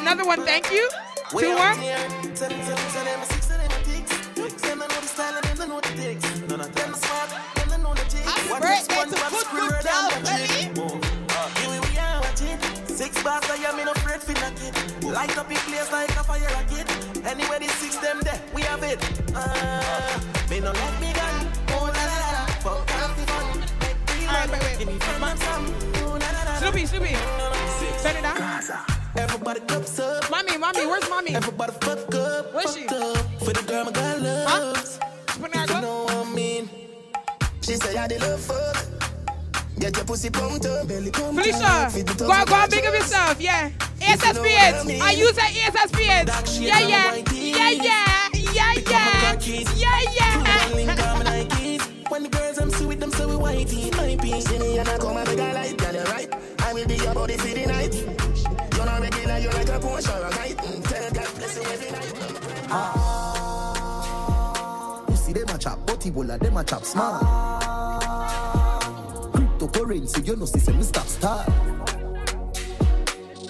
Another one, thank you. Two more. Six bars, I am in a afraid for knock it. Light up in place like a fire rocket. Anywhere the six them there, we have it. Uh, me no let me gun. Wait, wait. Some. Snoopy, Snoopy. Turn it down. Everybody cups up. Mommy, mommy, where's mommy? Everybody fuck up. Where's she? up. For the girl my girl loves. Put her You know what I mean? She say I the love fuck. Get your pussy pumped up, belly pumped Felicia, up. Feed go up go on, big of yourself, yeah. If you know I ASSPS. I use that ASSPS. Dark shade Yeah, yeah. Yeah, yeah. Yeah, Pick up my yeah. Yeah, yeah. When the girls I'm sweet, them so we whitey. Piece in the and I come and make a light. Girl, you right. I will be your body for the night. You're not regular, you're like a Porsche or a kite. Mm, tell God bless you every night. Ah. You see them a chop, but Ebola them a chop smart. Cryptocurrency, you know, see them stop start.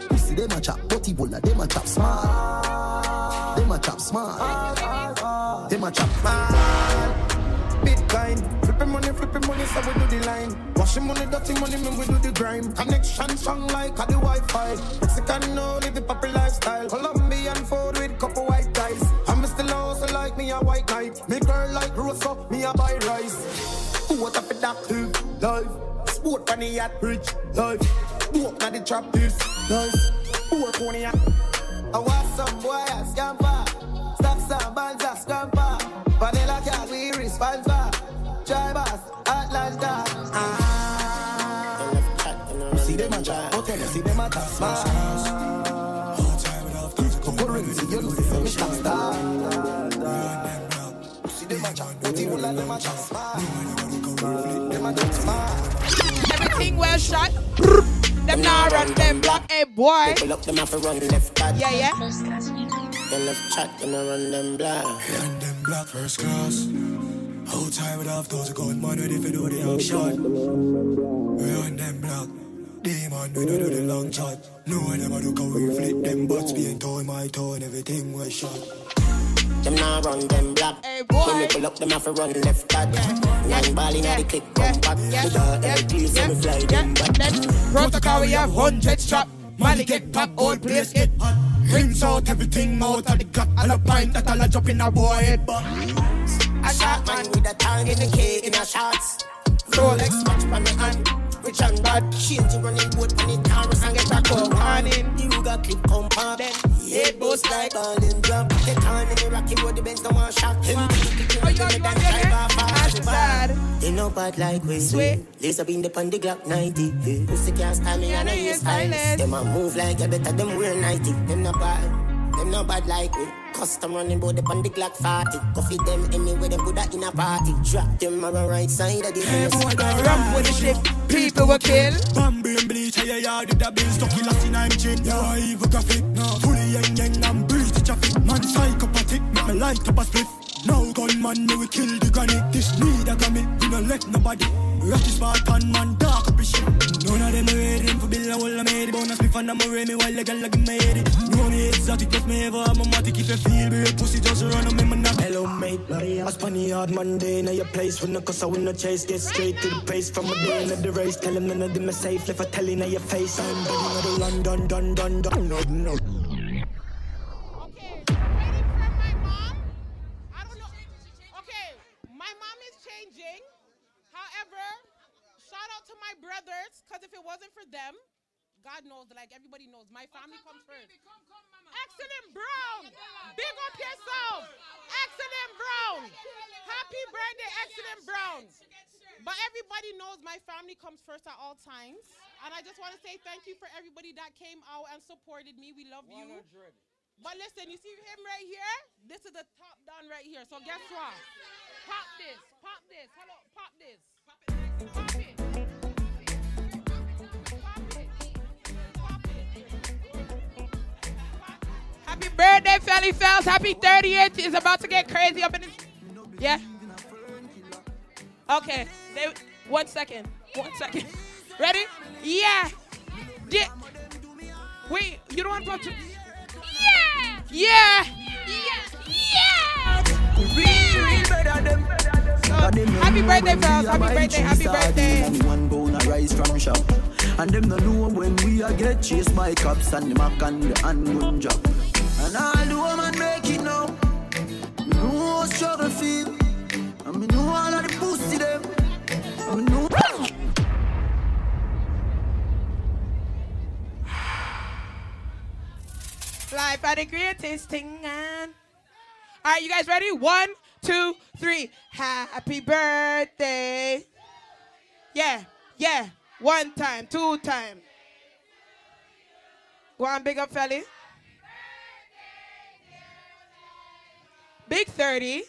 You see them a chop, but Ebola them a chop smart. Them a chop smart. Them a chop smart. Bitcoin, flipping money, flipping money, so we do the line. Washing money, dirty money, man, we do the grime. Connection strong like a the Wi-Fi. Mexican no live the proper lifestyle. Colombian food with couple white guys. I'm still also like me a white knight. Me girl like Rosa, me a buy rice. What up with that life? Sport on the yacht, rich life. Walk na the trap this life. Work on. I want some boy a scamper. Stop some bands a scamper. Vanilla cat we responsible. Drivers, Atlanta. Ah. You see them a chop, but you see them a chop smart. Cryptocurrency, you know, see them stop start. You see them a chop, but Ebola them a chop smart. Them a chop smart. Everything well shot. Them now run them block, hey boy. Pull up them off a run left back. Yeah, yeah. Then left chat, then I run them black. Run them black first class. Whole time with half those gold man ready for do the action. Run them black. Demon, we don't do the long shot. No one ever look how we flip them butts being torn, my tone, everything was shot. Them now run them black. Hey, When we pull up them off a run left back. Nine ball in the click, Yeah, come back. yeah, With all yeah, the keys, so we fly yeah, them back. Then protocol we have hundreds trap. Money get pop, old place get hot. Rinse out everything out of the gut. All a pint that all a drop in a boy head. But A shot man with a tongue in the cake in a shots. Rolex watch on the hand. Rich and bad. Change the running boat on the Taurus and get back up. Warning. You got clip come pop. Then Head bust like all in drop. The time in the rocky road, the Benz no one shot. Him Oh, you want you want to hear? That's sad. They know bad like we Sweet. Laser beam the on the Glock 90. Yeah. Pussy can't style me and I you're use stylist. stylist. Them a move like you better them wear 90. Them not bad. Them not bad like we. Custom running bout the on the Glock 40. Coffee them anywhere them good at in a party. Drop them on the right side of the Hey, boy, got ramp with the shit. People will kill. Bambi and bleach, yeah, yeah, did the bill stuck last in I'm chin. Yeah, I even graphic, no. Fully yang yang, I'm breeze the traffic. Man, psychopathic, make me light up a split. Now gunman, me we kill the granny. This need a grammy, we no let nobody. Rocky Spartan, man, dark up his shit. None of them are ready for bill, I will made it. Bonus, me fan, I'm a me while the girl like me head. No me exotic, plus me ever, I'm a matic. If you feel me, pussy just run on me, man. Hello, mate. I spun the hard Monday, now your place. When the cause I win the chase, get straight to the pace. From a day in the race, tell him none of them are safe. Left a telling now your face. I'm begging of the London, dun, dun, dun, no, brothers, because if it wasn't for them, God knows, like everybody knows, my family comes first. Excellent Brown! Big up yourself! Excellent Brown! Happy birthday, Excellent Brown! But everybody knows my family comes first at all times. And I just want to say thank you for everybody that came out and supported me. We love you. But listen, you see him right here? This is the top down right here. So guess what? Pop this, pop this. Hello, pop this. Pop it. Happy birthday, Felly Fells. Happy 30th. It's about to get crazy up in this. Yeah. Okay. They, one second. One second. Ready? Yeah. Di- Wait, you don't want to pop? Yeah. Yeah. Yeah. happy birthday, fellas. Happy birthday. Happy birthday. One bone rise from shop. And them no know when we a get chased by cops and the mac and the handgun job. And all the woman make it now. Me know how struggle feel. And me know all of the pussy them. And me know. Life are the greatest thing. All right, you guys ready? One, two, three. Happy birthday. Yeah, yeah. One time, two time. Go on, big up, fellas. Big 30.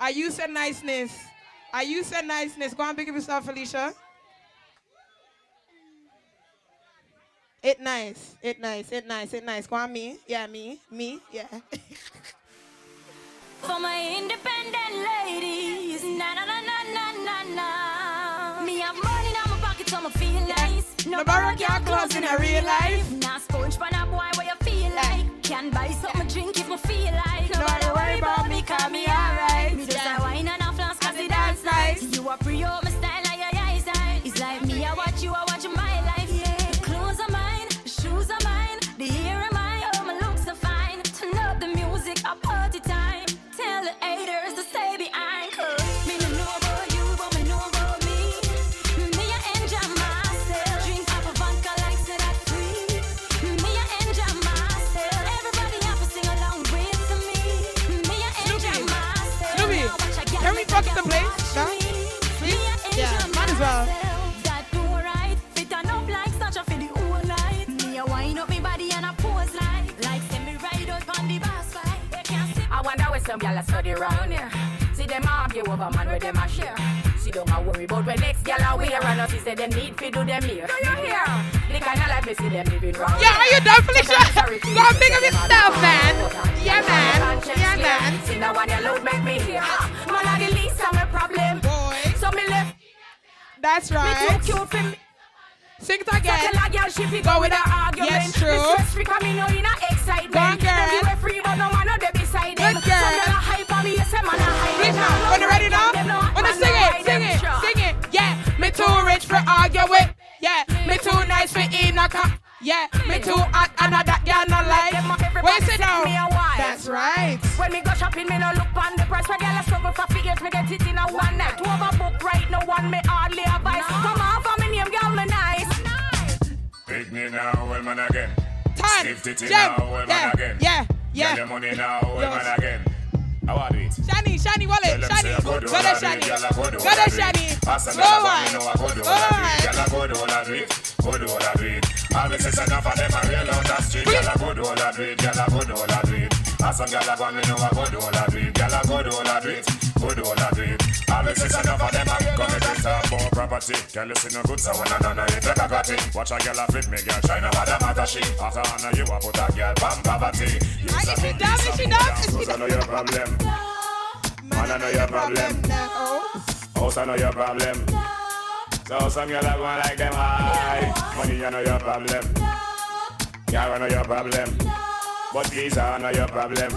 Are you said niceness? Are you said niceness? Go on, big up yourself, Felicia. It nice. It nice. It nice. It nice. Go on, me. Yeah, me. Me. Yeah. For my independent ladies, na na na na na na na. Me have money in my pocket, so me feel nice. No borrow your clothes in a real life. Sponge pan a boy, what you feel like? Can buy something drink if me feel like. Nobody worry about me, 'cause me alright. Me just a wine and a flask, cause it dance nice. You a pre some gyal a study round here. See them argue over man where them a share. See don't a worry about when next gyal a wear and us say them need fi do them here. Do you hear? The kind of life me see them living round. Yeah, are you done, Felicia? Sorry to Go on, you, big up yourself, man. Yeah, man. Yeah, man. See now when you load make me hear. Ha! Man a the least of my problem. Boy. So me left That's me right. too cute for me. Sing it So again. tell a girl she fi go with a argument. Yes, true. Stress free 'cause me know in a excitement. Go on, girl. Them give free but no man no dey beside them. Good girl. So them a hype on me, yes, them man a hype. Please. When you ready now? No Wanna sing it, sing it, sing it. Yeah, me too rich for argue with. Yeah, me too nice for in a cup. Yeah, me too hot and a that girl no like. Where you sit down? A. That's right. When me go shopping, me no look on the price. When girl a struggle for figures, me get it in a one night. Overbook right, no one me hardly advise. Come on, for me name, girl, me nice. Pick me now, well man again. Time. Jump. now, well man Yeah, again. yeah, Get yeah. your money now, well man again. How are it? Shani, Shani them Shani. I go do Go all there, I do, Shani. I go do Go all there, I do. Shani. Go on. I go do Go all I do. on. I go do all I it. Go do all I. All the sisters enough of them are real on the street. I go do all I do it. Girl, I go do all I it. As some girl I go, me know I go do all I do it. Girl, I go do all I do it. Go do all I do it. All the sisters enough of them are gonna get talk about property. Girl, listen no good, so when I you take a got it. Watch a girl a flip me, girl, try no matter matter she. After I know you a put a girl from poverty. You And if she dumb, if she dumb, if she I know your problem. Man, I know your problem. House, I know your problem. So some girl are going like them high. Money, I know your problem. Car, I know your problem. But these are not your problem.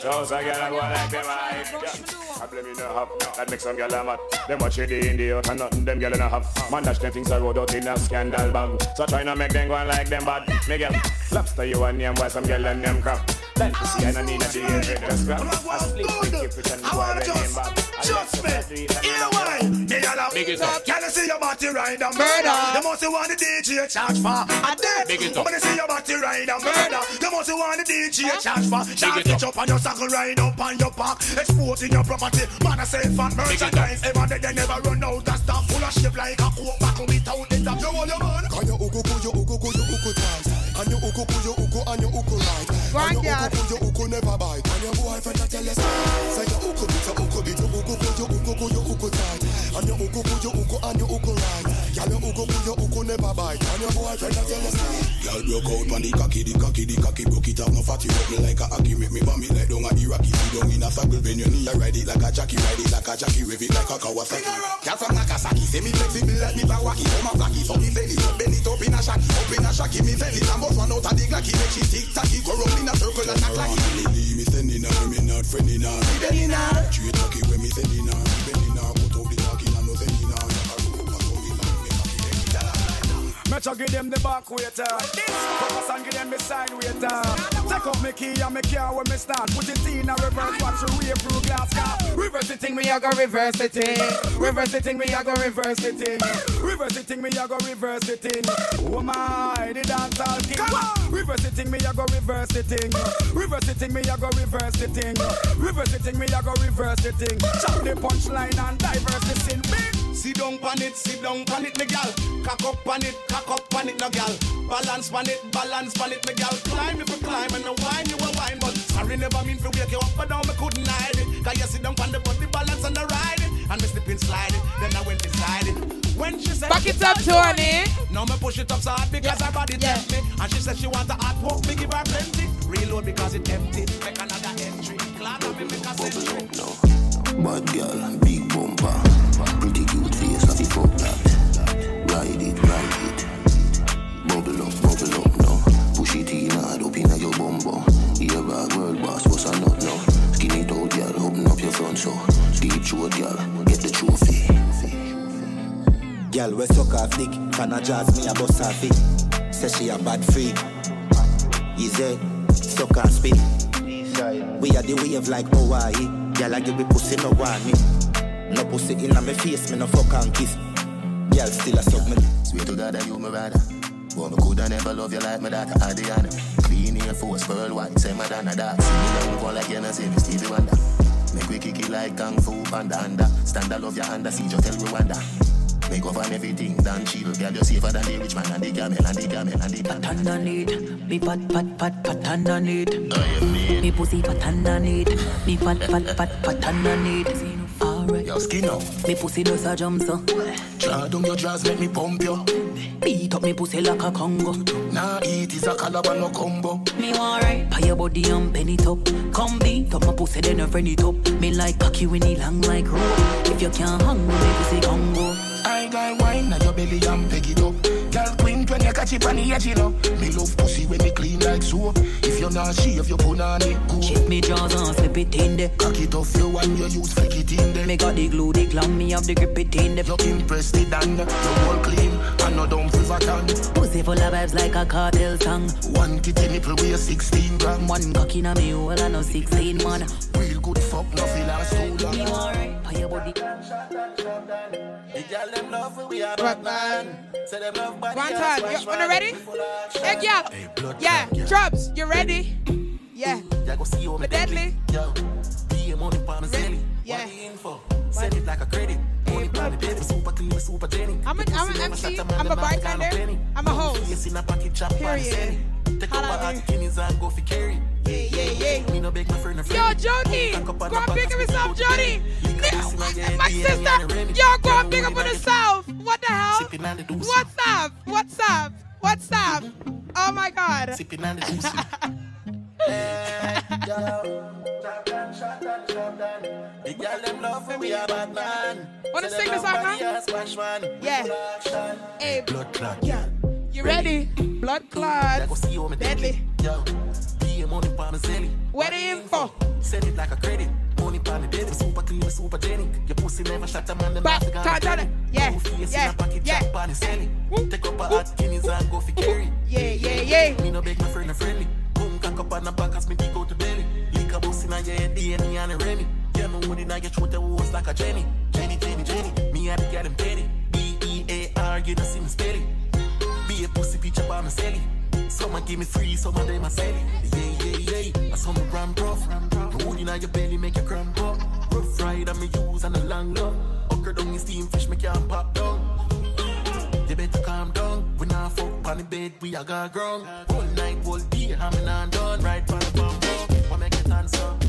So some girl are going like them. Yeah. Problem you know have. That makes some girl a mad. Them watch it in the out and nothing them girl in a have. Man dash them things I road out in a scandal bag. So try not make them go like them bad. Me girl, lobster you and name why some girl and them crap. Then you see I don't need a day to just grab. I sleep with you pretend I boy wanna just, name back. I just me. you do it and Hear I love why? you. Me a love. Big it up. Can you see your body ride and Murder. murder? You must want the DJ charge for a death. Big it up. When you see your body ride and murder, you must want the DJ charge for charge it up on your circle ride up on your park, exporting your property. Man, I say fan merchandise. Ever they they never run out of stuff full of shit like a coke back without the top. You want your man? Kan je uku ku je uku ku je uku tight And je uku ku je uku and je uku right Go on, And girl. uku ku je uku never bite And your boyfriend a tell you Say je uku bit je uku bit je uku ku je uku ku je uku tight And je uku ku je uku and je uku right Girl je uku ku je uku never bite And your boyfriend a tell you Girl broke out on the cocky, the cocky, the cocky broke it up. No fatty up me like a hockey. Make me bummy like down a Iraqi. Sit down in a circle when you knee. I ride it like a jockey, ride it like a jockey, rev it like a Kawasaki. Girl from Nagasaki, say me flexible like me Kawaki. Come a blacky, so me belly, so bend it up in a shacky, up in a shacky. Me belly, I'm both one out of the glacky. Make she tick tacky, go round in a circle and act like it. Me sending her, me not friending her. Me bending her. Straight cocky when me sending her. Me bending her, put out the cocky Metro give them the back waiter. Focus and give them the side waiter. Take up me key and me car when me start. Put it in a reverse, watch the way through glass. Reverse the thing, me I go reverse the thing. Reverse the thing, me I go reverse the thing. Reverse the thing, me I go reverse the thing. Oh my, the dance all king. Come on. Reverse the thing, me I go reverse the thing. Reverse the thing, me I go reverse the thing. Reverse the thing, me I go reverse the thing. Chop the punchline and diverse the sin. Big. Sit down pan it, sit down pan it, me gal. Cock up pan it, cock up pan it, no gal. Balance pan it, balance pan it, me gal. Climb if you climb and no wine you a wine, but sorry never mean to wake you up, but now me couldn't hide it. Cause you sit down pan the body balance and the ride it, and me slip and slide it. Then I went inside it. When she said Back it up, Tony. Now me push it up so hard because her body Yeah. tempt me, and she said she want a hot walk, me give her plenty. Reload because it empty, make another entry. Glad I me make a century. Bad girl, big bumper, pretty cute face, I fuck that. Ride it, ride it. Bubble up, bubble up now. Push it in hard up inna your bumbo. Ear bag, world boss, what's a nut now? Skin it out, girl, open up your front so. Deep throat, girl, get the trophy. Girl, we suck off dick, fan a jazz me a bust her feet. Say she a bad freak. Easy, suck and spit. We are the wave like Hawaii. Girl, I give me pussy no want me. No pussy in my face, me no fuck and kiss. Girl, still a suck me. Sweet to God you my rather. Boy, me coulda never love you like my daughter Adriana. Clean Air Force, pearl white, say Madonna that. See me down, go like you know, say me Stevie Wonder. Like Kung Fu Panda under. Stand I love your under, see just tell Rwanda. Make up on everything, done chill. Girl, you're safer than the rich man and the camel and the camel and the. Pat underneath, me pat pat pat pat underneath. Me pussy pat underneath, me pat pat pat pat underneath. Alright, Your skin up. me pussy does a jump so. Draw down your jaws, make me pump you. Beat up me pussy like a Congo. Nah, eat is a calabar no combo. Me want right, pay your body and bend it up. Come beat up my pussy then I friend it up. Me like cocky when it long like rope. If you can't hang with me pussy Congo. I got wine now your belly and peg it up. Girl when you catch it on the edge, you know. Me love pussy when me clean like soap. If you're not shave, you put on it cool. Chip me jaws and slip it in there. Cock it off you and you use flick it in there. Me got the glue, the glam, me have the grip it in there. You impress the dan, you all clean and no dumb for can. Pussy full of vibes like a cartel song. One titty nipple weigh 16 gram. One cock in a me hole and no 16 man. Real good fuck, nothing last so long. Me want right, pay your body. The girl them love we are bad man. Say them love body One time, you wanna ready? Action. Hey, yeah. Yeah, drums, you ready? Yeah. Yeah, go see you on deadly. Yo, be a money palm and Yeah. What the info? Send it like a credit. Money palm baby, super clean, super Jenny. I'm a- I'm an MC, I'm a bartender, I'm a host. Yes, in a pocket chop Period. Take a at guineas and go for carry. Yeah, yeah, yeah. Me no beg my friend a Yo. Jody, go and pick up yourself, Jody. the belly. Lick up pussy, man, yeah, My sister, yeah, yeah, Remy. yo, go and pick up on yourself. What the hell? Sipping on the deuce. What's up? What's up? What's up? Oh my God. Sipping on the. The girl them love when we are bad man. Wanna sing them the love song body now? and smash man. Yeah. Hey, Blood clot, yeah. You ready? Blood clot. see you on me Deadly. Yo, money palm and zelly. Where the info? Send it like a credit. Money palm and baby, super clean, super Jenny. Your pussy never shut a man. Back, off turn, turn it. Yeah, yeah, yeah. chop on the celly. Woo, Take up a hot guineas and go for carry. Yeah, yeah, yeah. Me no beg my friend a friendly. Cock up on the back as me dig out the belly. Lick a bus in your head, DNA and a Remy. You know when in your throat, the was like a Jenny. Jenny, Jenny, Jenny. Me to get him petty. B-E-A-R, you don't see me spelling. Be a pussy picture by my celly. Someone give me free, someone they my celly. Yeah, yeah, yeah. I saw me ram rough. The wood in your belly make you cramp up. Rough ride and me use and a long love. Ocker down your steam fish, me can't pop down. You better calm down. Fuck on the bed, we a got ground. All night, all day, I'm in and done. Right for the bumper, what make it answer?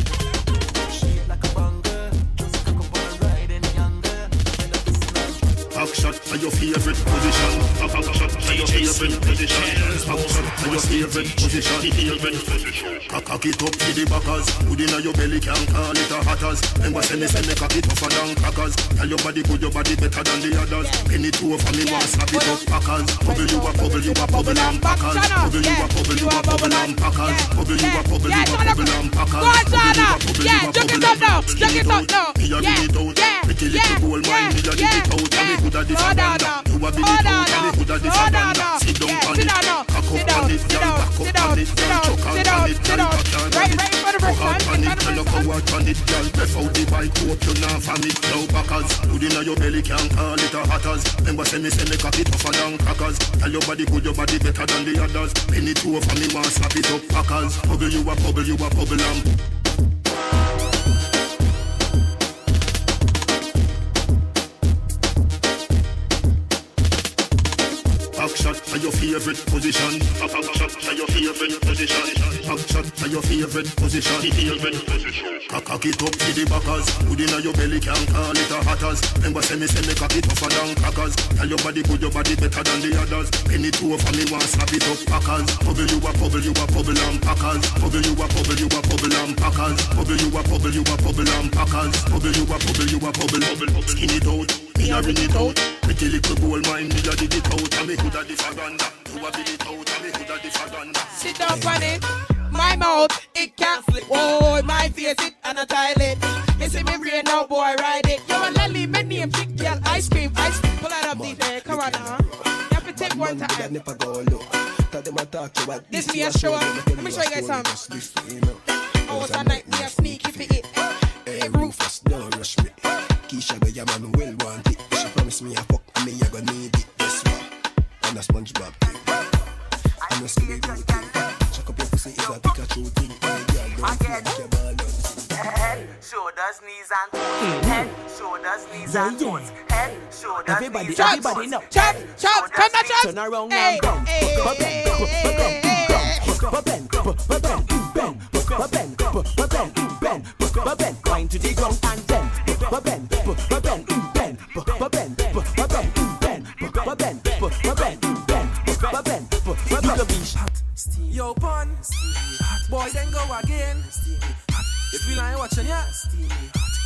Action shot to your favorite position. Back shot to your favorite position. Back shot to your favorite position. Favorite position. Cock it up to the backers. Put inna your belly can't call it a hatters. Remember say me say me cock it tougher than crackers. Tell your body good, your body better than the others. Penny two for me want slap it up packers. Bubble you a bubble you a bubble and packers. Bubble you a bubble you a bubble and packers. Bubble you a bubble you a bubble and packers. Go on, Jana. Yeah, jug it up now. Jug it up now. Me a Yeah, give it out. yeah, Pretty little gold mine. Me a give it out. And me coulda this Hold and on that. now. You a bill it Hold on out. And me now. coulda this Hold and on that. now. Sit down Yeah, on sit Oh, oh, oh, it. down now. Cock Sit up down, on it. sit Girl, down, cock sit up down, on it. sit Girl, down, chuck sit out down, on it. sit Girl, down. cock out on it. right for the first Cock out on it. Girl, the cock out on it. Girl, left out the bike. Hope you not from it. Now backers. Put inna your belly can't call it a hatters. Remember say me say me cock it tougher than crackers. Tell your body good, your body better than the others. Penny two for me want slap it up packers. Bubble you a bubble you a bubble and favorite position. Back shot to your favorite position. Back shot to your favorite position. Favorite position. Cock it up to the backers. Put inna your belly can't call it a hatters. Remember say me say me cock it tougher than crackers. Tell your body good, your body better than the others. Penny two for me want slap it up packers. Bubble you a bubble you a bubble and packers. Bubble you a bubble you a bubble and packers. Bubble you a bubble you a bubble and packers. Bubble you a bubble you a bubble. Skin it out, me a ring it out. Pretty little gold mine, me a dig it out. And me coulda the faganda. You a bill it out, and me coulda the faganda. Sit down on it. My mouth, it can't slip. Oh, my face, it and a toilet. Me see me brain now, boy, ride it. Yo, and Lily, my name, big girl, ice cream, ice cream. Pull it up, DJ. Come on now. You have to take one time. never go look. Tell them I talk to what This me a show up. Let me show you guys some. Hours and night, me a sneaky for it. Hey, Rufus, don't rush me. Keisha, the your man will want it. She promised me a fuck, and me I gonna need it. Guess what? I'm a SpongeBob thing. I'm a Scooby-Doo thing. Chuck up your pussy is a Pikachu thing. Hey, girl, don't make your ball. Head, shoulders, knees and toes. Head, shoulders, knees and toes. Head, shoulders, Everybody, knees and toes. everybody know. chop, chop, turn that chop. Turn around Hey, and bounce. hey, hey, hey, hey, bounce. Ba- bend, ba- ba- bend, bend. Ba- bend, ba- ba- bend, bend. Ba- bend, wind to the ground and. Ba- bend, bend, Yo, pun. Boy, then go again. You feel like watching, yeah?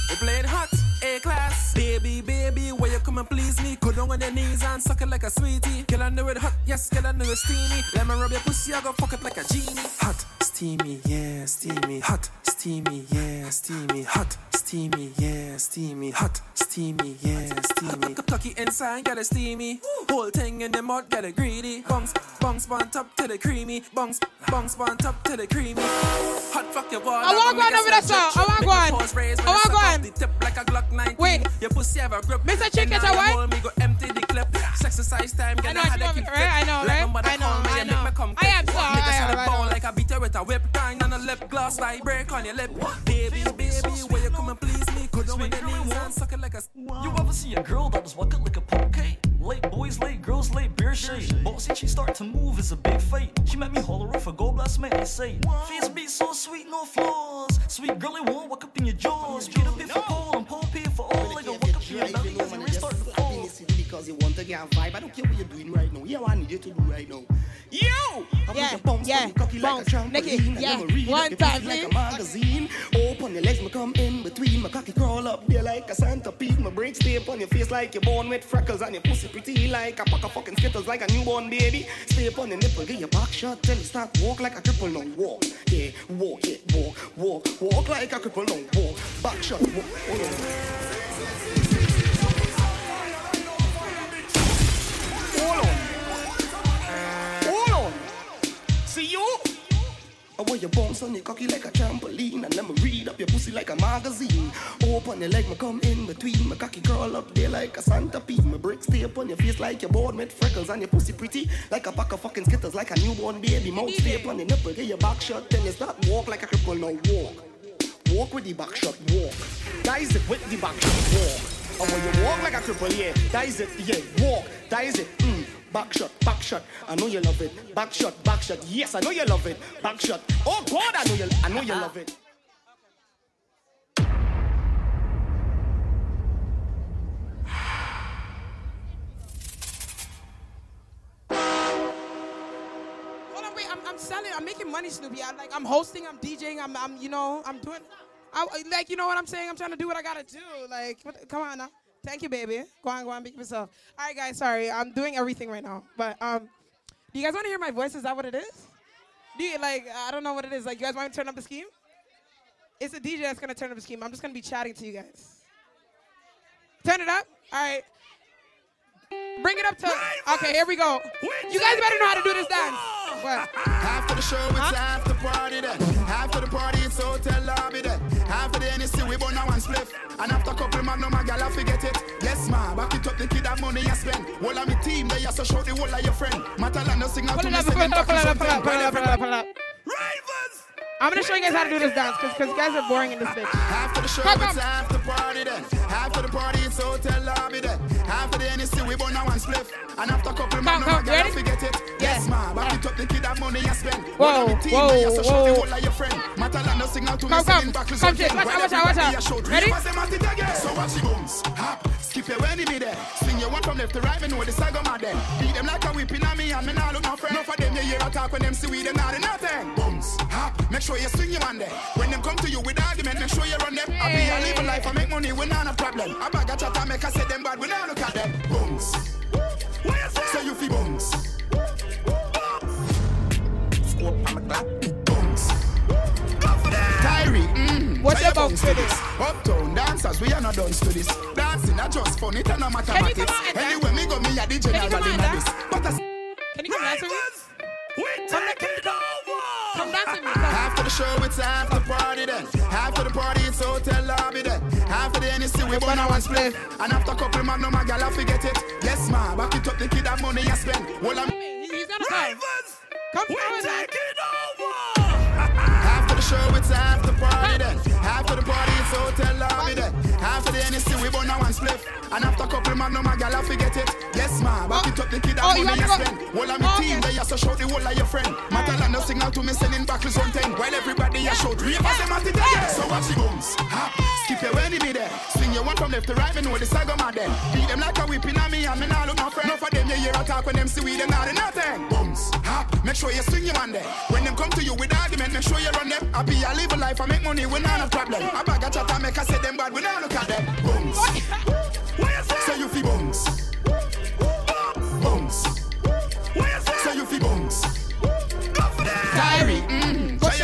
You playing hot, A class. Baby, baby, where you come and please me? Go down on your knees and suck it like a sweetie. I know it hot, yes, I know it steamy. Let me rub your pussy, I go fuck it like a genie. Hot, steamy, yeah, steamy. Hot, steamy, yeah, steamy. Hot, steamy, yeah, steamy. Hot, steamy, yeah, steamy. Cocky inside, got it steamy. Whole thing in the mud, got it greedy. Bungs, bungs, bun top to the creamy. Bungs, bungs, bun top to the creamy. Hot fuck your ball. I wanna go on over there, sir. I wanna go on. I wanna go on. The tip like a Glock 19. Wait. Your pussy have a grip. Mr. Chick, And it's now what? hold Me go empty the clip. Exercise time, I get know a what you headache. want, right? I know, right? I know, I know. I am sorry, Make I a am, shot I of ball know. like a beater with a whip. Grind on a lip gloss like break on your lip. Baby, baby, where you come and please me? Go down on your knees and suck it like a. You ever see a girl that just walk it like a poke? Late boys, late girls, late beer shade. But since she start to move, it's a big fight. She met me holler off a go blast me, I say. Face be so sweet, no flaws. Sweet girl, it won't walk up in your jaws. Beat up it for pole and pole pay for all. Like a walk up in your belly as you restart the fall. Because you want to get a vibe. I don't care what you're doing right now. Yeah, what I need you to do right now. You! I want Yeah, bounce yeah, on your cocky like a bounce. trampoline. Nicky, and yeah. read One up time, pussy like a magazine. Open your legs, me come in between. My cocky crawl up there like a centipede. My brakes stay up on your face like you're born with freckles. And your pussy pretty like a pack of fucking skittles like a newborn baby. Stay up on your nipple, get your back shot till you start walk like a cripple. No, walk. Yeah, walk, yeah, walk, walk. Walk like a cripple. No, walk. Back shot. Hold on. Hold on. See you? I want your bounce on your cocky like a trampoline And let me read up your pussy like a magazine Open your leg, me come in between My cocky curl up there like a centipede My bricks stay up on your face like you're born with freckles And your pussy pretty like a pack of fucking skittles Like a newborn baby Mouth stay up on your nipple Get your back shot Then you start walk like a cripple Now walk walk with the back shot walk. That is it with the back shot walk. And when you walk like a cripple, yeah, that is it, yeah, walk. That is it, mm. Back shot, back shot, I know you love it. Back shot, back shot, yes, I know you love it. Back shot, oh God, I know you, I know you love it. Hold on, wait. I'm, I'm selling. I'm making money, Snoopy. I'm like, I'm hosting. I'm DJing. I'm, I'm you know, I'm doing. I like. You know what I'm saying? I'm trying to do what I gotta do. Like, what, come on now. Thank you, baby. Go on, go on, make yourself. All right, guys. Sorry, I'm doing everything right now. But um, do you guys want to hear my voice? Is that what it is? Do you like? I don't know what it is. Like, you guys want to turn up the scheme? It's a DJ that's gonna turn up the scheme. I'm just gonna be chatting to you guys. Turn it up. All right. Bring it up to. Okay, here we go. You guys better know how to do this dance. What? After the show, it's after party then. After the party, it's hotel lobby then. After we burn a one spliff. And after couple magnum, my gal, I forget it. Yes, ma, back it up, the kid have money you spend. All of me team, they also show the whole of your friend. Matalan, no signal to me, it up, pull it up, back pull it is up, pull it up, pull it up, something. pull it up, pull it up. I'm gonna show you guys how to do this dance, cause, cause you guys are boring in this bitch. After the show, Come, it's come. after party then. After the party, it's hotel lobby then. After the NSC, we burn a one spliff. And after couple magnum, my come, gal, I ready? forget it. Yes, ma, back it up, the kid have money you spend. Whoa, All of me team, whoa, they also show the whoa. whole of your friend. Matalan, no signal to me, Come, say come, them back is come, something. Jay, watch While out, watch out, watch everybody out. a show three Ready? of us, them at it again. So watch the bones, hop, skip your enemy there. Swing your one from left to right, me know the saga mad there. Beat them like a whipping on me, and me nah look no friend. Enough of them, you hear a talk when them see we, them not do nothing. Bones, hop, make sure you swing your one there. When them come to you with argument, make sure you run them. I be a live a life, I make money, we not a problem. I bag a chat, I make a say them bad, we not look at them. Bones, say you feel bones. Scope on the clock. What's try your bounce to to this? Uptown dancers, we are not done to this. Dancing are just fun, it are not mathematics. Anyway, me go me a the general in this. But I Can you come dance with me? Come, come, come dance with me. After the show, it's after party then. After the party, it's hotel lobby then. After the NSC, we burn a one split. And after a couple magnum, my gal, I forget it. Yes, ma, back it up, the kid have money you spend. Well, I'm He's gonna come. Come forward, man. After the show, it's after party then. After tell hotel lobby then. After the NSC, we burn a one split. And after couple magnum, my gal, I forget it. Yes, ma, back it up, the kid Oh, have you money you have to go- spend. Well, I'm a team, they also show the whole of your friend. Matalan, no signal to me, sending back to something. While everybody, I show three of us, them at again. So watch the bones. Hop, skip your enemy there. Swing your one from left to right, me know the saga mad them. Beat them like a whipping on me, and me nah look no friend. Enough of them, you hear a talk when them see we, them not do nothing. Bones, hop, make sure you swing your one there. When them come to you with argument, make sure you run them. I be a live a life, I make money, we not a problem. I bag a chat, I make a say them bad, we not look at them. Bones, say you feel bones.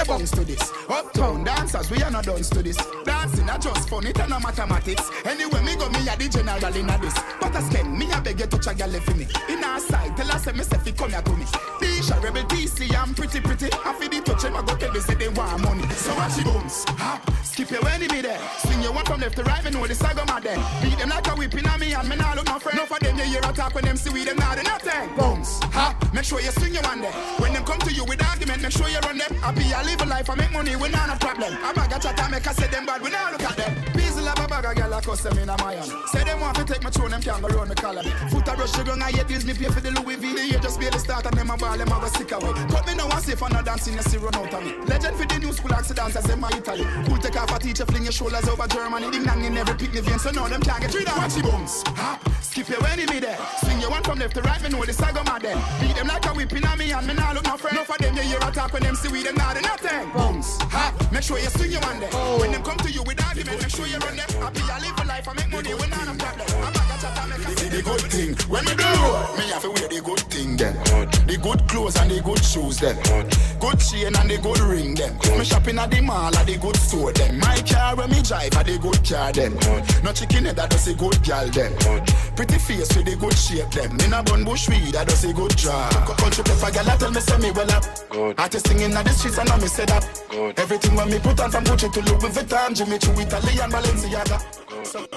Bounce to this. Uptown dancers, we are not done to this. Dancing are just fun, it and no mathematics. Anyway, me go me a the general in a this. But I scan me a beg you touch a gal for me. In our side, tell us say me say fi come here to me. Disha rebel TC, I'm pretty pretty. I feel the touch him, I go tell me say they want money. So watch the bones, hop, skip your enemy there. Swing your one from left to right, me know the saga mad there. Beat them like a whipping on me and me nah look no friend. Enough of them you hear a talk when them see we them not do nothing. Bones, hop, make sure you swing your one there. When them come to you with argument, make sure you run them. I be a live a life, I make money, we not a problem. I bag a chat, I make a say them bad, we not look at them. Peasy love a bag a gal, I cuss them in a Mayan. Say them want to take my throne, them can't go round the collar. Foot a rush, you gon' I hate Disney, pay for the Louis V. The year just the start and them a ball, them a go sick away. Cut me now and see if I'm not dancing, you see run out of me. Legend for the new school accidents, as them a Italy. Cool take off a teacher, fling your shoulders over Germany. Ding dang in every picnic vein, so now them can't get rid of Watch the bones, hop, skip your enemy there. Swing your one from left to right, me know the saga mad them. Beat them like a whipping on me and me nah look no friend. Enough of them you hear a talk when them see we them not Bones, hop, make sure you swing your one there. When them come to you with argument, make sure you run them. I be a live a life, I make money, not a problem. I'm a chat, I make a see the good thing. When me do, me have to wear the good thing then. The good clothes and the good shoes then. Good chain and the good ring them. Me shopping at the mall at the good store them. My car when me drive at the good car them. No chicken head that does a good gal them. Pretty face with the good shape them. In a bun bush weed that does a good job. Country pepper gal I tell me say me well up. Artist singing at the streets and I me say that. Everything when me put on from Gucci to Louis Vuitton, Jimmy Choo, Italian, Balenciaga. So,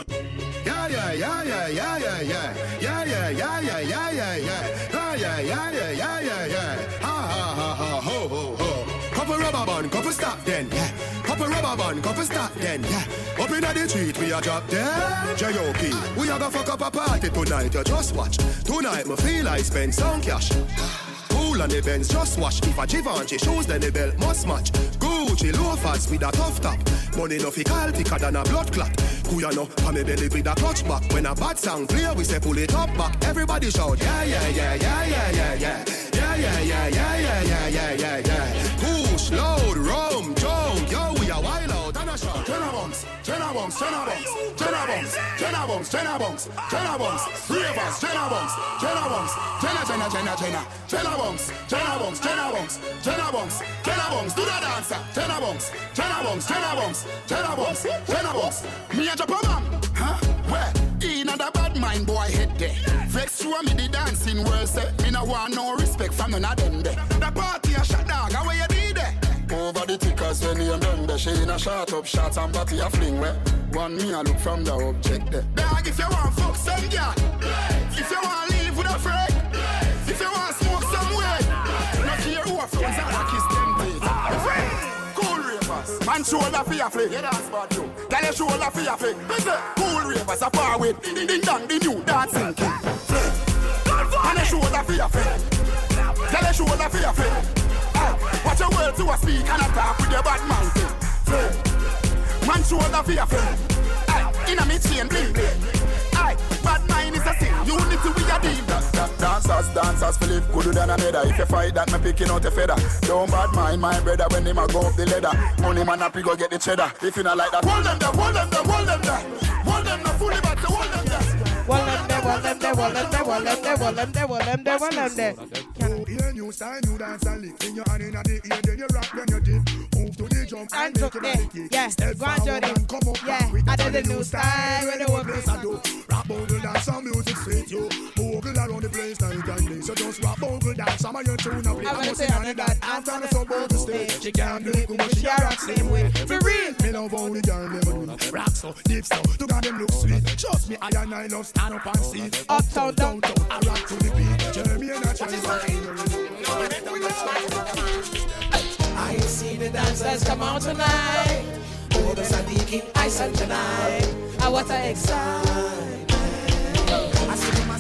Yeah, yeah, yeah, yeah, yeah, yeah, yeah. Yeah, yeah, yeah, yeah, yeah, yeah, yeah. Ah, yeah, yeah, yeah, yeah, yeah, yeah. Ha, ha, ha, ha, ho, ho, ho. Couple rubber band, couple stop then, yeah. Couple rubber band, couple stop then, yeah. Up inna the street, we a drop dead. J.O.P. We a go fuck up a party tonight, you just watch. Tonight, me feel I spend some cash. Cool on the Benz, just wash. If a Givenchy shoes, then the belt must match. Gucci loafers with a tough top. Money no fi call thicker than a blood clot. Kuyano, pa me belly with a clutch back. When a bad sound clear, we say pull it up back. Everybody shout, yeah, yeah, yeah, yeah, yeah, yeah, yeah. Yeah, yeah, yeah, yeah, yeah, yeah, yeah, yeah, yeah. Push, load, rum, shout. Jenna bumps, Jenna bumps, Jenna bumps, Jenna bumps, Jenna bumps, Jenna bumps, ravers, Jenna bumps, Jenna bumps, Jenna, Jenna, Jenna, Jenna, Jenna bumps, Jenna bumps, Jenna bumps, Jenna bumps, Jenna bumps, do the dancer, Jenna bumps, Jenna bumps, Jenna bumps, Jenna bumps, Jenna bumps. Me a Japan, huh? Where? In a bad mind boy head there. Vex you me the dancing worse. Eh? Me no want no respect from none of them there. The party a shot dog, how you? Over the tickers when you the She in a shot up shots and body a fling where? One me a look from the object there Dog if you want fuck some girl eh. If you want live with a friend eh. If you want smoke somewhere Not care who a friends and a kiss them Cool ravers. Man shoulder for your flick Yeah that's bad you Tell your shoulder for your flick Cool ravers a par with Ding ding dong the new dancing king And your shoulder for your flick Tell your shoulder for your flick Watch your words to a speak and a talk with your bad man thing. Man shoulder for your friend. Aye, in a me chain bling bling. Aye, bad mind is a sin. Unity we a deal. Da, da, dancers, dancers, Philip good than another. If you fight that, me picking out a feather. Don't bad mind my brother when him a go up the ladder. Money man happy go get the cheddar. If you not like that, hold them there, hold them there, hold them there. Hold them there, fully back, hold them there. Wall them there, wall them there, wall them there, wall them there, wall them there, wall them there, wall them there. New style, new dance and lick. In your hand in the ear, then you rock, then you dip. Move to the jump and Hands make there. body kick. Yeah, Step go forward and come up Yeah, I did the new style. When the work is do. Rap bogle dance and music sweet you. Bogle around the place night and day. So just rap bogle dance, some of your tune now. I'm I'm gonna must say say on on the that. dot, After the sub out the stage, she can't do it, but she a rock same way. For real, me love how the girl them do. Rock so, deep so, to God them look sweet. Trust me, I and I love stand up and see. Uptown, downtown, I rock to the beat. Jeremy and I try I see the dancers come out tonight. Oh, the Sadiq I said tonight. Ah, what a excitement. I see them, I see them move from to right.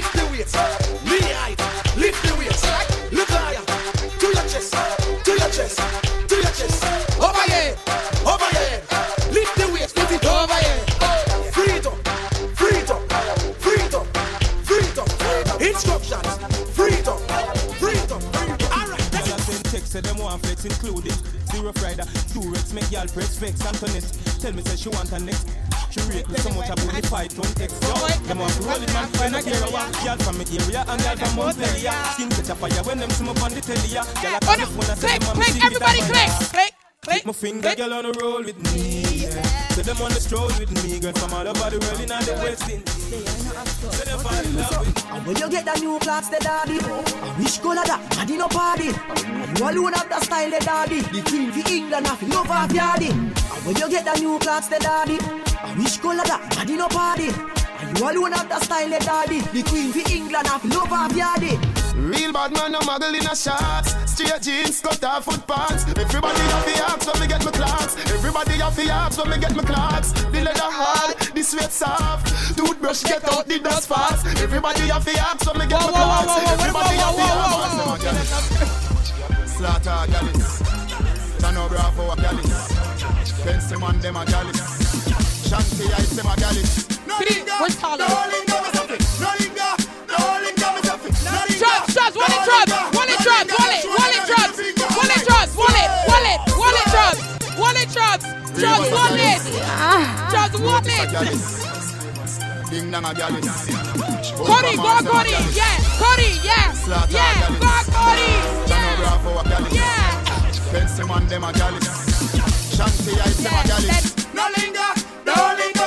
Lift the weights, knee high. Lift the weights, look higher. To your chest, to your chest, to your chest. Over here, over here. Lift the weights, lift it over here. Freedom, freedom, freedom, freedom. Instructions, freedom, freedom, freedom. Included. Zero Friday, two Rex make y'all press vex Antoinette. Tell me say she want her next. She rate me so much about the fight on text. Yo, them want to roll it man when I hear a walk. Y'all from my area and y'all from Montpellier. Skin catch a fire when them me on the telly. Y'all a call the phone and say them want Click, see it everybody click, click, Click my finger, girl on the roll with me. Yeah. Say them on the stroll with me, girl from all over the world in all the West Indies. Say them fall in love with me. And when you get the new clocks, the daddy, I wish color that, daddy no party. And you alone have the style, the daddy. The queen for England, have love half yardy. And when you get the new clocks, the daddy, I wish color that, daddy no party. And you alone have the style, the daddy. The queen for England, have love half yardy. Real bad man, no muggle in a shots. Straight jeans, cut off foot pants. Everybody have the abs when me get my clocks. Everybody have the abs when me get my clocks. The leather hard, the sweat soft. Toothbrush get out the dust fast. Everybody have the abs when me get my clocks. Everybody have the abs. Slaughter gallis. Tano bravo a gallis. Fancy man them a gallis. Shanty I say my gallis. Where's Tyler? Drugs, drops, wallet drops, wallet, wallet drops, wallet drops, wallet, wallet, wallet drops, wallet drops, drops, wallet, drops, wallet. Ding. Cody, go Cody, yeah, Cody, yeah, yeah, go Cody, yeah, yeah. Fancy man, them a galley. Shanty, I, them a galley. No linger, no linger.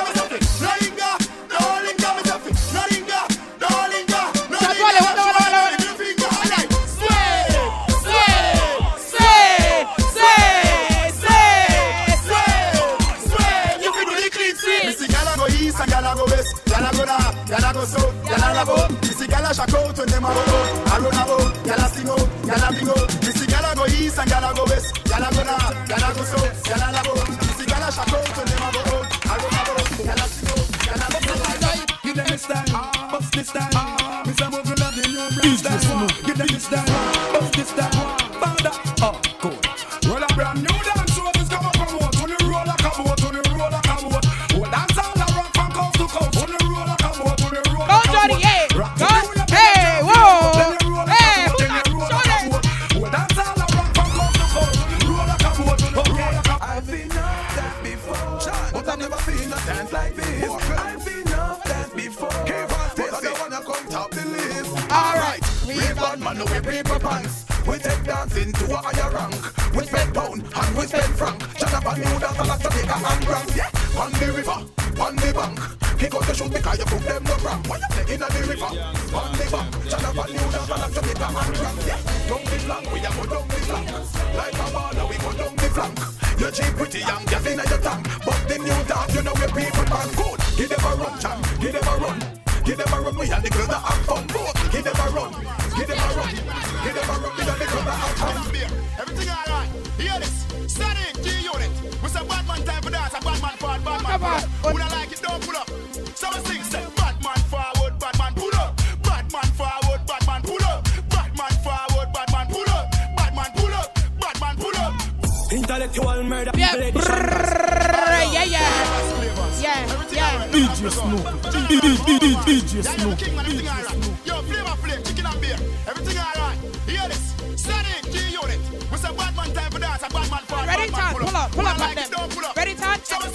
A go north, gyal a go south, gyal a love out. Me see gyal a shock out when them a go out. I run about, gyal a sing out, gyal a bring out. Give them a style, bust this. Mr. Mogul of the new brand style. Give them a style, bust this style. Man, no we paper pants. We take dancing to a higher rank. We spend pound and we spend franc. Jonathan knew that a lot to take a hand rank. Yeah, on the river, on the bank. He got to shoot because you put them no cramp. Why you play in the river, on the bank. Jonathan knew that a lot to take a hand rank. Yeah, down the flank, we a go down the flank. Like a baller, we go down the flank. You're cheap, pretty young, get in your tank. But the new dog, you know we people man good. Give them a run, champ. Give them a run. Give them a run, we and the girls that have fun. Both. Give them a run. Give them a run. Give them a run, we and the girls that have fun. Everything alright. Hear this. Steady, G unit. We say bad man time for dance, a bad man forward, bad man pull up. Who don't like it, don't pull up. So we sing, say bad man forward, bad man pull up. Bad man forward, bad man pull up. Bad man forward, bad man pull up. Bad man pull up. Bad man pull up. Intellectual murder. Yeah. people edition. Yeah, yeah. Yeah, yeah. DJ Snoop. DJ Snoop. King man, everything alright. Yo, flavor flame, chicken and beer. Everything alright. Hear this. Steady, G unit. We say bad man time for dance, a bad man forward, Ready, bad Todd? pull up. Pull up, pull up like them. don't pull up. Ready, Todd? So we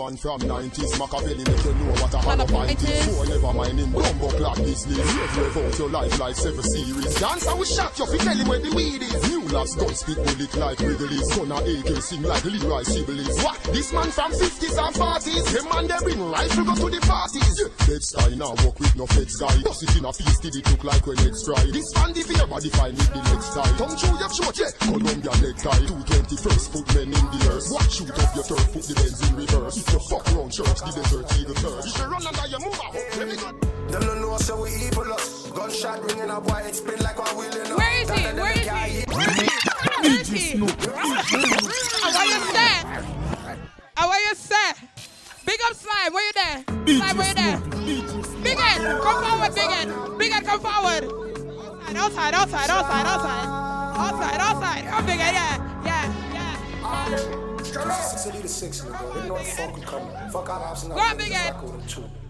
man from 90s, Machiavelli make you know what a hollow pint is. Four never mind him, bumbo clock business. Rev out your life like seven series. Dancer we shot you, fi tell him where the weed is. New lads gun spit bullet like Wrigley's. Gonna AK sing like Leroy Sibbles. What? This man from 50s and 40s. Them man they bring rifle go to the parties. Dead style now walk with no feds guy. Bust it in a feast, did it look like when it's dry. This man the fear body fine with the next tie. Tongue chew your throat, yeah. Columbia leg tie. 220 first foot men in the earth. Watch shoot up your turf, put the Benz in reverse. If you fuck around church, the desert eagle first. You should run under your move out, let me go. Them no know so we evil us. Gunshot ringing up, why it spin like a wheeling up. Where is he? Where is he? Where is he? I want you set. I want you set. Big up slime, where you there? Slime, where you there? Big Ed, come forward, Big Ed. Big Ed, come forward. Outside, outside, outside, outside. Outside, outside. Oh, Big Ed, yeah, yeah, yeah. Six to the six, nigga. They know the fuck we coming. Fuck out option. Go on, Big Ed.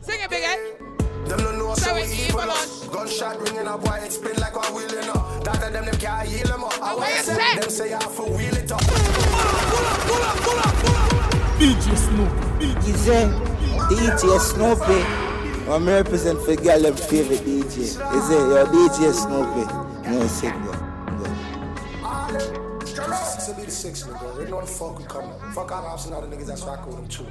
Sing it, Big Ed. Them no know So so we we evil evil us. Gunshot ringing up, why it spin like a wheeling up. That of them them can't heal them up. Oh, I what want you to say? them say I for wheel it up. DJ Snoop. Easy. DJ Snoopy. I'm represent for girl them favorite DJ. Is it your DJ Snoopy? No signal. Six to the six, nigga. They know the fuck we coming. Fuck out option. All the niggas that's rock with them too.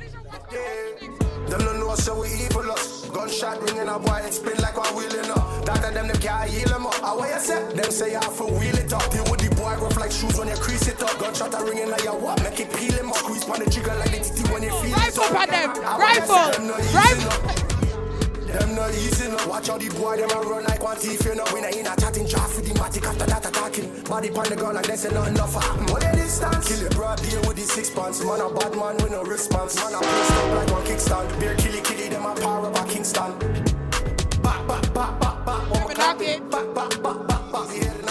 Them no know so we evil us. Gunshot ringing up, why it spin like a wheeling up. That them them can't heal them up. I want you say them say I for wheel it up. Deal with the boy rough like shoes when you crease it up. Gunshot a ringing like a what? Make it peel him up. Squeeze on the trigger like the TT when you feel it Rifle up. on them. I want you say Rifle. them no easy, Rifle. No. Them not easy, no. Watch how the boy them a run like one thief, you know. When I in a chatting trap with the matic after that attacking. Body pan the ground like they say nothing enough happen. Mm. What a distance? Kill it, broad deal with the six pants. Man a bad man with no response. Man a post up like one kickstand. Beer killy killy, them a power up a Kingston. Back, back, back, back, back. One more clap it. Back, back, back, back, back. You hear the?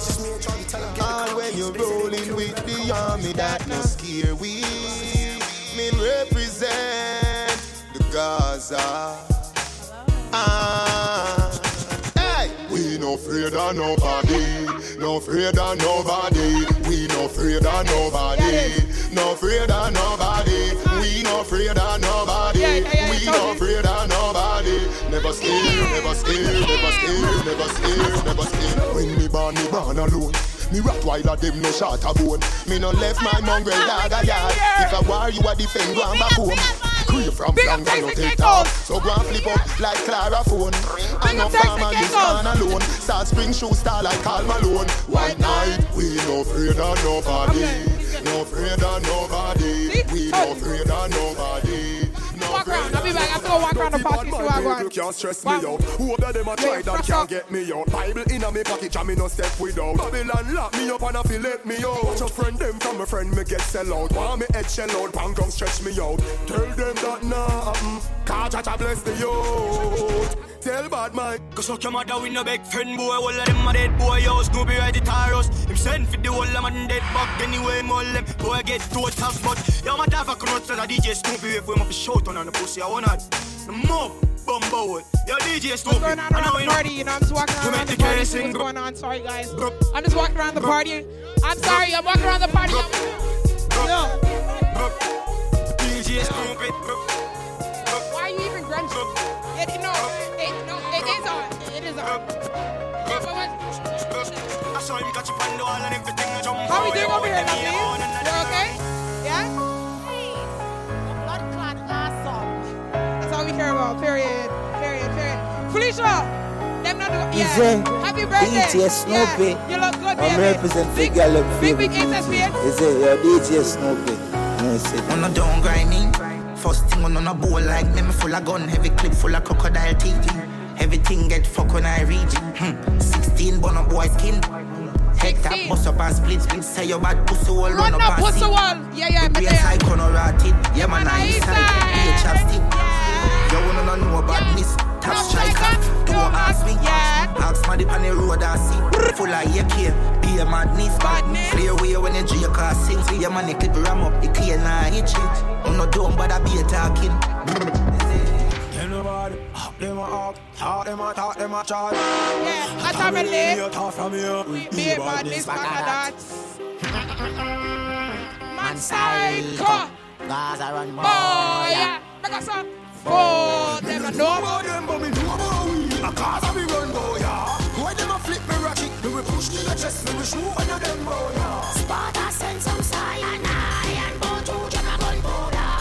This is me and Charlie, tell him get And when you're They say they rolling with the army that no scare we Me represent the Gaza Ah, hey, we no afraid of nobody, no afraid of nobody. We no afraid of nobody, no afraid of nobody. We no afraid of nobody, we no afraid of nobody. Never scared, never scared, never scared, never scared, never scared. When me born, me born alone. Me Rottweiler them no shot a bone. Me no left my mongrel dog a yard. If I war you a defend, go and back home. Free from Big up flank and no take off. So go and flip up like Clara phone. Big And no farmer this man alone. Start spring shoe star like Karl Malone. White night, we no afraid of nobody. No afraid of nobody. We no afraid of nobody. No Walk around. I'll be back. I have to go walk around the party. See what I You want. can't stress me out. Who of them a try that can't get me out? Bible in a me pocket, and me no step without. Babylon lock me up and I feel let me out. Watch a friend them from a friend me get sell out. Want me head shell out, bang come stretch me out. Tell them that nah happen. Cause Jah bless the youth. Tell bad man. Cause suck your mother with no big friend boy All of them a dead boy yo Snoopy ride the Taros Him send for the whole of man dead bug Anyway all them boy get to a tough But yo my dad fuck out to the DJ Snoopy If we must shout on the pussy I wanna The more bumbo Yo DJ Snoopy What's going on around the party? You know, I'm just walking around the party. girls See sing, What's going on? Sorry, guys. I'm just walking around the party. I'm sorry. I'm walking around the party. No. DJ Snoopy Why are you even grunting? It, no, it, no, it is on. It is on. Yeah, but what? I saw him catch up on the and everything I jump How we doing over here, lovely? Felicia! Them not the, yeah. Is? Happy birthday. DJ Snoopy. Yeah. You look good, I'm baby. represent for girl up Big, big HSPN. Is it your DJ Snoopy? Yes. On a down grinding. First thing on a bowl like me, me full of gun, heavy clip full of crocodile teeth. Everything get fuck when I reach. Hmm. 16 bun up boy skin. Head tap, bust up and split split. Say your bad pussy all run, Run up up, and pussy see. wall. Yeah, yeah, The but brain they side corner rotted. Yeah, man, I east side. Be a chapstick. You wanna know about this? Top striker. Don't ask me. Ask my dip on the road I see. Full of AK. Be a madness. Clear way when the J car sings. Yeah, man, the clip ram up. It clear now, hit shit. I'm not dumb, but I be a talking. Tell nobody, ah, them a hawk, talk them a talk them a chat. Yeah, I talk from there. Talk from here. Be a madness, back. Man psycho. Gaza run Oh, yeah. Make us up. Oh, them a know about them, but me know about we. A cause of me run, boy, yeah. Why them a flip me ratchet? Me we push to the chest, me we shoot under them, boy, yeah. Sparta send some cyanide and go to Jamagon border.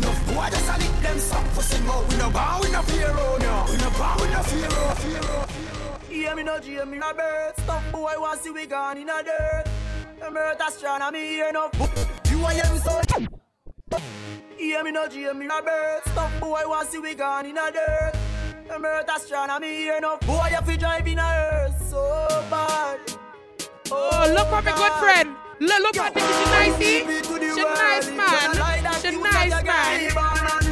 No boy just a lick them some pussy mouth. We no bow, we no fear, oh, no. We no bow, we no fear, oh, fear, oh. Yeah, me no dream, me no bird. Stop boy, want see we gone in a dirt. Them earth astronomy here no. You a young so. Yeah, me no dream, me no bird. Stop boy, want see we gone in a dirt. Them earth astronomy here no. Boy, you fi drive in a earth so bad. Oh, look at my good friend. Look, look at this. She nice, eh? see? She nice, man. She nice, man.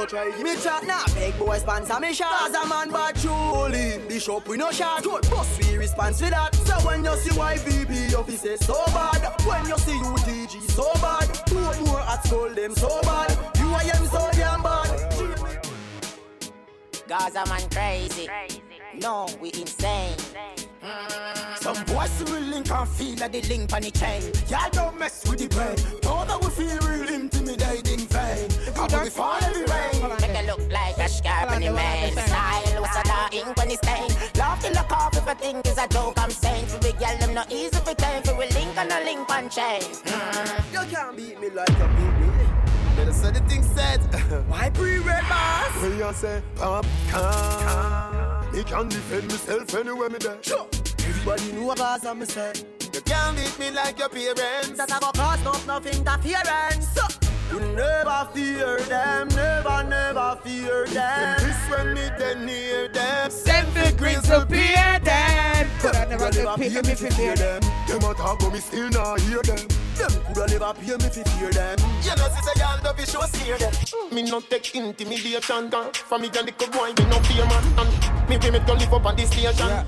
No try give me chat now. Big boy sponsor me shot. As a man bad truly. Bishop we no shot. Good boss we response for that. So when you see YVP officers so bad. When you see UTG so bad. Two more at school them so bad. You are young so damn bad. Gaza man crazy. No, we insane. Some boys will link and feel like the link on the chain. Y'all don't mess with the brain. Don't know we feel real intimidating vain. Cause we fall every rain. Make it look like a scarp in the main. Style was a da ink when it's stain. Love to look off if I think it's a joke I'm saying. For big girl, them not easy for time. For we link on a link on chain. Mm. You can't beat me like you beat me. Better say the thing said. Why pre-red boss? When you say popcorn, me can defend myself anywhere me there. Sure. Everybody know about some say. You can't beat me like your parents. That I go cause not enough interference. So, you never fear them, never, never fear them. This when me then near them. Send the greens to peer them. Could I never get paid me for fear them. Them a talk but me still not hear them. Them coulda never pay me fi fear them. You know, sister, y'all don't be sure scare them. Me no take intimidation, girl. From me and the good boy, me no fear man. And me we make you live up on this station.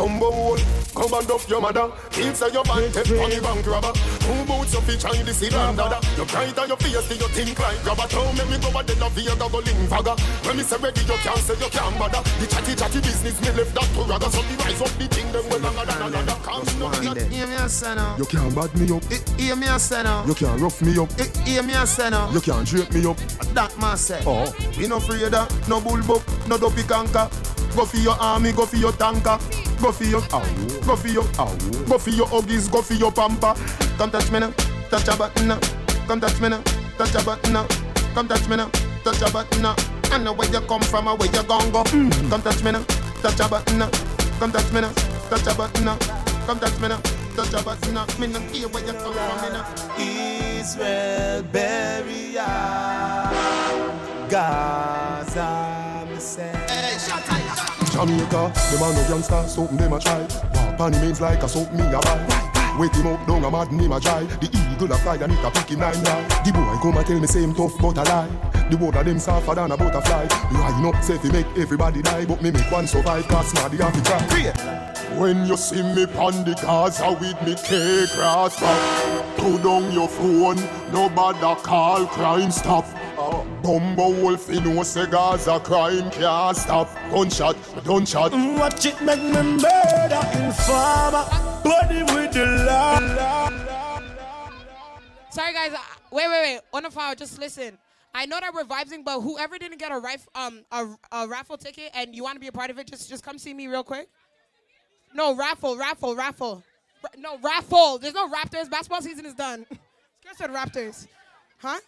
Combo hole, come and up your mother. Kids say your bank head on the bank robber. Two boots your feet shine the city and dada. You bright on your face, do you think like grabber? Don't make me go a dead of your go link bagger. When me say ready, you can't say you can't bother. The chatty chatty business, me left that to rather. So the rise up the thing, them well longer than another. Can't no Hear me a say. You can't bad me up. Hear me a say. You can't rough me up. Hear me a say. You can't drape me up. That man say. Oh, we no afraid of no bull buck, no dopey canker. Go for your army, go for your tanker. Go for your ow, go for your ow, go for your huggies, go for your pamper. Come touch me now, touch a button now. Come touch me now, touch a button now. Come touch me now, touch a button now. I know where you come from or where you gon' go. Mm. Come touch me now, touch a button now. Come touch me now, touch a button now. Come touch me now, touch a button now. Me no care where you come from, me now. Israel Beria Gaza, me say. Hey, shut Jamaica, them a no youngster, something them a try. Walk on means like a something me a buy. Wake him up, down a mad name a dry. The eagle a fly and it a pick him nine yard. The boy come and tell me same tough but a lie. The word of them softer than a butterfly. Line up, say fi make everybody die, but me make one survive, cause now the have to try. When you see me pon the Gaza with me K-Cross back Put down your phone, nobody call crime stop Bumbo wolf, you know say Gaza crime can't stop Gunshot, gunshot Watch it make me murder informer Body with the law Sorry, guys. uh, Wait, wait, wait. On the file, just listen. I know that we're vibing, but whoever didn't get a rif- um a, a raffle ticket and you want to be a part of it, just just come see me real quick. No raffle, raffle, raffle. Ra- no raffle. There's no Raptors. Basketball season is done. Scared said Raptors, huh?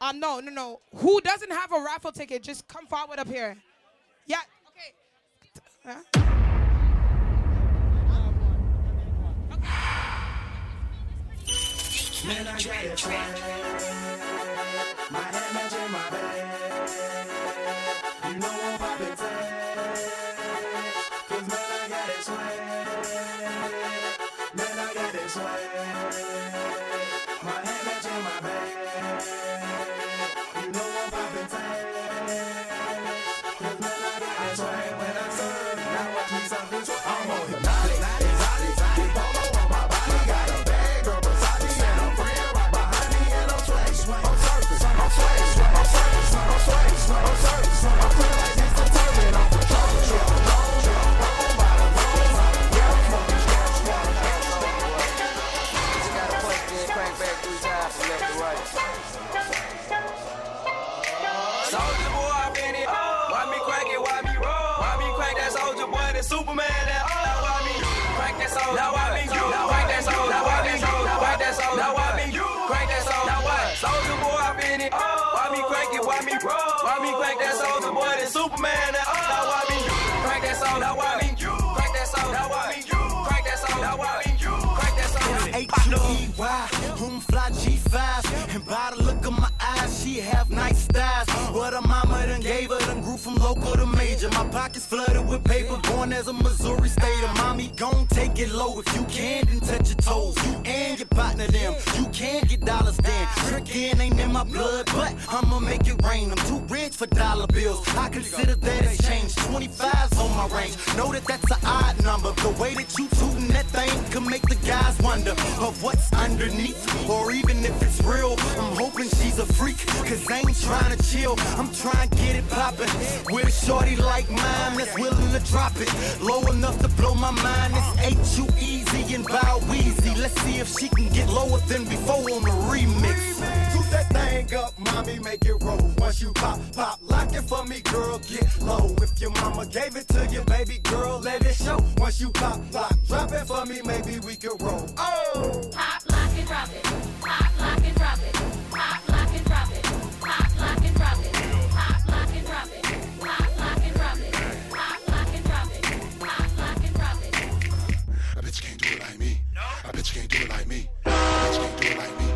Um, no, no, no. Who doesn't have a raffle ticket? Just come forward up here. Yeah. Okay. Man, I. My hand my bag. You know I'm Why me crank that soldier boy? That Superman. That uh, now why me you crank that soldier? Now why me you crank that soldier? Now why me you crank that soldier? Now why me you crank that soldier? H-U-E-Y, home fly G5 And by the look of my eyes, she have nice thighs What her mama done gave her, done grew from local to major My pockets flooded with paper, born as a Missouri stater Mommy, gon' take it low. If you can, then touch your toes. You and your partner them, you can get dollars then. Trickin' ain't in my blood, but I'ma make it rain. I'm too rich for dollar bills, I consider that exchange 25's on my range, know that that's an odd number. The way that you tootin' that thing can make the guys wonder Of what's underneath, or even if it's real I'm hoping she's a freak, cause I ain't trying to chill. I'm trying to get it poppin' With a shorty like mine that's willing to drop it Low enough to blow my mind, it's H-U-Easy and Bow Weezy Let's see if she can get lower than before on the remix Toot that thing up, mommy, make it roll. Once you pop, pop, lock it for me, girl, get low. If your mama gave it to you, baby girl, let it show. Once you pop, lock, drop it for me, maybe we can roll. Oh! Pop, lock, and drop it. Pop, lock, and drop it. Bitch can't do it like me. A bitch can't do it like me.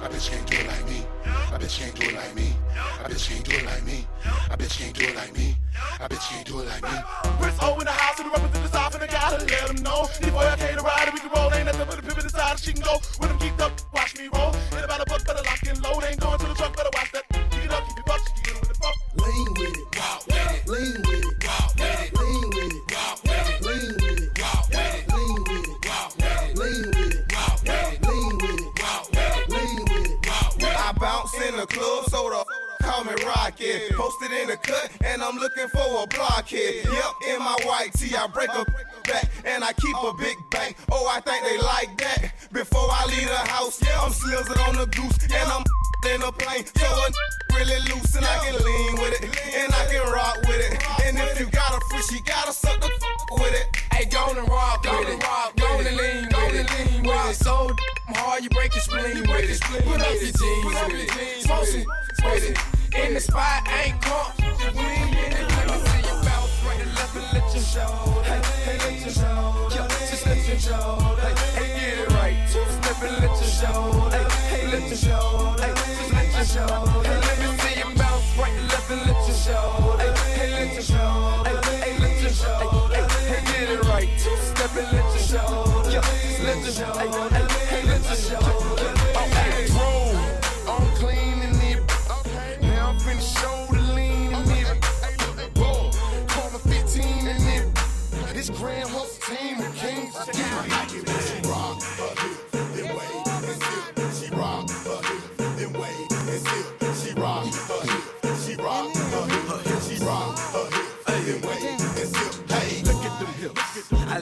A bitch can't do it like me. A bitch can't do it like me. A bitch can't do it like me. A bitch can't do it like me. A bitch can't do it like me. Chris O in the house and the represent the south and I gotta let them know. Need boy I came to ride and we can roll. Ain't nothing but a pivot inside she can go. With them geeked up, watch me roll. Ain't about a book, better lock and load. Ain't going to the truck, better watch that. Keep it up, keep it buck, can get it with the fuck. Lean with it, with lean with it, call me Rocket. Posted in the cut, and I'm looking for a blockhead. Yep, in my white tee, I break a back, and I keep a big bang. Oh, I think they like that. Before I leave the house, yeah, I'm slizzing on the goose, and I'm in a plane. So a really loose, and I can lean with it, and I can rock with it. And if you got a fish, you gotta suck the with it. Hey, go and rock with it. Go and lean with it. Rock so hard, you break your spleen with it. Put up your jeans with it. Smoke some with it. In the spot, I ain't caught. Just. Let me see you bounce right and left and let your show. Hey, let your show. Yeah, just let your show. Hey, get it right. Two let your show. Hey, let your show. Hey, just let your show. Hey, let me see you bounce right and left and let your show. Hey, let your show. Hey, hey, let your show. Hey, get it right. Two let your. Yeah, just let your hey, let your.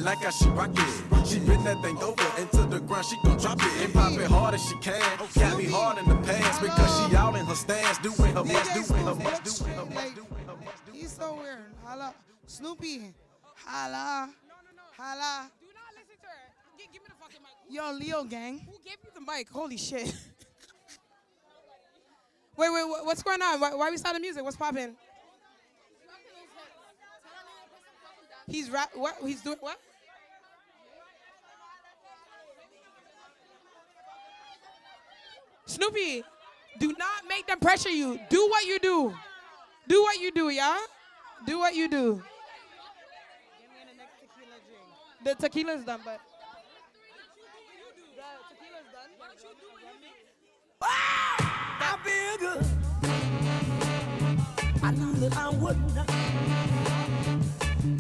Like how she rock it. She bend that thing over into the ground. She gon' drop it and pop it hard as she can. Got me hard in the pants because she out in her stance, doing her best, doing her best, doing her best. He's so weird. Holla. Snoopy. Holla. Holla. Do not listen to her. Gi- give me the fucking mic. Yo, Leo gang. Who gave you The mic. Holy shit. wait, wait, what's going on? Why, why we starting music? What's popping? He's rap. What? He's doing what? Snoopy, do not make them pressure you. Do what you do. Do what you do, yeah? Do what you do. The tequila's done, but. I feel good. I knew that I wouldn't.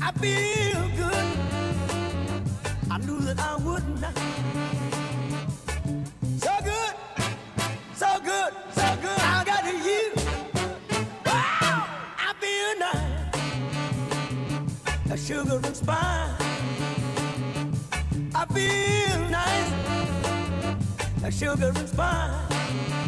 I feel good. I knew that I wouldn't. So good, so good. I got you. Wow, I feel nice. A sugar and spice. I feel nice. A sugar and spice.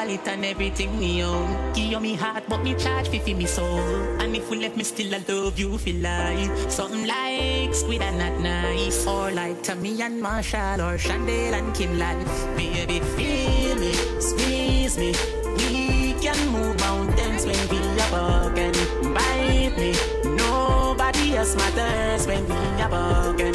Wallet and everything me own. Give you me heart, but me charge fi fi me soul. And if we left me still, I love you for life. Something like squid and not nice, or like Tammy and Marshall, or Chandel and Kimlan. Baby, feel me, squeeze me. We can move mountains when we are broken. Bite me, nobody else matters when we are broken.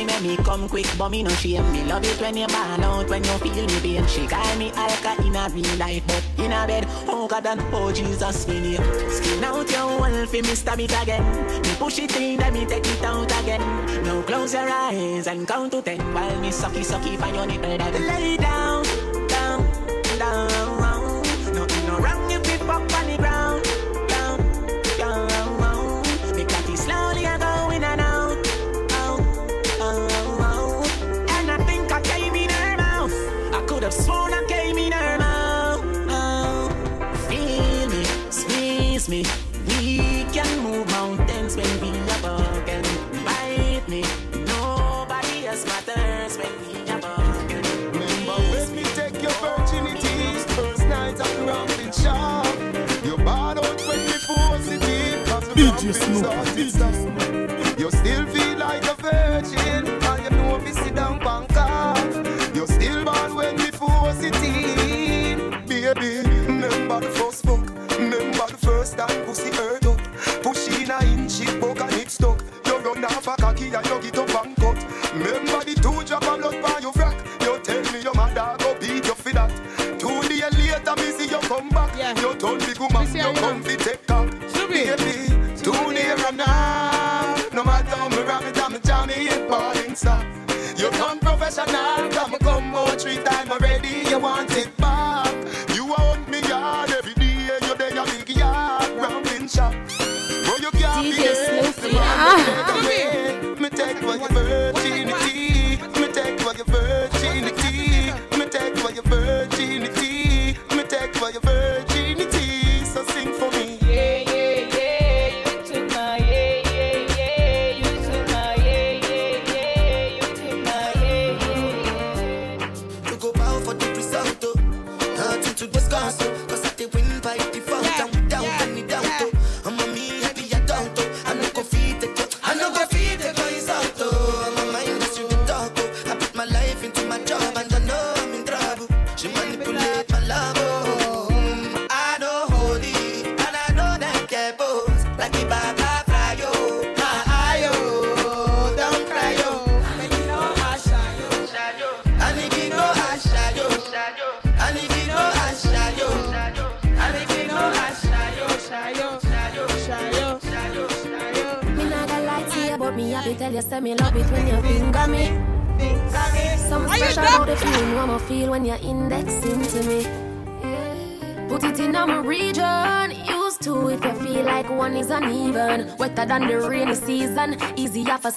It make me come quick, but me no shame. Me love it when you ball out, when you feel me pain. She call me alka in a real life, but in a bed, oh God and oh Jesus, me name. Skin out your wall fi me stab it again. Me push it in, then me take it out again. Now close your eyes and count to ten while me sucky sucky for your nipple. Lay down,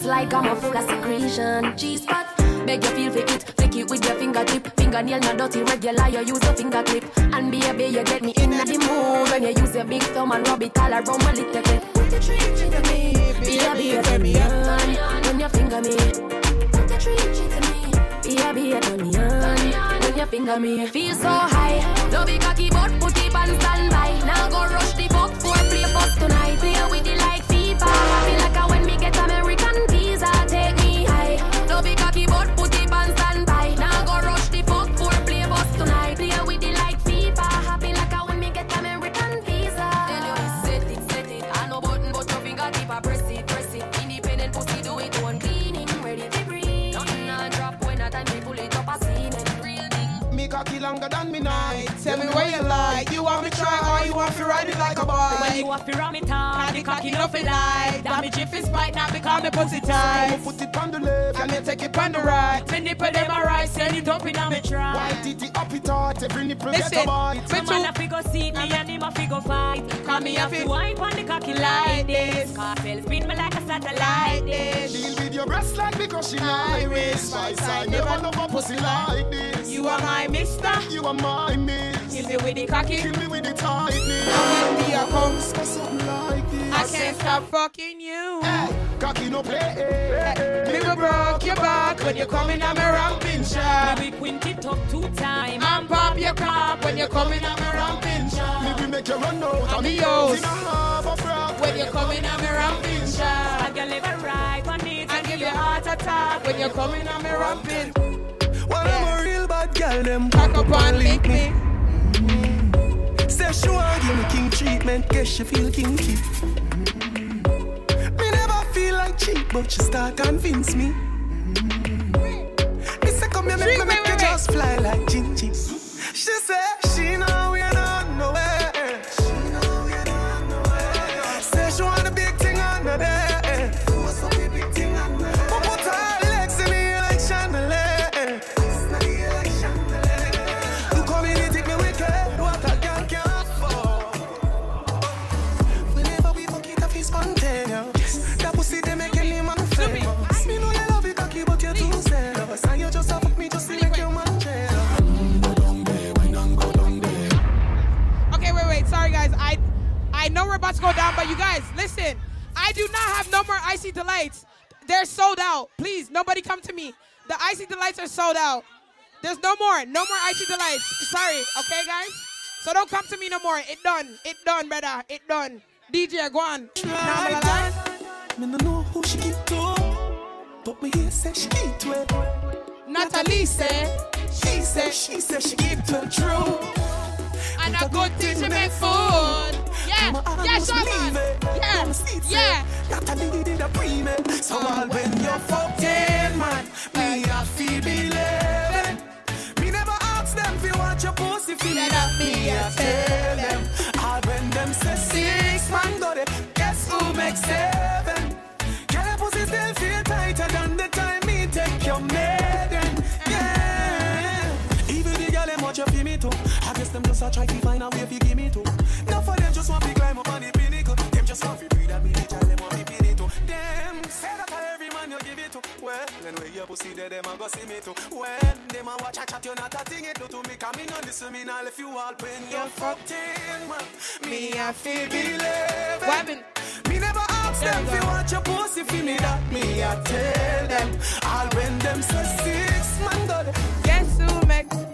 Easy off a full of secretion. G spot. Beg you feel for it, flick it with your fingertip. Fingernail not dirty, regular, you use your finger clip. And baby, you get me in the mood when you use your big thumb and rub it all around my little bit. Put the tree to me, baby, turn me on when you finger me. Put the tree to me, baby, turn on when you finger me. Feel so high, don't be cocky but put it on standby. Now go rush the fuck for play fuck tonight. Play with the like longer than me night. Tell me where you lie. You want me try or you want to ride it like a boy? When you want to ram it on, the cocky no fi lie. Damage if it's spite, not because me pussy tight. Put it on the left, and me take it on the right. Me nipple them a right, send it up in a me try. White titty up it hard, every nipple get a bite. Some man a fi go see me and him a fi go fight. Come me a fi wipe on the cocky like this. Cartel spin me like a satellite dish. Deal with your breast like because she Irish. My side never love a pussy like this. You are my mister. You are my miss. Kill me with the cocky. Kill me with the tightness. And when me a come, something like this. I can't stop fucking you. Hey, cocky no play. Me will broke your back when you come in on me ramping shot. We quint it up two times. And pop your crop when you come in on me ramping shot. Me will make you run out And me house house in a harbor frock. when you come in on me ramping shot. I can live a right on it. And give you heart attack when you come in on me ramping. Girl, them Cock up and lick me. Mm-hmm. Say she want give me king treatment, guess she feel kinky. Mm-hmm. Me never feel like cheap, but she start convince me. Mm-hmm. Me say come here, make me make you just fly like Gingy. No more. No more icy delights. Sorry, okay, guys? So don't come to me no more. It done. It done, brother. It done. DJ, go on. Now, me no know who she keep to, but me hear say she keep to. Natalie say, she say, she say she keep to true. And a good thing to make food. Yeah, yeah, Shaman. Yeah, yeah. Natalie did a pre-med, so all when you're 14, man, me I feel believing. Feel it up, me I tell them. All when them say six, man, got it. Guess who makes seven? Girl, your pussy still feel tighter than the time me take your maiden. Yeah. Even the girl them watch you feel me too. I guess them just a try to find a way if you give me too. Now for them just want to pussy there, them a go see me too. When them a watch a chat, you not a thing it do to me. Come in on listen me now if you all when you're 14, man. Me I feel believe. Weapon. Me never ask them if you want your pussy for me that me I tell them. All when them say six man got it. Guess who make?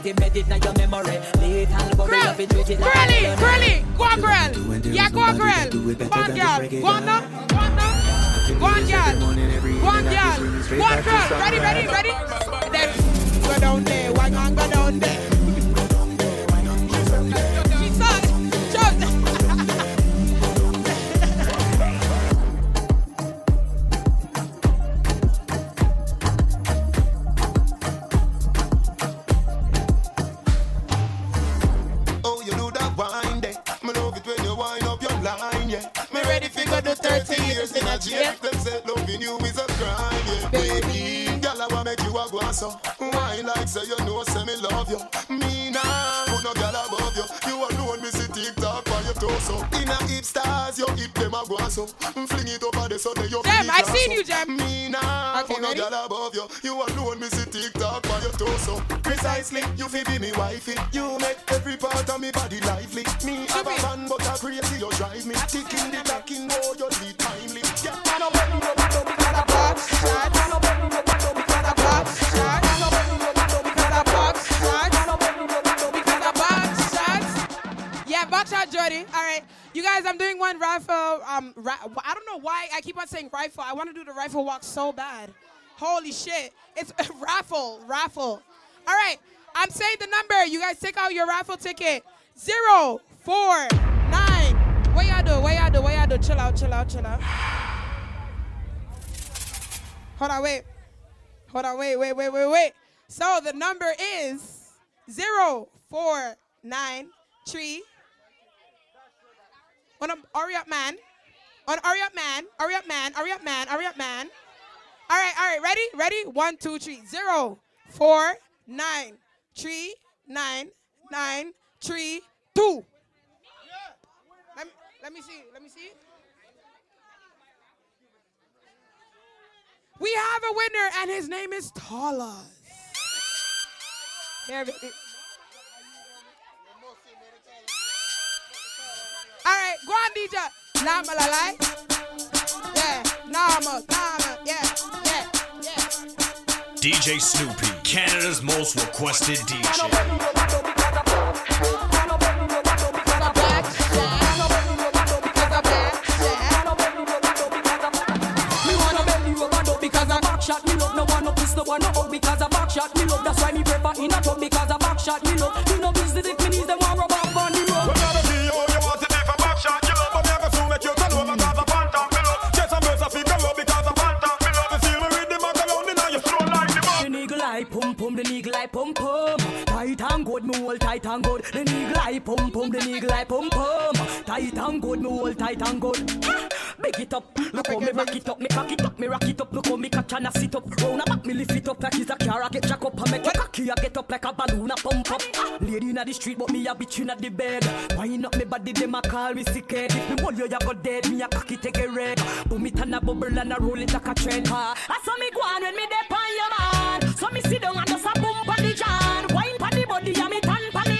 Epic it embedded in your memory. Little bubble Girl, of it, treat it like girlie, a go on, girl. Yeah, go on, girl. Go on, girl. Go on now, go on now. Go on, girl. Go on, girl. Go on, girl. Ready, ready, ready. Then go down there. Why not go down there? Fi be me wifey. You make every part of me body lively. Me have a man, but I crazy you drive me. Ticking the clock in oh, you lead timely. Yeah, man, I'm ready, ready, ready, because I pop shot. Man, I'm ready, ready, ready, because I pop shot. Man, I'm ready, ready, ready, because I pop shot. Man, I'm ready, ready, ready, because I pop Box. Yeah, box shot, Jody. All right, you guys, I'm doing one rifle. Um, ra- I don't know why I keep on saying rifle. I want to do the rifle walk so bad. Holy shit! It's raffle, raffle. All right, I'm saying the number. You guys take out your raffle ticket. Zero four nine. What y'all do? What y'all do? What y'all do? Chill out, chill out, chill out. Hold on, wait. Hold on, wait, wait, wait, wait, wait. So the number is zero four nine three. On a hurry up, man. On hurry up, man. Hurry up, man. Hurry up, man. Hurry up, man. All right, all right. Ready? Ready? One, two, three. Zero, four, nine, three, nine, nine, three, two. Let me, let me see. Let me see. We have a winner, and his name is Talas. All right, go on, DJ. Nama la. Yeah, Nama, Nama, yeah. DJ Snoopy, Canada's most requested DJ. Shot me love. No one no piss, no one no out because a back shot me love. That's why me prefer in a tub because a back shot me love. Tight and good, me hold tight and good. The niggle eye pum pum, the niggle eye pum pum. Tight and good, me hold tight and good. Big it up, look how me rock it up, me cock it up, me rock it up. Look how me catch and I sit up. Round about me lift it up like it's a car. I get jack up and make it cocky. I get up like a balloon, I pump up. Lady inna the street, but me a bitch inna the bed. Wine up me body, them a call me sick head. If me hold you, you go dead. Me a cocky take a red. Boom it and a bubble and a roll it like a trend. Ha. I saw me go on when me dip on your man. So me sit down and just a boom pon the jan. Wine pon the body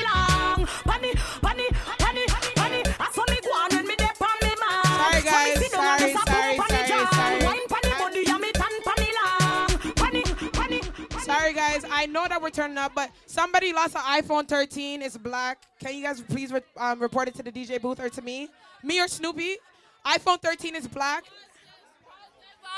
and me tan long. That's what me go on when me dey pon me man. Sorry, guys. Sorry, sorry, boom pon the sorry, sorry. Wine pon the body and me tan pon the long. Pon the, pon the. Sorry, guys. I know that we're turning up, but somebody lost an iPhone 13. It's black. Can you guys please re- um, report it to the DJ booth or to me? Me or Snoopy? iPhone 13 is black.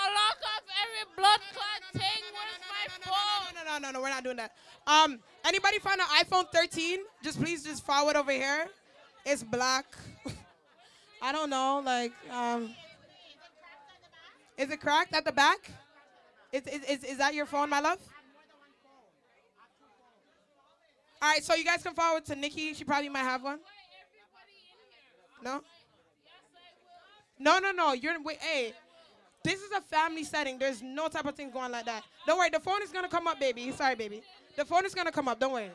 Lock off every blood clot thing. My phone? No, no, no, no. We're not doing that. Um, anybody found an iPhone 13? Just please, just forward over here. It's black. I don't know. Like, um, is it cracked at the back? Is, is, is, is that your phone, my love? All right, so you guys can forward to Nikki. She probably might have one. No? No, no, no. You're wait, hey. This is a family setting. There's no type of thing going like that. Don't worry, the phone is gonna come up, baby. Sorry, baby. The phone is gonna come up. Don't worry.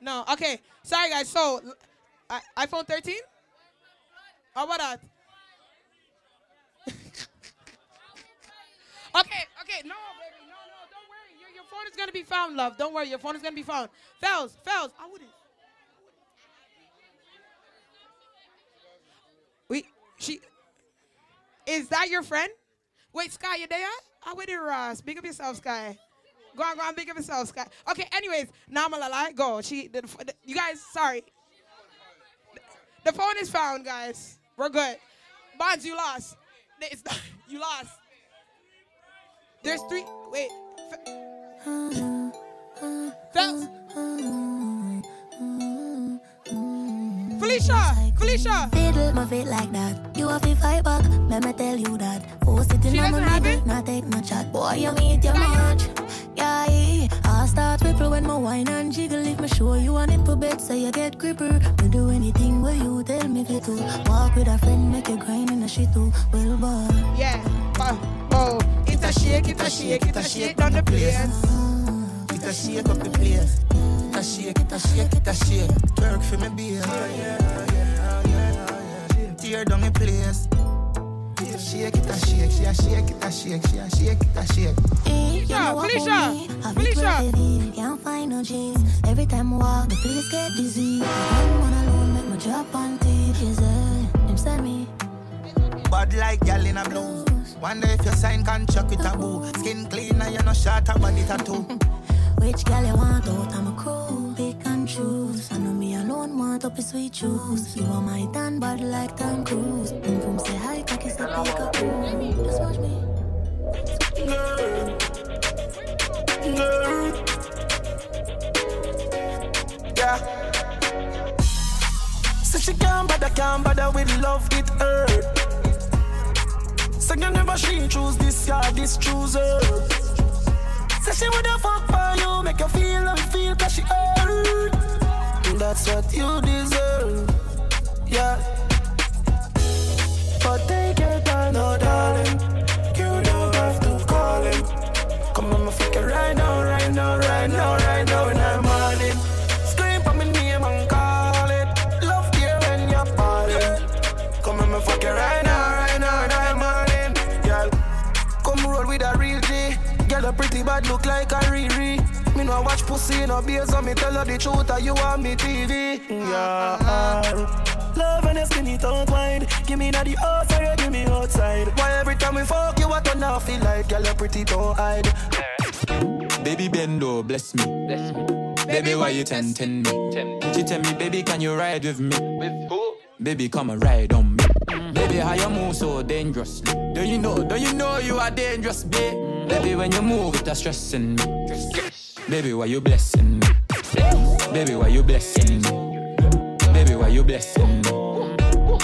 No, okay. Sorry, guys. So, I- iPhone 13? How about that? okay, okay. No, baby. No, no. Don't worry. Your, your phone is gonna be found, love. Don't worry. Your phone is gonna be found. Fells, Fells. I wouldn't. We, she. Is that your friend? Wait, Sky, you there? I with it, Ross. Big up yourself, Sky. Go on, go on, big up yourself, Sky. Okay, anyways, Namalala, go. She, the, the, you guys, sorry. The phone is found, guys. We're good. Bonds, you lost. It's not, you lost. There's three. Wait. Fells. Felicia, Felicia. Fiddle my feet like that. You have to fight back. Let me tell you that. It in She my doesn't have middle. Not take no chat. Boy, you meet your match. Yeah, I start ripple when my wine and jiggle. If me show you a nipple bed, so you get gripper. Me do anything where you tell me to. Walk with a friend, make you grind in a shit too. Well, boy. Yeah. Oh, oh. It's a shake, it's a shake, it's a shake down the place. Uh-huh. It a shake up the place. It a shake, it a shake, it a shake. Twerk for me, beer. Oh, oh, oh, Tear down the place. It a shake, it a shake. She a shake, it a shake. She a shake, it a shake. You Felicia, Felicia, for me? I be Felicia. Can't find no jeans. Every time I walk, the place get dizzy. One man alone make my drop on teeth. Is send me. Bad like gal in a blouse. Wonder if you sign contract with a boo. Skin clean and you no short a body tattoo. Which girl you want out? I'm a crew. Alone want up sweet juice. You are my tan bad like Tom Cruise. Boom boom say hi, cocky say pick up. Just watch me. Yeah. So she can't bother, can't bother with love, it hurt. So you never she choose this guy, this choose her. Say she woulda fuck for you, make you feel you feel, cause she hurt. That's what you deserve, yeah. But take your time, no darling. You don't have to call him. Come on, my fuck it right now, right now, right now, right now, the morning. Scream for me name and call. Love when you're falling. Come on, right now, right now, morning. Girl, come roll with a real. Girl, a pretty bad look like a Riri. Me no watch pussy no beers, so me tell her the truth, and you want me TV. Yeah. Love and your skinny tongue wine. Give me that the outside, give me outside. Why every time we fuck you, I turn off feel like girl, you pretty don't hide. Baby Bendo, bless me. Bless me. Baby, why you tempting me? She tell me, baby, can you ride with me? With who? Baby, come and ride on me. Baby, how you move so dangerously? Do you know, do you know you are dangerous, babe? Mm. Baby, when you move, it's stressing me. Baby, why you blessing me? Baby, why you blessing me? Baby, why you blessing me?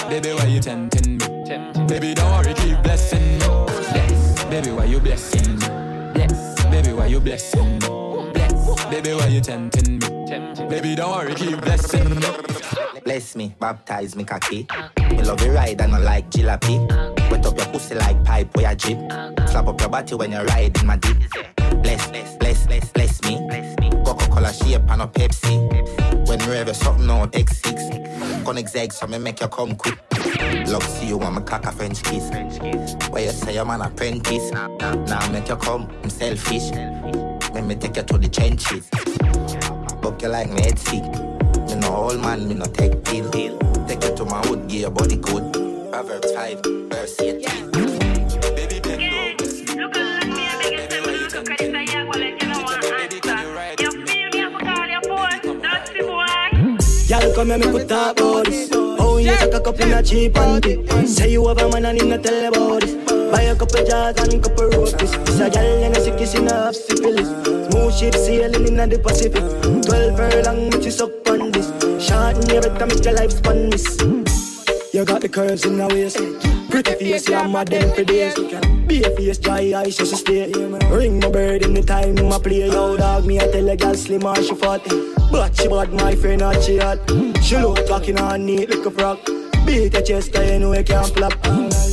Baby, why you tempting me? Baby, don't worry, keep blessing me. Baby, why you blessing me? Baby, why you blessing me? Baby, why you tempting me? Baby, don't worry, keep blessing me. Bless me, baptize me cocky. Me love you ride and I like jalopy. Wet up your pussy like pipe where you drip. Slap up your body when you ride in my deep. Bless, bless, bless, bless, bless me. Coca-Cola shape and a Pepsi. When we have something on X6. Gonna exeg, so me make you come quick. Love see you want me cock a French kiss. Where you say I'm an apprentice. Now make you come, I'm selfish. Let me take you to the trenches. Book you like me head sick. Me no old man, me no take pill. Take you to my hood, give your body good. Proverbs 5, verse 18. Baby, bend over. Y'all come here, me could talk about this. Oh, you suck a cup in a cheap panty. Say you have a man and him not tell about this. Buy a couple jars and couple roasties. This a gal and a sick kiss in a syphilis. Smooth ship sailing in the Pacific. Twelve furlong, me suck on this. Short and you better make your life span this. You got the curves in the waist. Pretty face, I'm a them for days. Be a face, dry eyes, just a stay. Ring my bird in the time, my play. Yo, dog, me, I tell a girl slim or she fat. But she bad, my friend, not she hot. She look talking on neat like a frog. Beat your chest, I know you can't flop.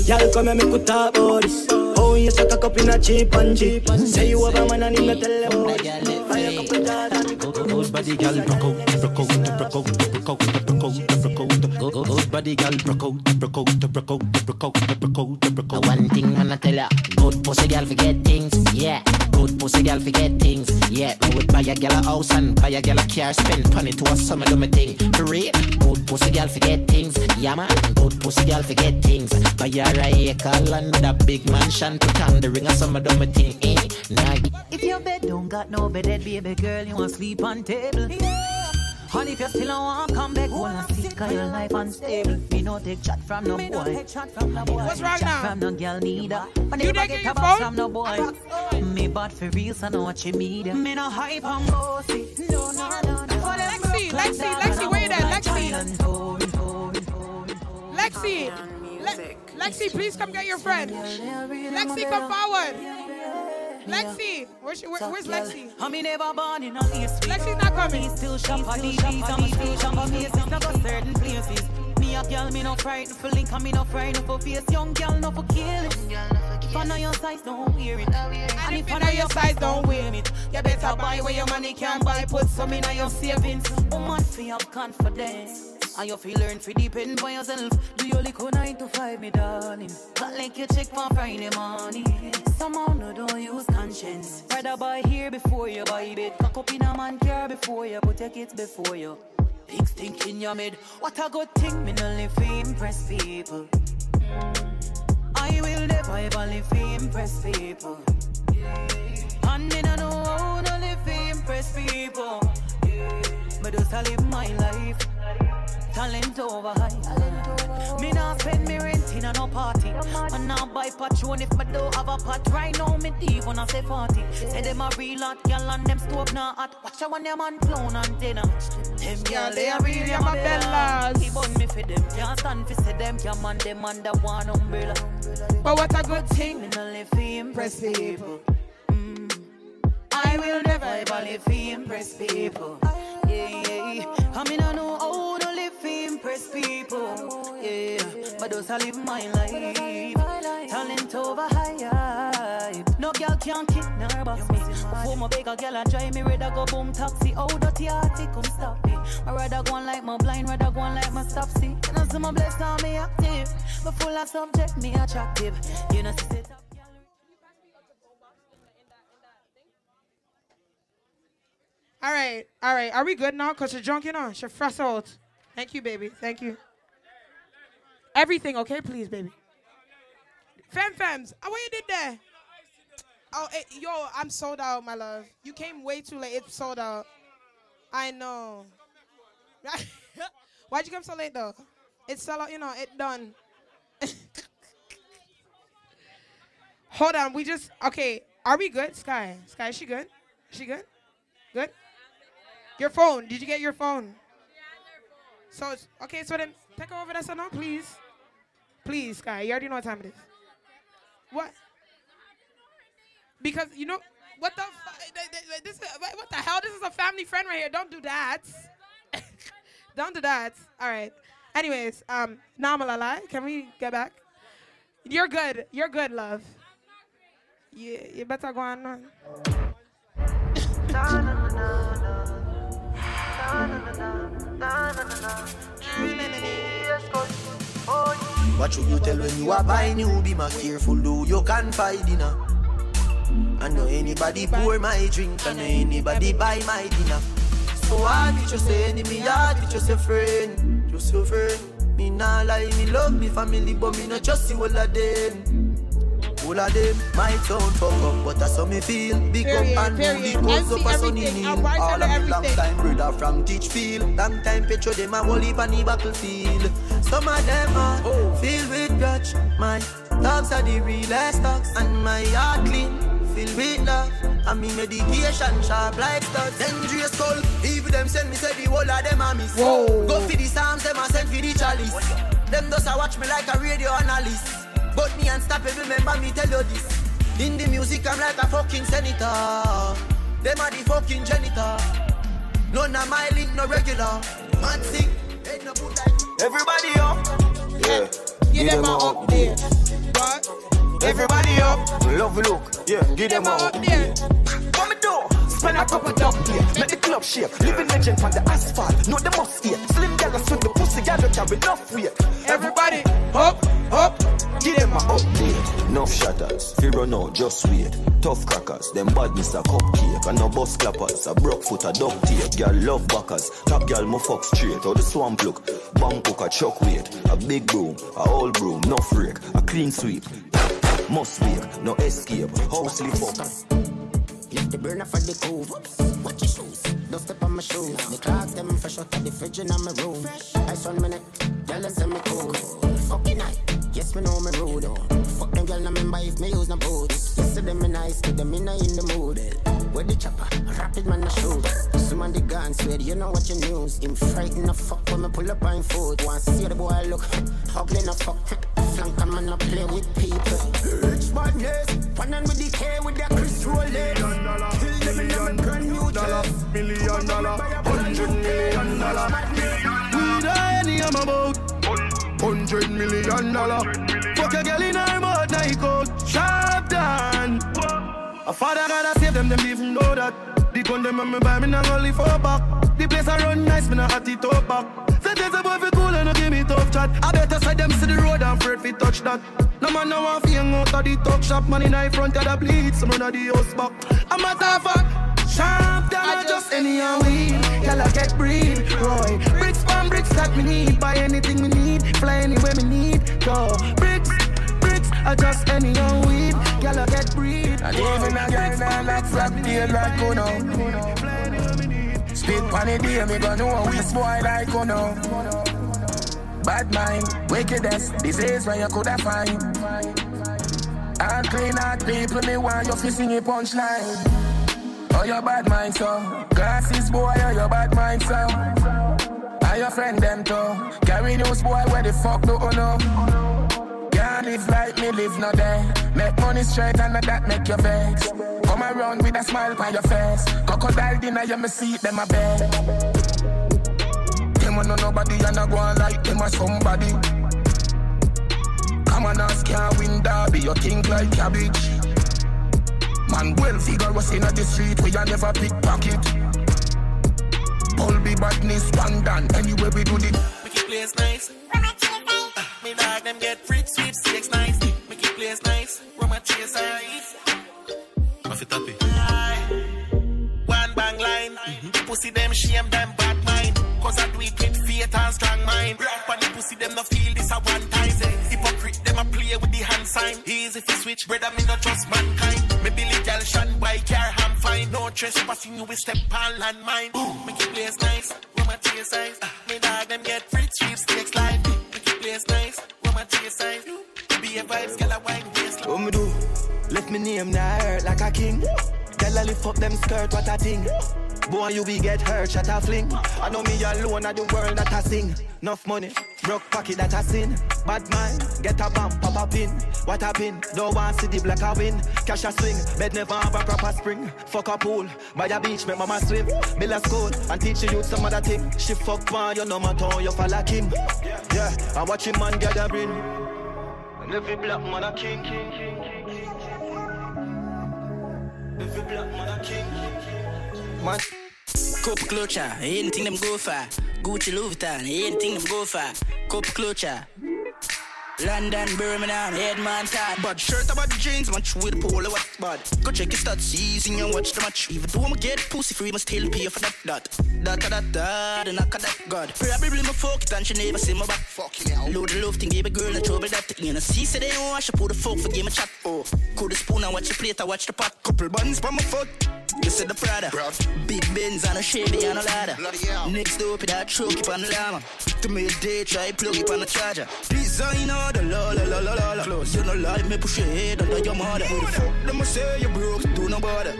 Y'all come and make we talk about this. Oh, you suck a cup in a cheap and cheap. Say you have a man and him tell them Good body, girl, broke out, broke out, broke out, broke out, broke out, broke out. Good, body, girl, broke out, broke out, broke out, broke out, broke out, broke out. One thing I'ma tell ya, good pussy girl forget things, yeah. Good pussy girl forget things, yeah. Me would buy a girl a house and buy a girl a car, spend money to a summer do me thing. For real, good pussy girl forget things, yeah man. Good pussy girl forget things. Buy her a acre land with a big mansion, put on the ring a summer do me thing, eh? Nah. If your bed don't got no bed, baby girl, you want sleep on table. And if you still don't want come back, wanna see cause your life unstable. Me no take chat from no boy. What's wrong now? From no girl neither. But You never get a phone? from no boy. Me bad for real, so know what you need. Me no hype on bossy. No, no, no, no. Lexi, Lexi, Lexi, where you at? Lexi. Lexi. Le- Lexi, please come get your friend. Lexi, come forward. Lexi, where's, she, where, where's Lexi? I me never born in a lace. Lexi's not coming. Still shop for DVs and me still shop for faces. Never certain places. Me a girl, me no frightened for link, and me no frightened for face. Young girl, no for kill it. If I know your size, don't wear it. And if I know your size, don't wear it. You better buy where your money can buy. Put some in your savings. Oh, Woman, feel have confidence. And you feel learn to depend by yourself. Do your liquor nine to five, me darling. Not like you check for Friday morning. Somehow no don't use conscience. Rather buy here before you buy bed. Cock up in a man car before you put your kids before you. Big stink in your mid. What a good thing, me no live to impress people. I will never ever live to impress people. And me no know how to live to impress people. But just I live my life. Talent over high. Me not spend me rent in a no party. And now buy patron if me don't have a pot. Right now me deep when I say 40. Say them a real hot girl and them stove not hot. Watch out when them man clown and dinner. Them girl they are really my bellas. Keep on me for them. Can't stand for say them. Can't man them under one umbrella. But what a good thing. Me no live for impress people. I will never ever live to impress people. Yeah, yeah. I mean, I know how to live to impress people. Yeah, but those I live my life. Talent over high. No girl can kick nor box me. Before my a girl and drive me, rather go boom taxi. Oh, dirty hearty, come stop me. I rather go on like my blind, rather go on like my stop see. You know, some my blessed on me active. But full of subject, me attractive. You know, see, sit up. All right, all right. Are we good now? Cause you're drunk, you know. You're fresh out. Thank you, baby. Thank you. Everything, okay, please, baby. Fem fems, uh, what you did there? Oh, eh, yo, I'm sold out, my love. You came way too late. It's sold out. I know. Why'd you come so late though? It's sold out. You know, it done. Hold on, we just okay. Are we good, Sky? Sky, is she good? She good? Good. Your phone. Did you get your phone? So okay. So then take her over there, so now, please, please, Sky. You already know what time it is. What? Because you know what the fu- this is, what what the hell? This is a family friend right here. Don't do that. Don't do that. All right. Anyways, um, Namalala, can we get back? You're good. You're good, love. You, you better go on. What should you tell when you are buying new be my careful do you confide in her. I know anybody pour my drink, I know anybody buy my dinner. So hard with just say enemy, hard with just a friend, just your friend. Me nah lie, me love me family, but me not just see all of them. All of them might sound fuck up, but that's how me feel. Big Period, up and period. big goes MC up as sunny. I'm right All of me long time brother from Teachfield. Long time petro them a whole heap on the battlefield. Some of them are oh. filled with grudge. My dogs are the realest dogs, and my heart clean, filled with love. And me medication sharp like studs. Dangerous skull, even them send me say the whole of them a miss. Whoa. Go for the psalms, them a send for the chalice. Them just a watch me like a radio analyst. But me unstoppable, remember me tell you this. In the music, I'm like a fucking senator. Them are the fucking janitor. None of my link, no regular. Man sing, ain't no good Everybody up. Yeah. Give them a up there. What? Everybody up. Love you look, yeah, give them a up there. What me do? Spend a couple dub here, make the club shake. Living legend on the asphalt, know the must here. Slim gal swing the pussy, gal don't enough weight. Everybody, up, up. Give them a update. Enough shatters, fear run out, just wait. Tough crackers, them badness a cupcake. And no bus clappers, a broke foot, a duct tape. Girl love backers, top girl mo fuck straight. Or the swamp look, bang hook, a chuck weight. A big broom, a old broom, no freak. A clean sweep, must wake, no escape. House lift up. Leave the burner for the cove. Watch your shoes. Don't step on my shoes. The clocks them fresh out of the fridge in my room. Ice one minute, girl and me cool. Fucking night. Yes, me know me rude. Oh. Fuck them girl, no remember if me use no boots. Yesterday me nice, to them not in the mood. Eh. Where the chopper, rapid man I shoot. Some on the gun sweat, you know what your news. Him frightened the fuck when me pull up on foot. Want see the boy look, ugly no fuck. Flank a man no play with people. Rich man yes, one with the K with the Chris Rollins. Kill them in them brand new dollar, million dollar, hundred million dollar. We die any I'm about hundred million dollar. Fuck a girl in her mouth, night coat, sharp down. A father gotta save them, them even know that. The gun them and me buy me not only for back. The place I run nice, me not at it up back. Sentence a boy fi cool and no give me tough chat. I better side them see the road and afraid fi touch that. No man no want fi hang out of the talk shop. Man in the front of the bleed, some run of the house back. I'm a tough. Sharp I just any and weed. Y'all get breed, Roy. Bricks from bricks that me need. Buy anything me need. Fly anywhere me need. Go. Bricks, bricks, I just any and weed. Y'all get breed. And even a girl now like tail like Uno. Spit on the day, me gonna know we spoil like Uno. Bad mind, wickedness, disease where you coulda find. And clean out people, me want you fi sing a punchline. Oh, your bad mind, so. Glasses, boy, oh, your bad mind, so. Are your friend, them, too. Carry news, boy, where the fuck do you know? Can't live like me, live no day. Make money straight and not that make your vex. Come around with a smile on your face. Crocodile dinner, you me see them a bed. Them a know nobody and I go on like them a somebody. Come on, ask can't win derby, you think like cabbage. Man, well figure was in at the street, we a never pickpocket. All be badness, one done, anyway we do the. Make it place nice. Uh, me dog them get Roma chase ice. Off it up One bang line. Pussy them shame them bad mind. Cause I do it with faith and strong mind. When the pussy them no feel this a one time. Hypocrite them a play with the hand sign. Easy if you switch, brother me not trust mankind. Me Billy gal shan by car I'm fine. No trespassing you will step on landmine. Ooh, make it place nice. Roma chase ice. Uh, me dog them get free sweepstakes live. Make it place nice. Roma chase ice. Be a vibes, gal a wine me name now hurt like a king. Girl, I lift up them skirt, what a thing. Boy, you will get hurt, shut a fling. I know me alone at the world that I sing. Enough money, broke pocket that I sin. Bad mind, get a bump, pop a pin. What a pin, don't want see the black a win. Cash a swing, bed never have a proper spring. Fuck a pool, by a beach, make mama swim. Build a school, and teach you some other thing. She fuck one, you know my tone, you fall like him. Yeah, I watch him man gathering. And every black man a king. Every black man a king. Man. Cup clutcher, anything them go for. Gucci Louis Vuitton, anything them go for. Cup clutcher. London, Birmingham, Headman Todd. But shirt about the jeans, match with polo what bad. Go check your stats, season and watch the match. Even though I'ma get pussy free, must still pay for that dot. That that that, and knock that God. Probably my fuck it and she never see my back. Fucking hell. Load the love thing, give a girl no trouble that. You know, see, say they don't wash, I put the fuck for game a chat. Oh, cool the spoon and watch the plate, I watch the pot. Couple buns from my foot. You said the Prada, big Benz and a Chevy and a ladder. Next door, put that truck up on the llama. To me day, try plug it on the charger. Designer, the la la la. Close, you no lie, me push your head under your mother. Who the fuck them say you broke, do no bother.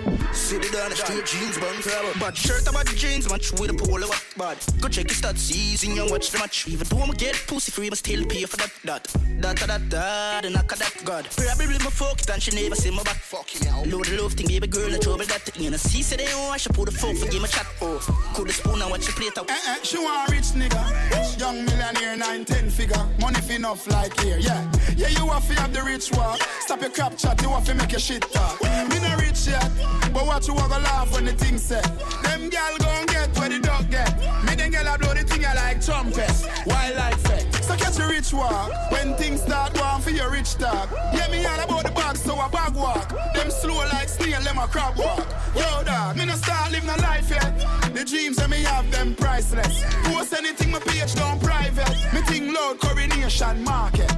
It down the street, jeans, bun crabber. Bad shirt about the jeans, match with a polo what bad. Go check your stats, season and watch the match. Even though I'ma get pussy free, must still pay for that. That that that that, and knock that God. Probably my it and she never see my back. Fucking hell. Load the love thing, baby girl, no trouble that. You know, see, say they don't wash, I put the fuck for game a chat. Oh, cool the spoon and watch the plate out. Eh, eh, she want rich nigga. Young millionaire, nine, ten figure. Money fi enough like yeah. Yeah, you have to have the rich walk. Stop your crap chat, you have to make your shit talk. Me no rich yet, but what you want to laugh when the thing set. Them gal gon' get where the dog get. Me them gal a blow the thing I like trumpets. Wildlife effect. So catch a rich walk. When things start going for your rich talk. Yeah, me all about the bag, so a bag walk. Them slow like snail, them a crab walk. Yo, dog, me no start living a life yet. The dreams that me have, them priceless. Post anything my page down private. Me think loud coronation market.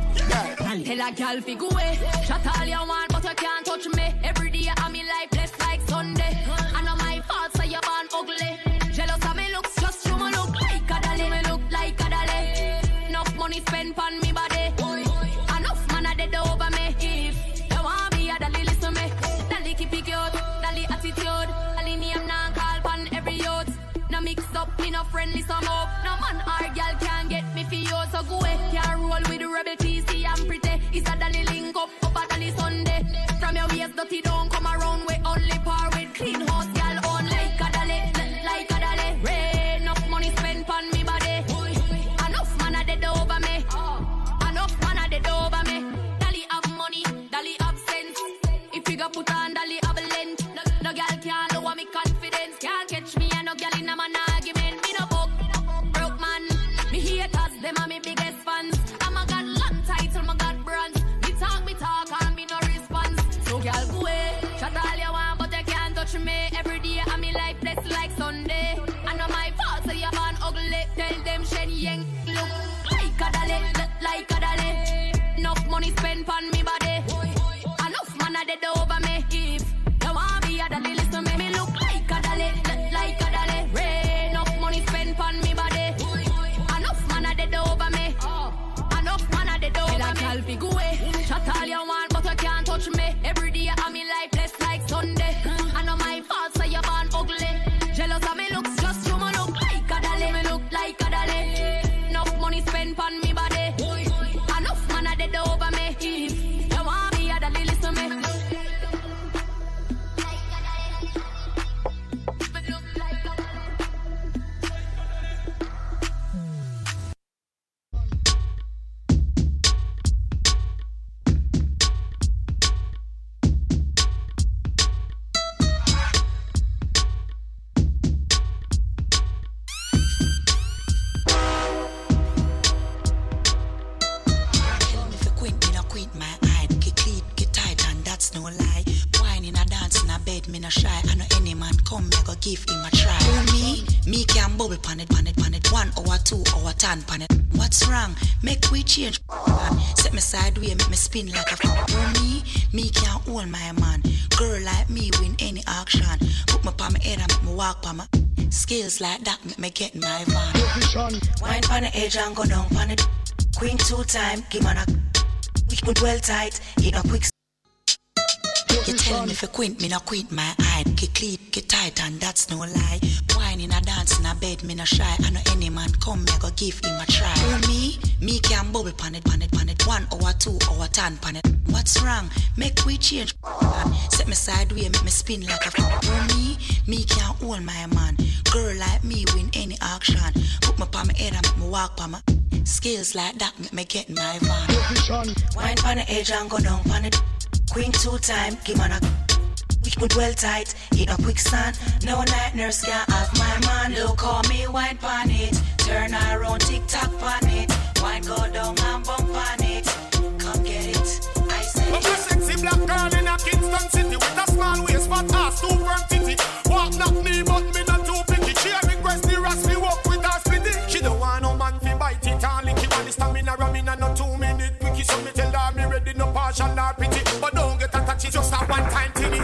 Tell a gal fi go away. Shut all you want, but you can't touch me. Every day I'm me life blessed like Sunday. I know my fault, so you born ugly. Jealous of me looks, just you me look like a dolly. Me look like a dolly. Enough money spent on me body. Hour, it. What's wrong? Make we change. Set me sideways, make me spin like a f- Who me? Me can't hold my man. Girl like me win any auction. Put me pan my head and make me walk pan my skills like that. Make me get my van. Wine pan the edge and go down pan it. Queen two time, give man a we put well tight in a quick. You tell me if you quint, me no quint my eye. Get clean, get tight, and that's no lie. In a dance in a bed, me no shy. I know any man come, me go give him a try. Who me? Me can bubble pan it, pan it, pan it. One hour, two hour, ten pan it. What's wrong? Make we change. Set me sideways, make me spin like a Who me? Me can hold my man. Girl like me win any auction. Put me pan my head and make me walk pan my skills like that. Make me get my van. Wine pan the edge and go down pan it. Queen two time, give man a we good well tight in a quicksand. No night nurse can have my man. Look call me wine pan it. Turn around, tick tock pan it. Wine go down and bump on it. Come get it. I said But a sexy black girl in a Kingston city with a small waist, fat ass, two firm titty. Walk not me, but me not too picky. She a request the rest me walk with her splitty. She don't want no man fi bite it and lick it. Want the stamina ram a no two minute quickie. So me tell her me ready, no partial nor pity. But don't get attached, it's just a one time thing.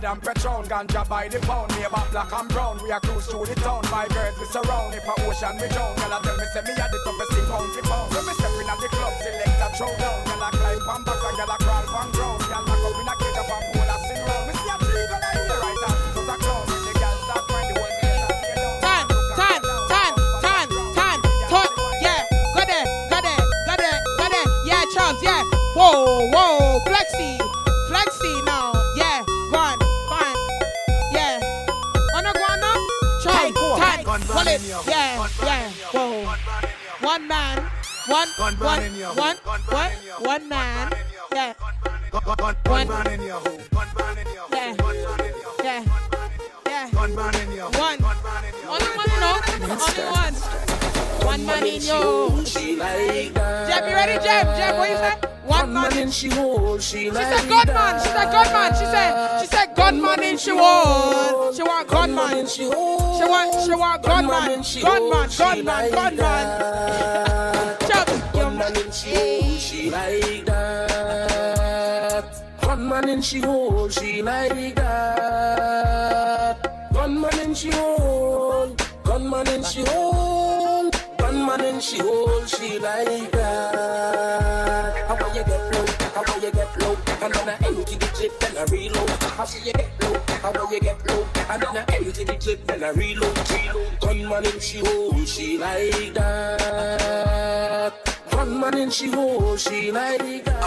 Grade and Patron, ganja by the pound. Neighbor black and brown, we are cruise through the town. My girls we surround, if a ocean we drown. Girl, I tell me say me a the toughest thing pound for pound. When me step in at the club, select a throw down. Girl, I climb on box and girl, I crawl on ground. Girl, lock up in a cage up and pull a sing round. Me see a tree girl in the right hand, so the girl start crying, the whole place a Yeah, yeah. Whoa. One man, one, one, one, what? One man. Yeah. One. One, yeah. Yeah. Yeah. One. Only one, you know. Only one. One man in yo. She like that. Jeb, you ready, Jeb? Jeb, what you say? One man in she hold. She She like said God man. She said God man. She said she said God man in she want. She want God man. She want she want God man. God man. God man. God man. Jeb, One man in she hold. She like that. One man in she hold. She like that. One man in she hold. One man in she hold. One man in she hold. She like that. How will you get low? How will you get low? And then I empty the clip, then I reload. How will you get low? How will you get low? And then I empty the clip, then I reload. Reload. Gunman in she hole, she like that. Gunman in she hole, she like that.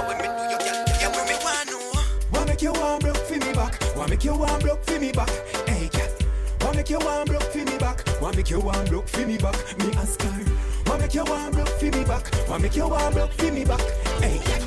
Wanna make you one broke for me back? Wanna make you one broke for me back? Hey, cat. Wanna make you one broke for me back? Wanna make you one broke for me back? Me ask her. Wanna make you one broke for me back? Wanna make you one broke for me back? Hey, cat.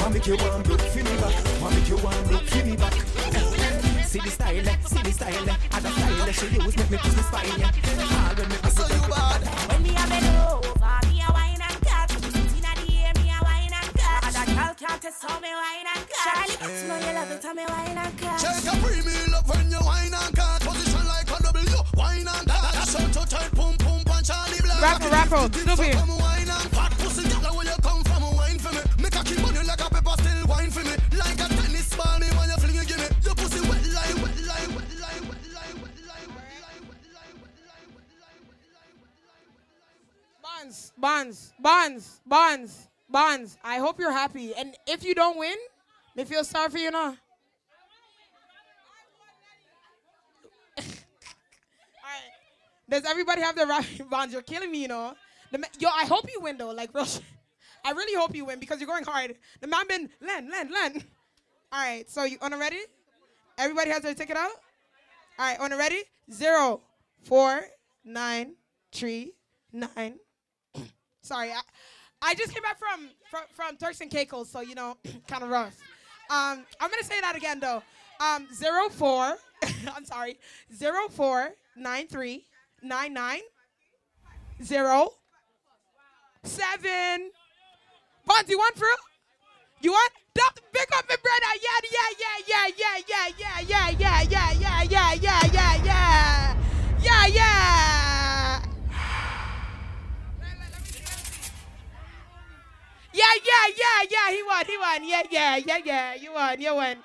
Wanna make you one broke for me back? Wanna make you one broke for me back? Hey. See the style, eh? see the style, eh? and the style she use make me push the spine, yeah. All when me push so you bad. When me a bend over, me a wine and cut. Inna the air, me a wine and cut. And a girl can't test how me wine and cut. Charlie, you know you love it, how me wine and cut. Shake a free me love when you wine and cut. Position like a W, wine and cut. That's how to tight, pum pum punch Charly Black. Rapper, rapper, Snoopy. Come wine and fat pussy, girl, where you come from? Wine for me. Make a keep on like a pepper, still wine for me. Like a tennis ball, me when you fling it, give me your pussy wet like, wet like, wet like, wet like, wet Bonds, bonds, bonds, bonds, bonds. I hope you're happy. And if you don't win, me feel sorry for you now. Alright. Does everybody have their right bonds? You're killing me, you know. The Yo, I hope you win though. Like real shit. I really hope you win because you're going hard. The man been Len, Len, Len. All right, so you on ready? Everybody has their ticket out? All right, on ready? Zero, four, nine, three, nine. Sorry, I, I just came back from, from from Turks and Caicos, so you know, kind of rough. Um, I'm gonna say that again though. Um, zero four. I'm sorry. Zero four nine three nine nine zero seven. Bonds, you want, bro? You want? Dump, pick up my brother. Yeah, yeah, yeah, yeah, yeah, yeah, yeah, yeah, yeah, yeah, yeah, yeah, yeah, yeah, yeah, yeah. Yeah, yeah, yeah, yeah. Yeah he won. He won. Yeah, yeah, yeah, yeah. You won. You won.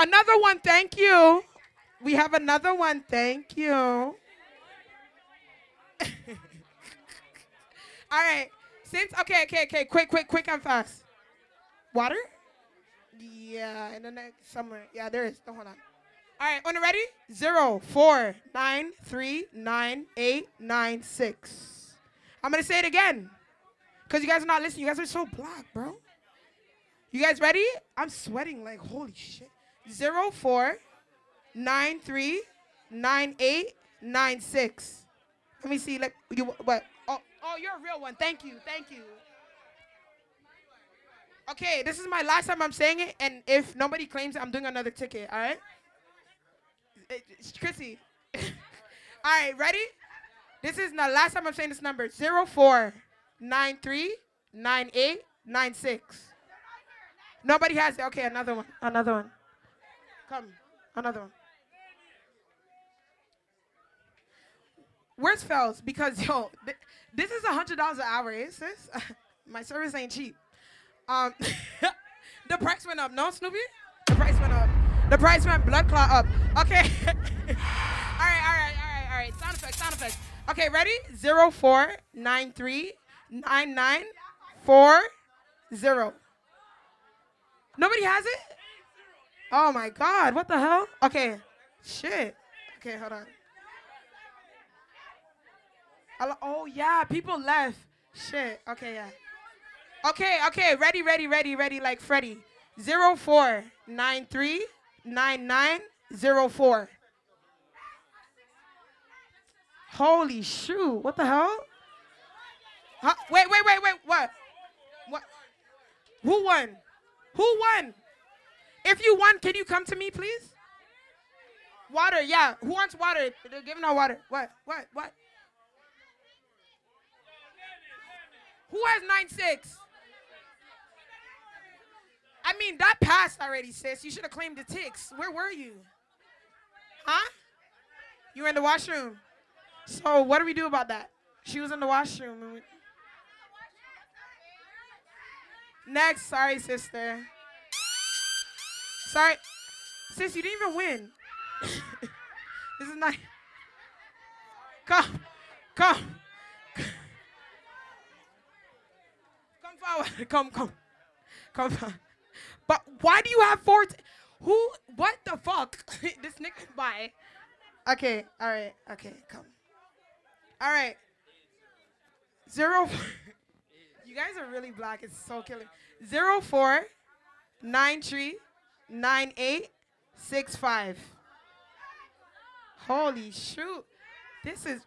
Another one, thank you. We have another one, thank you. All right. Since okay, okay, okay, quick, quick, quick and fast. Water? Yeah, in the next somewhere. Yeah, there is. Oh, hold on. All right, on the ready? Zero, four, nine, three, nine, eight, nine, six. I'm gonna say it again. Cause you guys are not listening. You guys are so black, bro. You guys ready? I'm sweating like holy shit. Zero, four, nine, three, nine, eight, nine, six. Let me see. Like you what? Oh, oh, you're a real one. Thank you, thank you. Okay, this is my last time I'm saying it, and if nobody claims it, I'm doing another ticket. All right. It- it's Chrissy. all right, ready? This is the last time I'm saying this number. Zero four nine three nine eight nine six. Nobody has it. Okay, another one. Another one. Come, another one. Where's Fells? Because yo, th- this is a hundred dollars an hour, eh, sis? My service ain't cheap. Um, the price went up. No, Snoopy. The price went up. The price went blood clot up. Okay. all right, all right, all right, all right. Sound effects, sound effects. Okay, ready? Zero four nine three nine nine four zero. Nobody has it? Oh my god, what the hell? Okay. Shit. Okay, hold on. Oh yeah, people left. Shit. Okay, yeah. Okay, okay, ready, ready, ready, ready, like Freddy. Zero four nine three nine nine zero four. Holy shoot! What the hell? Huh? Wait, wait, wait, wait. What? What? Who won? Who won? If you want, can you come to me, please? Water, yeah. Who wants water? They're giving out water. What? What? What? Who has nine six? I mean, that passed already, sis. You should have claimed the ticks. Where were you? Huh? You were in the washroom. So what do we do about that? She was in the washroom. Next, sorry, sister. Sorry, sis, you didn't even win. this is not. Come, come, come forward. Come, come, come. forward. But why do you have four? T- who? What the fuck? this nigga. Bye. Okay. All right. Okay. Come. All right. Zero. you guys are really black. It's so killing. Zero four nine three nine eight six five. Holy shoot! This is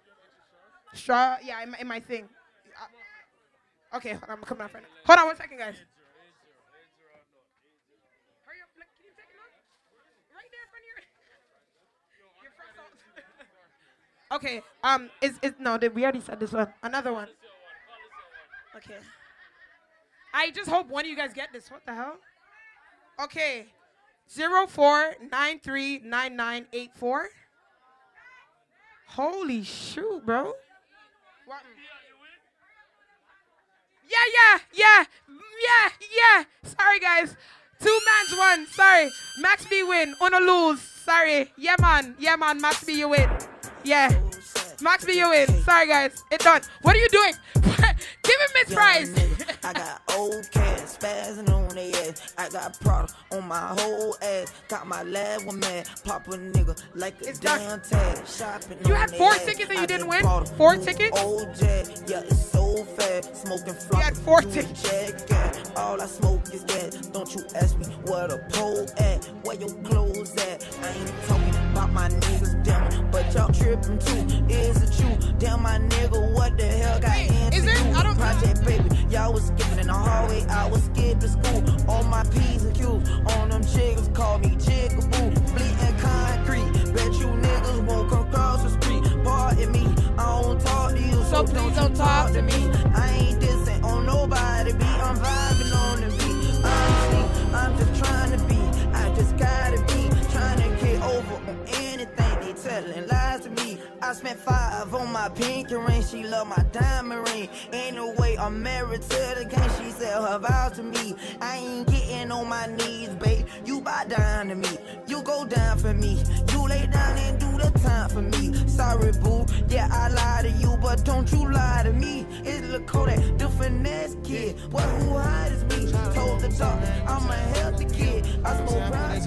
straw. Yeah, in my, in my thing. Uh, okay, hold on, I'm coming up right now. Hold on one second, guys. Okay. Um. Is is no? Did we already said this one? Another one. Okay. I just hope one of you guys get this. What the hell? Okay. Zero four nine three nine nine eight four. Holy shoot, bro. What? Yeah, yeah, yeah, yeah, yeah. Sorry, guys. Two mans one. Sorry. Max B win. Uno lose. Sorry. Yeah, man. Yeah, man. Max B, you win. Yeah. Max you win. Sorry, guys. It's done. What are you doing? Give him Miss Price. I got old cats spazzing on they ass. I got product on my whole ass. Got my lab one man. Pop a nigga like a damn tag. Shopping You had four tickets and you didn't win? Four tickets? Old jet. Yeah, it's so fast. Smoking flop. You had four tickets. All I smoke is gas. Don't you ask me where the pole at. Where your clothes at. I ain't talking about my niggas, damn. But y'all tripping too. Is it you? Damn, my nigga, what the hell got into is there-? I don't- Project baby, y'all was skipping in the hallway. I was skipping school. On my P's and Q's. On them chiggers, call me Jigaboo. Bleeding concrete. Bet you niggas won't come across the street. Pardon me, I don't talk to you, so, please don't talk to me. I ain't to me. I I spent five on my pink ring. She love my diamond ring. Ain't no way I'm married to the game. She said her vows to me. I ain't getting on my knees, babe. You bow down to me. You go down for me. You lay down and do the time for me. Sorry, boo. Yeah, I lied to you, but don't you lie to me. It's Lil Kodak, the finesse kid. What who hides me? Told the talk, I'm a healthy kid. I smoke rice.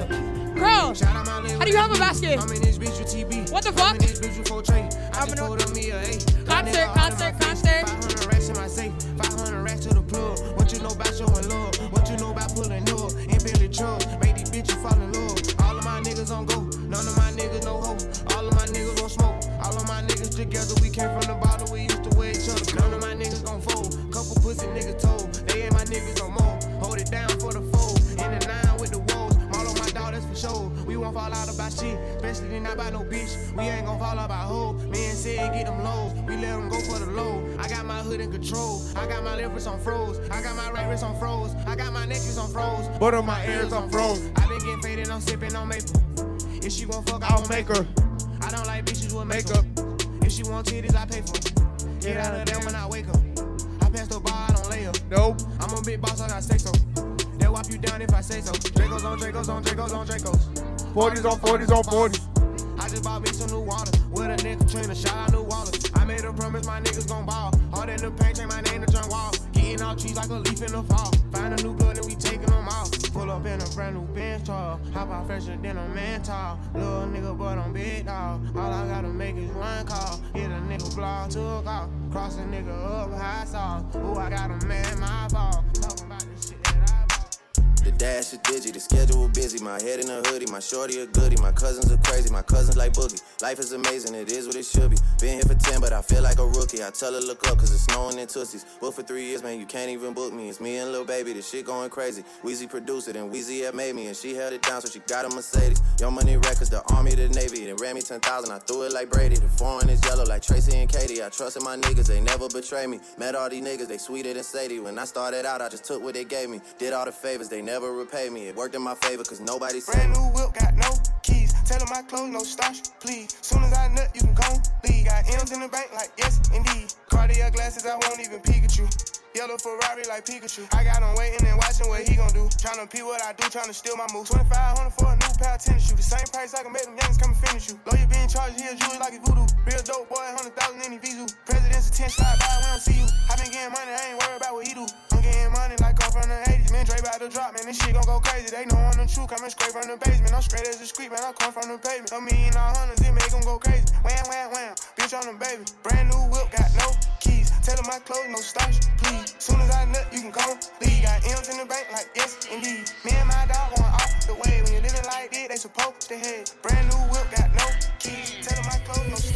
Girl, how do you have a basket? I'm in this bitch with TB. What the fuck? This bitch with 4 Trey. I just told me a A. Concert, concert, concert. 500 racks in my safe. 500 racks to the plug. What you know about showing love? What you know about pulling up? In Billy truck. Make these bitches fall in love. All of my niggas on go. None of my niggas no hoe. All of my niggas gon' smoke. All of my niggas together. We came from the bottom. We used to wear each other. None of my niggas gon' fold. Couple pussy niggas told. They ain't my niggas no more. Hold it down for sure. Fall out about shit. Especially not by no bitch. We ain't gon' fall out by hoe. Me and Sid get them lows. We let them go for the low. I got my hood in control. I got my left wrist on froze. I got my right wrist on froze. I got my necklace on froze. But on my ears on froze. I been getting faded, I'm sipping on maple. If she won't fuck, I'll make her. I don't like bitches with makeup. If she want titties, I pay for it. Get out of there when I wake up. I pass the bar, I don't lay up. Nope. I'm a big boss, I got say so. They'll whop you down if I say so. Dracos on Dracos on Dracos on Dracos. 40s on 40s on 40s. I just bought me some new water. With a nigga trainer, shout out new Wallace. I made a promise my niggas gon' ball. Hard in the paint, change my name to John Wall. Getting all trees like a leaf in the fall. Find a new blood and we taking them off. Pull up in a brand new bench tall. Hop out fresher than a man tall. Little nigga, but I'm big dog. All I gotta make is one call. Hit a nigga block, took off. Cross a nigga up, high sauce. Ooh, I got a man, my fault. Talking about this shit that. The dash is digi, the schedule busy. My head in a hoodie, my shorty a goodie. My cousins are crazy, my cousins like boogie. Life is amazing, it is what it should be. Been here for 10, but I feel like a rookie. I tell her look up, cause it's snowing in Tussies. Booked for three years, man, you can't even book me. It's me and Lil Baby, the shit going crazy. Weezy produced it, and Weezy had made me, and she held it down, so she got a Mercedes. Young Money Records, the Army, the Navy. They ran me 10,000, I threw it like Brady. The foreign is yellow like Tracy and Katie. I trusted my niggas, they never betray me. Met all these niggas, they sweeter than Sadie. When I started out, I just took what they gave me. Did all the favors, they never repay me. It worked in my favor, cause nobody said Brand new whip, got no keys. Tell my clothes, no starch, please. Soon as I nut, you can go leave. Got M's in the bank, like yes, indeed. Cartier glasses, I won't even Pikachu. Yellow Ferrari like Pikachu. I got him waiting and watching what he gon' do. Tryna pee what I do, tryna steal my moves. 2500 for a new pair of tennis shoes. The same price I can make them youngins come and finish you. Lawyer being charged, here, jewelry like a voodoo. Real dope boy, 100,000 in his visu. President's attention, slide by, we don't see you. I been getting money, I ain't worried about what he do. Getting money like I'm from the 80s. Man, Dre about to drop, man, this shit gon' go crazy. They know I'm the truth, coming straight from the basement. I'm straight as a street, man, I come from the pavement. A million hundreds, it make them go crazy. Wham, wham, wham, bitch on them baby. Brand new whip, got no keys. Tell them my clothes, no starch, please. Soon as I nut, you can go leave. Got M's in the bank, like yes, indeed. Me and my dog going off the way. When you're living like this, they supposed to head. Brand new whip, got no keys. Tell them my clothes, no starch.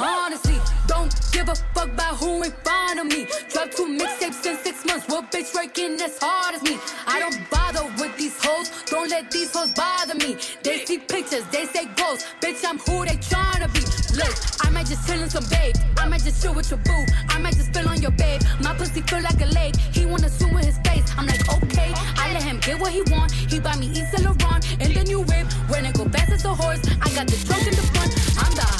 Honestly, don't give a fuck about who in front of me. Drop two mixtapes in six months. What bitch working as hard as me? I don't bother with these hoes. Don't let these hoes bother me. They see pictures, they say goals. Bitch, I'm who they tryna be. Look, I might just chill in some babe. I might just chill with your boo. I might just spill on your babe. My pussy feel like a lake. He wanna swim with his face. I'm like, okay. I let him get what he want. He buy me Yves Saint Laurent and the new whip. When it go fast as a horse, I got the trunk in the front. I'm the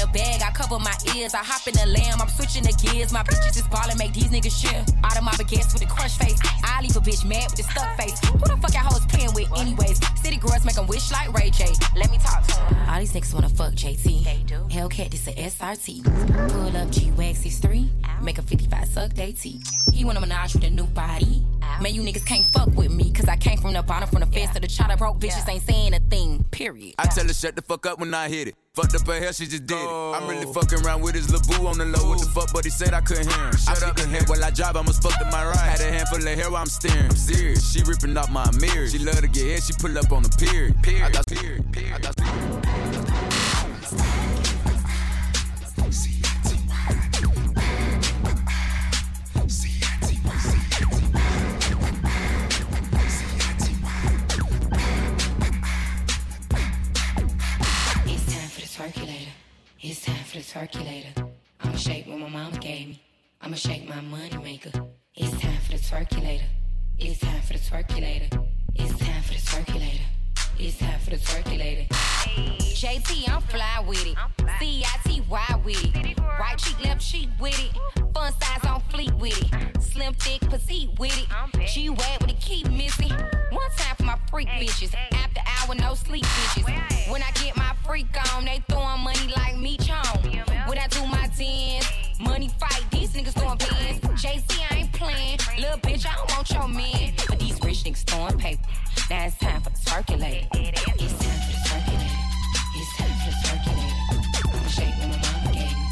the bag, I cover my ears. I hop in the lamb, I'm switching the gears. My bitches is ballin', make these niggas chill. Out of my baguettes with a crush face. I leave a bitch mad with a stuck face. Who the fuck y'all hoes playing with, anyways? City girls make make 'em wish like Ray J. Let me talk to 'em. All these niggas wanna fuck JT. They do. Hellcat, this a SRT. Pull up G Wax 3 make a 55 suck they teeth. He wanna menage with a new body. Man, you niggas can't fuck with me, cause I came from the bottom, from the fence to the chopper. Broke bitches ain't saying a thing, period. I tell her shut the fuck up when I hit it. Fucked up her hair, she just did it. I'm really fucking around with his LeBoo on the low. What the fuck, but he said I couldn't hear him. Shut up and while I drive, I must fuck to my right. Had a handful of hair while I'm steering. I'm serious, she ripping off my mirror. She love to get hit, she pull up on the pier. Pier, I got. I got It's It's time for the twerkulator. I'ma shake what my mama gave me. I'ma shake my money maker. It's time for the twerkulator. It's time for the twerkulator. It's time for the twerkulator. It's time for the twerkulator. JT, I'm fly with it. C-I-T-Y with it. Right cheek, left cheek with it. Fun size on fleet with it. Slim, thick, petite with it. She wet with it, keep missing. One time for my freak bitches. After hour, no sleep bitches. When I get my freak on, they throwing money like me chong. When I do my tens, money fight, these niggas throwing pins. JC, I ain't playing. Little bitch, I don't want your man. But these rich niggas throwing paper. Now it's time for the twerkulator. It's time for the twerkulator. It's time for the twerkulator. I'ma shake my mama gave me.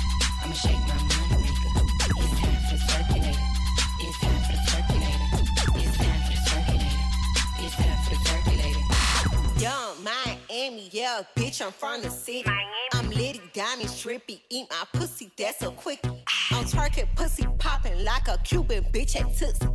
I'ma shake my money maker. It's time for the twerkulator. It's time for the twerkulator. It's time for the twerkulator. It's time for the twerkulator. Young Miami, yeah, bitch, I'm from the city. I'm litty, diamond, trippy, eat my pussy, that's a quickie. I'm twerking pussy popping like a Cuban bitch at Tootsie.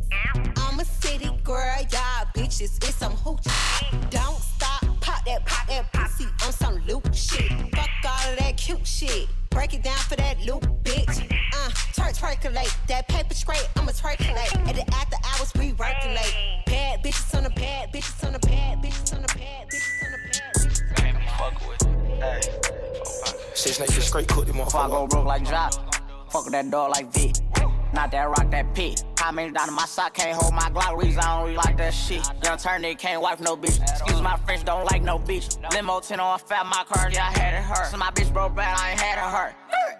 I'm a city girl, y'all bitches, it's some hoochie. Don't stop, pop that, pop that pussy on some loop shit. Fuck all of that cute shit. Break it down for that loop, bitch. Uh, twerk, twerkulate. That paper straight, I'ma twerkulate. At the after hours, we working late. Bad bitches on the pad, bitches on the pad, bitches on the pad, bitches on the pad. Can't be fuck with. Hey. Six niggas straight cooked him Before I go broke like Jock, fuck that dog like Vic. Not that rock, that pit. How many down in my sock can't hold my Glock? Reason I don't really like that shit. Young turn nigga can't wife no bitch. Excuse my French, don't like no bitch. Limo 10 on fat, my car, yeah, I had it hurt. So my bitch broke bad, I ain't had it hurt.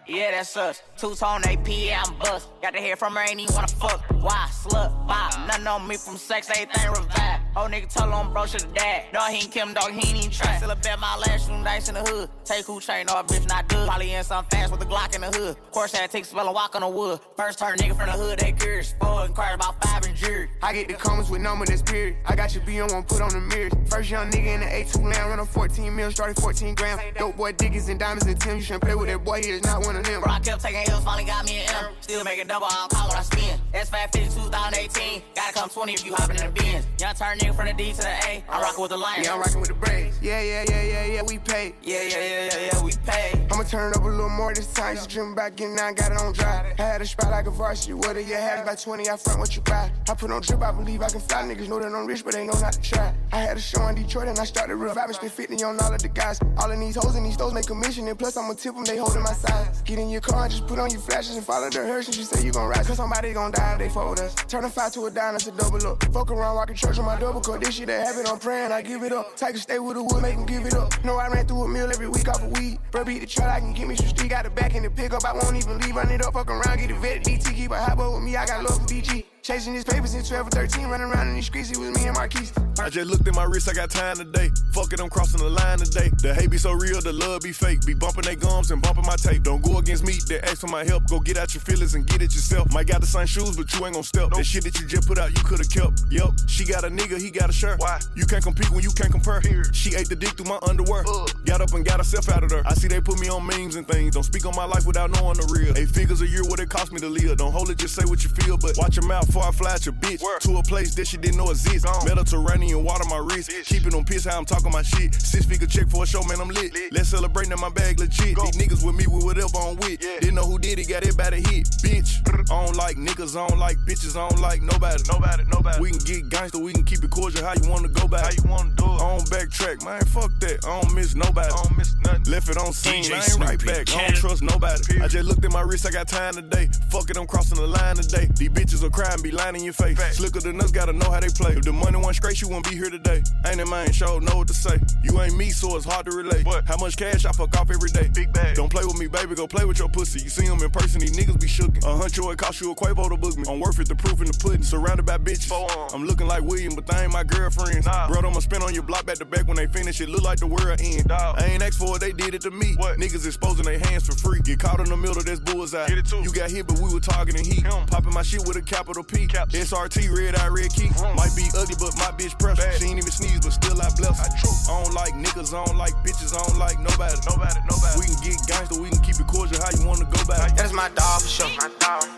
Yeah, that's us. Two tone AP, yeah, I'm bust. Got to hear from her, ain't even wanna fuck. Why? Slut, bop. Nothing on me from sex, everything revive. Old nigga told him bro should the dad. Dog, he ain't Kim, dog, he ain't even try. Still a bet my last room dice in the hood. Take who train, no bitch not good. Probably in some fast with a Glock in the hood. Course had take spell and walk on the wood. First turn nigga from the hood, they curious. Four inquired about five and jury. I get the comments with number that's period. I got your B on one put on the mirrors. First young nigga in the A2 land, run on 14 mil, started 14 grams. Dope boy diggers and diamonds and Tim. You shouldn't play with that boy, he is not one of them. Bro, I kept taking L's, finally got me an M. Still making double, I don't call when I spin. That's 550 2018. Gotta come 20 if you hopping in the bins. Young turn nigga from the D to the A. I'm oh. rocking with the lion. Yeah, I'm rocking with the braids. Yeah, yeah, yeah, yeah, yeah, we pay. Yeah, yeah, yeah, yeah, yeah, we pay. I'ma turn it up a little more this time. She dreaming about getting out, got it on dry. I had a spot like a varsity. What you had about 20, I front what you buy. I put on drip, I believe I can fly. Niggas know that I'm rich, but they know not to try. I had a show in Detroit and I started reviving. Spent 50 on all of the guys. All of these hoes in these stores make commission. And plus, I'ma tip them, they holding my size. Get in your car and just put on your flashes and follow the hearse. And she say you gon' rise. Cause somebody gon' die if they fold us. Turn a five to a dime, that's a double up. Fuck around, walking church on my double cut. This shit that happen, I'm praying, I give it up. Take a stay with the wood, make them give it up. Know I ran through a meal every week off of weed. Bro, beat the truck, I can get me some street. Got the back in the pickup, I won't even leave. Run it up, fuck around, get it vetted. DT, keep a hot boy with me, I got love for DG. Chasing his papers since 12 or 13, running around in these streets, it was me and Marquise. I just looked at my wrist, I got time today. Fuck it, I'm crossing the line today. The hate be so real, the love be fake. Be bumping they gums and bumping my tape. Don't go against me, they ask for my help. Go get out your feelings and get it yourself. Might got the same shoes, but you ain't gon' step. That shit that you just put out, you could've kept. Yup, she got a nigga, he got a shirt. Why? You can't compete when you can't compare. She ate the dick through my underwear. Got up and got herself out of there. I see they put me on memes and things. Don't speak on my life without knowing the real. Eight figures a year, what it cost me to live. Don't hold it, just say what you feel. But watch your mouth before I fly at your bitch. To a place that she didn't know exists. Mediterranean water my wrist. Keep it on piss how I'm talking my shit. Six figure check for a show, man, I'm lit. Let's celebrate in my bag legit. These niggas with me with whatever I'm with. Didn't know who did it, got it by the hit. Bitch. I don't like niggas, I don't like bitches, I don't like nobody. Nobody, nobody. We can get gangster, we can keep it cordial. How you wanna go back? How you wanna do it? I don't backtrack man. Fuck that. I don't miss nobody. I don't miss nothing. Left it on scene. DJ I ain't right Snoopy, back. I don't trust nobody. I just looked at my wrist. I got time today. Fuck it, I'm crossing the line today. These bitches will cry and be lying in your face. Slicker than us, gotta know how they play. If the money went straight, you won't be here today. Ain't in mind, show know what to say. You ain't me, so it's hard to relate. How much cash I fuck off every day? Big bag. Don't play with me, baby. Go play with your pussy. You see them in person, these niggas be shookin'. A huncho, it cost you a Quavo to book me. I'm worth it, the proof in the pudding. Surrounded by bitches. I'm looking like William, but they ain't my girlfriends. Bro, I'ma spin on your block back to back when they finish. It look like the world end. I ain't asked for it, they did it to me. What? Niggas exposing their hands for free. Get caught in the middle, that's bullseye. Get it too. You got hit, but we were targeting heat. Popping my shit with a capital P. SRT, red eye, red key. Might be ugly, but my bitch precious. She ain't even sneeze, but still I bless her. I don't like niggas, I don't like bitches, I don't like nobody. Nobody, nobody. We can get gangster, we can keep it cordial. How you wanna go back? That is my dog for sure.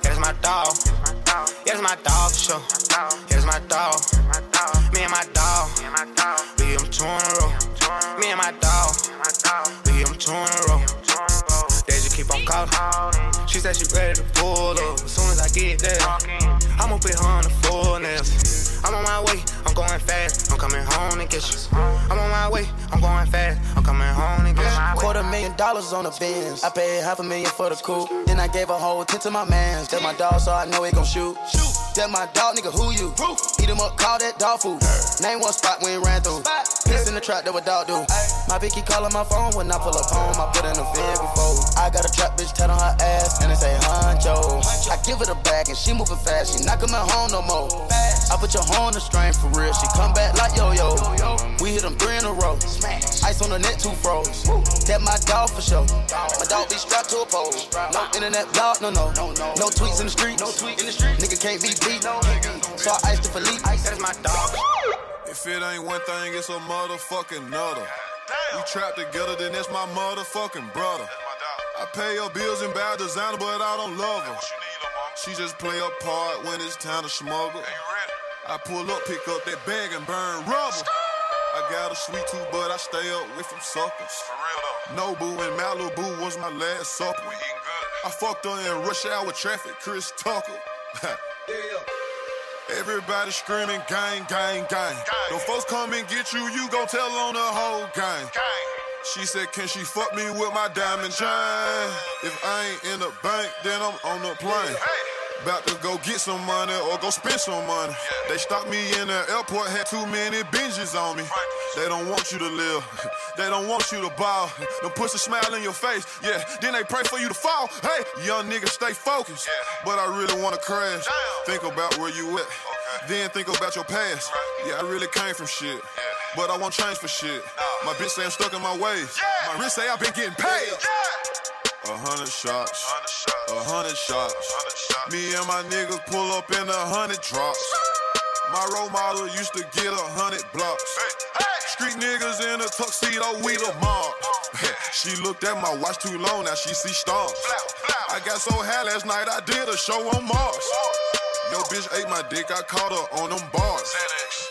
That is my dog. That is my dog for sure. That is my dog. Me and my dog. We them two in a row. Me and my dog. We them two in a row. They just keep on calling. She said she ready to pull up. As soon as I get there, I'ma put her on the floor fullness. I'm on my way, I'm going fast. I'm coming home to get you. I'm on my way, I'm going fast. I'm coming home to get you. Quarter million dollars on the bins. I paid half a million for the coupe. Then I gave a whole ten to my mans. That my dog, so I know he gon' shoot. That my dog, nigga, who you? Eat him up, call that dog food. Name one spot ain't ran through. Piss in the trap, that what dog do. My Vicky calling my phone when I pull up home. I put in a vehicle before. I got a trap bitch tat on her ass and it say honcho. I give it a bag and she moving fast. She not coming home no more. I put your horn the strain for real. She come back like yo yo. We hit them three in a row. Ice on the net, two froze. That my dog for sure. My dog be strapped to a pole. No internet blog, no no. No tweets in the street. No tweet in the street. Nigga can't be beat. So I iced the Philippe. That's my dog. If it ain't one thing, it's a motherfucking nutter. We trap together, then it's my motherfucking brother. I pay her bills and buy designer, but I don't love her. She just play a part when it's time to smuggle. I pull up, pick up that bag and burn rubber. I got a sweet tooth, but I stay up with them suckers. Nobu and Malibu was my last supper. I fucked her in rush hour traffic, Chris Tucker. Everybody screaming gang, gang, gang. Them folks come and get you, you gon' tell on the whole gang. gang. She said, can she fuck me with my diamond chain? If I ain't in the bank, then I'm on the plane. About to go get some money or go spend some money. They stopped me in the airport, had too many binges on me. They don't want you to live. They don't want you to ball. Them push a smile in your face. Yeah, then they pray for you to fall. Hey, young nigga, stay focused. But I really wanna crash. Think about where you at. Then think about your past. Yeah, I really came from shit. But I won't change for shit. My bitch say I'm stuck in my ways. My wrist say I've been getting paid. A hundred shots, a hundred shots. Me and my niggas pull up in a hundred drops. My role model used to get a hundred blocks. Street niggas in a tuxedo, we the mob. she looked at my watch too long, now she see stars. I got so high last night, I did a show on Mars. Yo, bitch ate my dick, I caught her on them bars.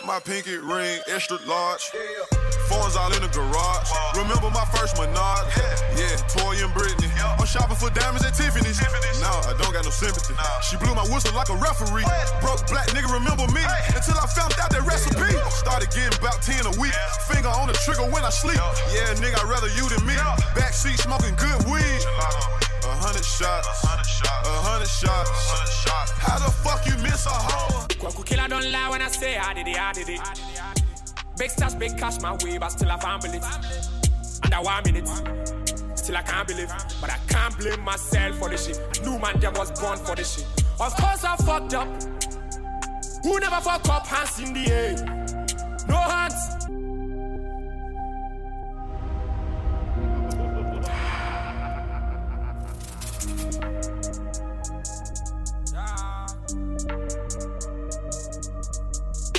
My pinky ring, extra large. Phones all in the garage. Remember my first Menard? Yeah, Toy and Britney. I'm shopping for diamonds at Tiffany's. No, I don't got no sympathy. She blew my whistle like a referee. Broke black nigga, remember me? Until I found out that recipe. Started getting about 10 a week. Finger on the trigger when I sleep. Yeah, nigga, I'd rather you than me. Backseat smoking good weed. A hundred shots. A hundred shots. How the fuck you miss a hoe? Kwaku killer don't lie when I say I did it, I did it. Big stars, big cash my way, but still I can't believe. Under one minute, still I can't believe. But I can't blame myself for this shit. I knew man them was born for this shit. Of course I fucked up. Who never fuck up? Hands in the air. No hands.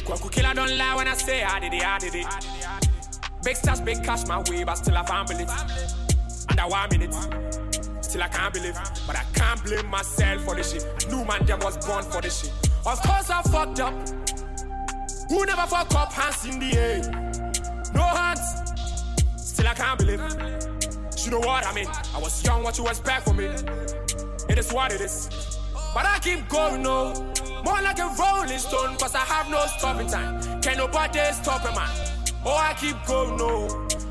Kwaku killer don't lie when I say I did it, I did it. Big stars, big cash my way, but still I can't believe. Under one minute, still I can't believe. But I can't blame myself for this shit. I knew man them was born for this shit. Of course I fucked up. Who never fuck up? Hands in the air. No hands. Still I can't believe. You know what I mean? I was young, what you expect from me? It is what it is. But I keep going, no. More like a rolling stone, cause I have no stopping time. Can nobody stop a man? Oh, I keep going, no.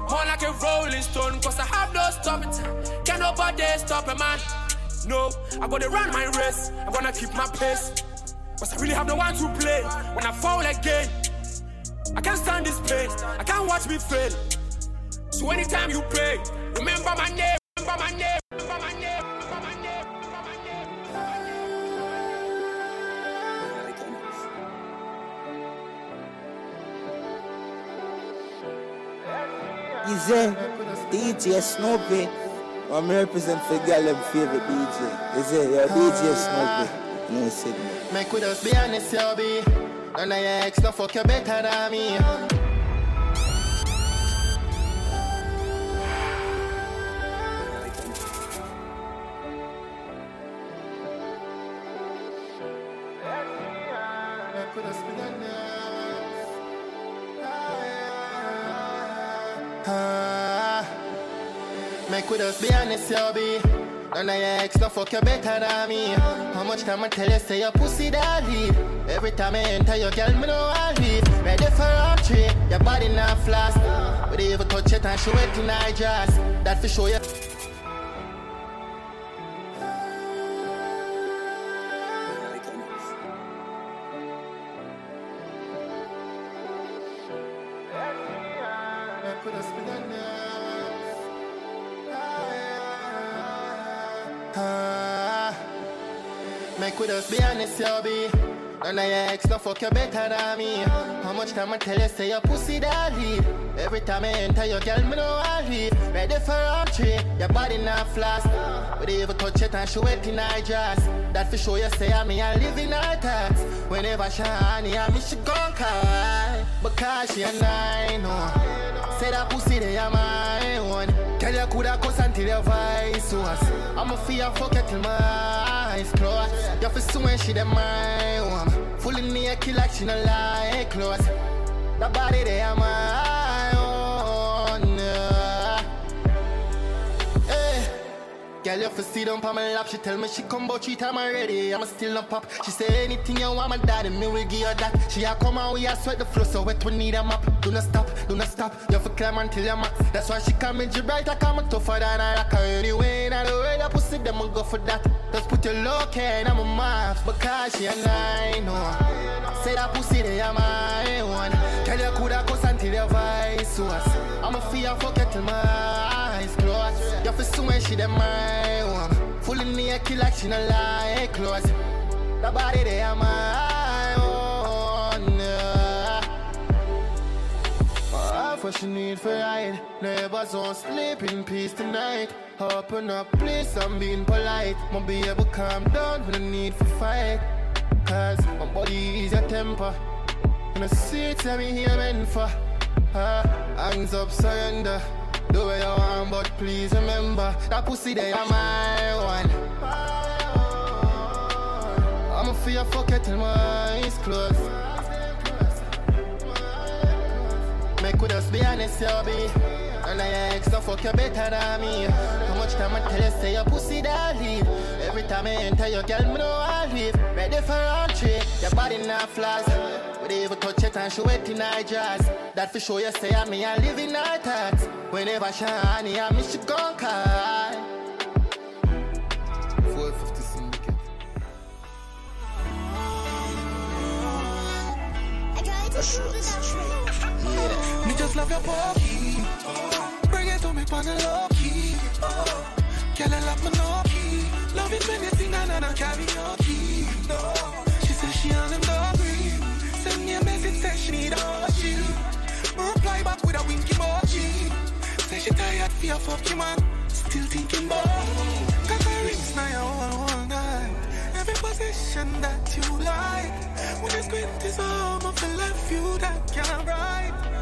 More like a rolling stone, cause I have no stopping time. Can nobody stop a man? No, I'm gonna run my race. I'm gonna keep my pace. Cause I really have no one to play when I fall again. I can't stand this pain. I can't watch me fail. So anytime you pray, remember my name, remember my name, remember my name, remember my name, Easy, DJ Snoopy. I'm represent for girl them favorite DJ. Is it your DJ Snoopy? No, it's it. Make with us be honest, you be. None of your ex no fuck you better than me. Make with us be honest, you be. None of your ex no fuck you better than me. How much time I tell you say your pussy lead? Every time I enter your girl, me know I leave. Ready for tree, your body not flash. But even touch it and show it in her dress. That for sure you. None of your no fuck you better than me. How much time I tell you say your pussy lead? Every time I enter your girl, me I leave. Ready for tree, your body not flash. But even touch it and she wet in her dress. That for sure you say I me I live in her thoughts. Whenever she honey, I me she gon' cry. Because she a nine, oh. Say that pussy they are my one. Tell you coulda cuss until your voice was. I'ma feel fuck you till my eyes close. You feel so when she them my one. Fully naked like she no like clothes. That body they are my Girl, you fi sit down on my lap. She tell me she come but three time already. I'm still not pop. She say anything you want, my daddy, me will give her that. She a come out, we a sweat the floor, so wet we need a map. Do not stop, do not stop. You fi climb until you max. That's why she come in. I come tougher than a rocker. Anyway, now the way that pussy them will go for that. Just put your low K in my mouth because she a nine. No. Say that pussy they are my one. Tell you coulda cuss until your voice was. I'ma feel fuck it till my eyes close. You fi so when she them my one. Fully naked like she no like clothes. The body they are my own. Half what she need for ride. Neighbors won't sleep in peace tonight. Open up, please, I'm being polite. Won't be able to calm down with the need for fight. Cause my body is your temper. And I see it, tell me here meant for. Uh, hands up, surrender. Do what you want, but please remember that pussy they are my one. I'ma feel fuck it till my eyes closed. Make with us be honest, you be. And I ex no fuck you better than me. How much time I tell you say your pussy that lead? Every time I enter your girl, me know I leave. Ready for a tree, your body not flash. But even touch it and she wet in her dress. That for sure you say I me I live in her thoughts. Whenever she honey, I me she gon' cry. 450 syndicate. Me just love your body. It on the low key. Oh, girl, I love my no key. Love when you sing and I karaoke. No, she says she on them doggy. Send me a message, say she need all she. Reply back with a winky emoji. Say she tired for your fuck you man. Still thinking about Got her rings now you all, all night. Every position that you like. When you squint his arm, I feel left you that can't ride.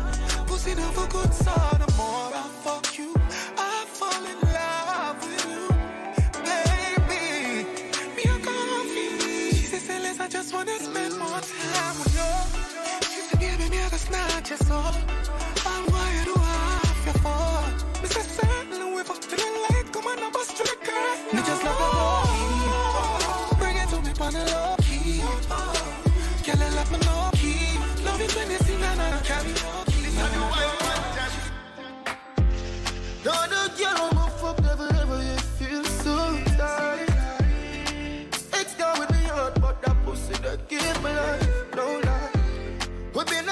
Pussy never good, so the more I fuck you, I fall in love with you, baby. Me a coffee. She said, say I just wanna spend more time with you. She said, baby, me a go snatch your soul. I'm wired to half your fault. Me say, certainly we fuck till the light come on, I to the curve. Me just love your body. Bring it to me on the low key. Girl, I love my low key. Love it when you sing and I No, girl I'm gonna fuck never ever you so. Ex girl with me but that pussy me no. We been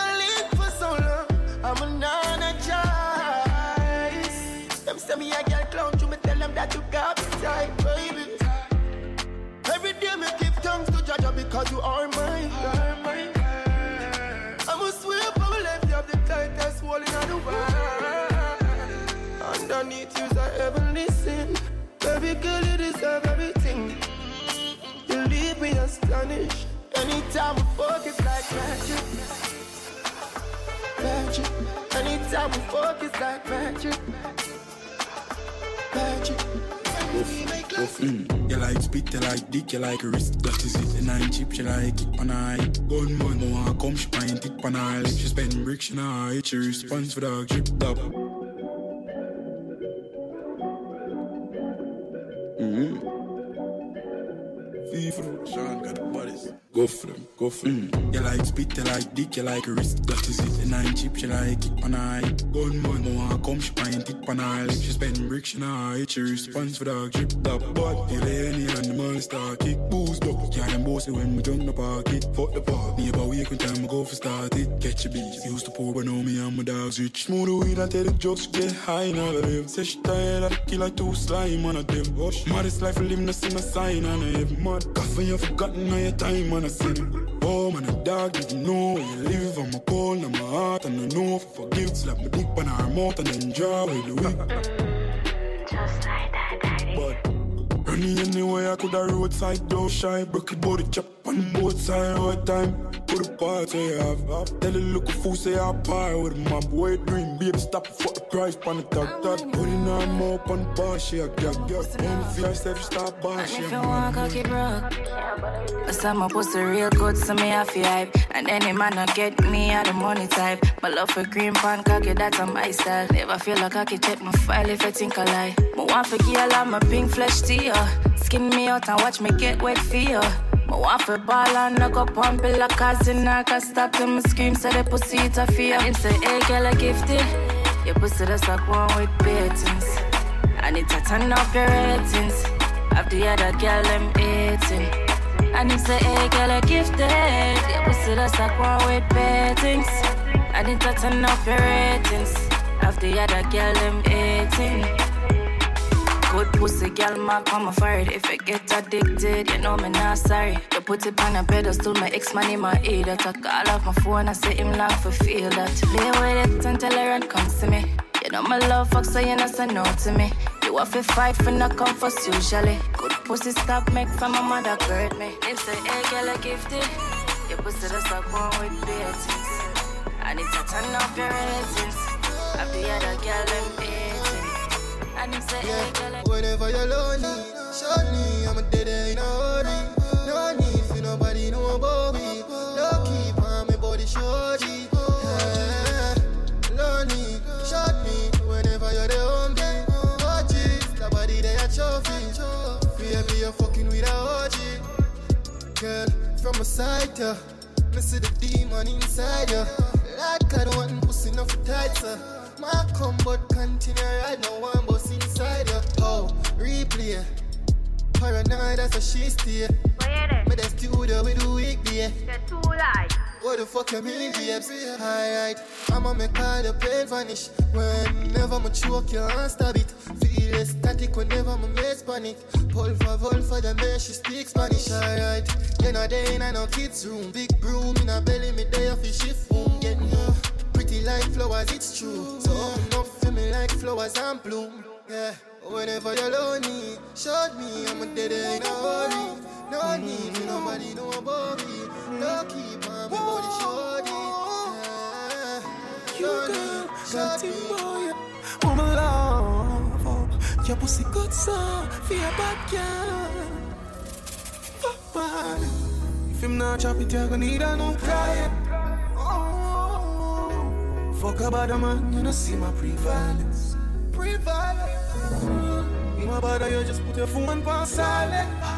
for so long, I'm a nana choice. Me a girl clown, me tell them that you got me tight, baby. Every day me give to Jaja because you are mine. Never listen. Baby girl, you deserve everything. You leave me astonished. Anytime we focus like magic. Magic. Anytime we focus like magic. Magic. Mm. You like spit, you like dick, you like wrist, that is it. And I chip, she like it pan eye. Gun man, one come, she pint it pan eye. She spend bricks, she nah hit your response for dog drip top. Mm-hmm. FIFA, Sean got the bodies. Go for them, go for them. Mm. You like spit, you like dick, you like wrist, that is it. And I chip, she like it pan eye. Gun man, no one come, she pint it pan eye. She spend bricks, she nah hit your response for dog drip top. But you lay any man start kick, boost up. Yeah, them bossy when we jump the pocket. Fuck the park, me about week when time I go for start it. Catch a beat, used to pour, but now me and my dogs rich. Smooth the weed and tell the jokes, get high now live. Say she tired of the killer too slime on a them. Hush, maddest life, live, no see no sign on a heavy mud. Coffee, you forgotten all your time on a sin. Oh man, a dog didn't know where you live. I'm a cold, I'm a heart, and I know I forgive. Slap my dick on her mouth and then draw away the whip. Mm, just like that, daddy. But running anyway, I could have roadside door shy. Broke your body chop on both sides all time. Put a party you have. Tell the look a fool say I pie with my boy dream. Baby, stop for the price on the top. That putting her mouth on the bar, she a gag gag. Only feel yourself, stop bar, she If a you want cocky broke, some my pussy real good, so me have to hype. And any man not get me out the money type. My love for green pan cocky, that's on my style. Never feel like cocky, check my file if I think I lie. My want for girl, I'm a pink flesh to you. Skin me out and watch me get wet for you. My for ball and knock up on pillar cause in I can stop me scream, so the pussy it a fear. And say, hey girl, I gifted. Your pussy that's like one with beatings. I need to turn up your ratings. After the other girl, them eating. And him say, hey, girl, I gifted. Your pussy that's like one with beatings. I need to turn up your ratings. After the other girl, them eating. Good pussy, girl, my come afraid. If I get addicted, you know me not sorry. You put it on a pedestal, my ex man in my ear. That I call off my phone, I say him long for feel that. Play with it until the run comes to me. You know my love fuck, so you know say no to me. You have to fight for no comfort usually. Good pussy stop make from my mother hurt me. Him say, hey girl, I gifted. Your pussy that's like one with beatings. I need to turn up your ratings. After the other girl, them eating. And him say, hey girl, Whenever you're lonely, shortly, I'm a dead in a hurry. No need for nobody, no bobby. No keep on my body shorty. Yeah. Lonely, short me. Whenever you're the home game, watch. The body they a trophy. Baby, you're fucking with a OG. Girl, from a side, yeah. Me see the demon inside you. Like I don't want pussy enough for tight, sir. My come but continue right now, one you. Oh, replay. Paranoid, that's a she stay. Me the studio with the weekday. The two lights. What the fuck you mean, babes? Alright, I'ma make all the pain vanish. Whenever I'm choke you and stab it. Feel ecstatic whenever my mates panic. Pull for vol for the man, she speak Spanish. Alright, you know they ain't no kids room. Big broom in a belly, me there for shift room. Getting you pretty like flowers, it's true. So open up for me like flowers and bloom. Yeah, whenever you're lonely, show me I'm a dead in a hurry. No need for nobody, no bobby. No keep on my body shorty. You girl, need, got show him me. boy. Oh my love, oh, your pussy good so for your bad girl. Papa, if him not chop it, you gonna need a new client. Oh, fuck about a man, you know see my pre-violence.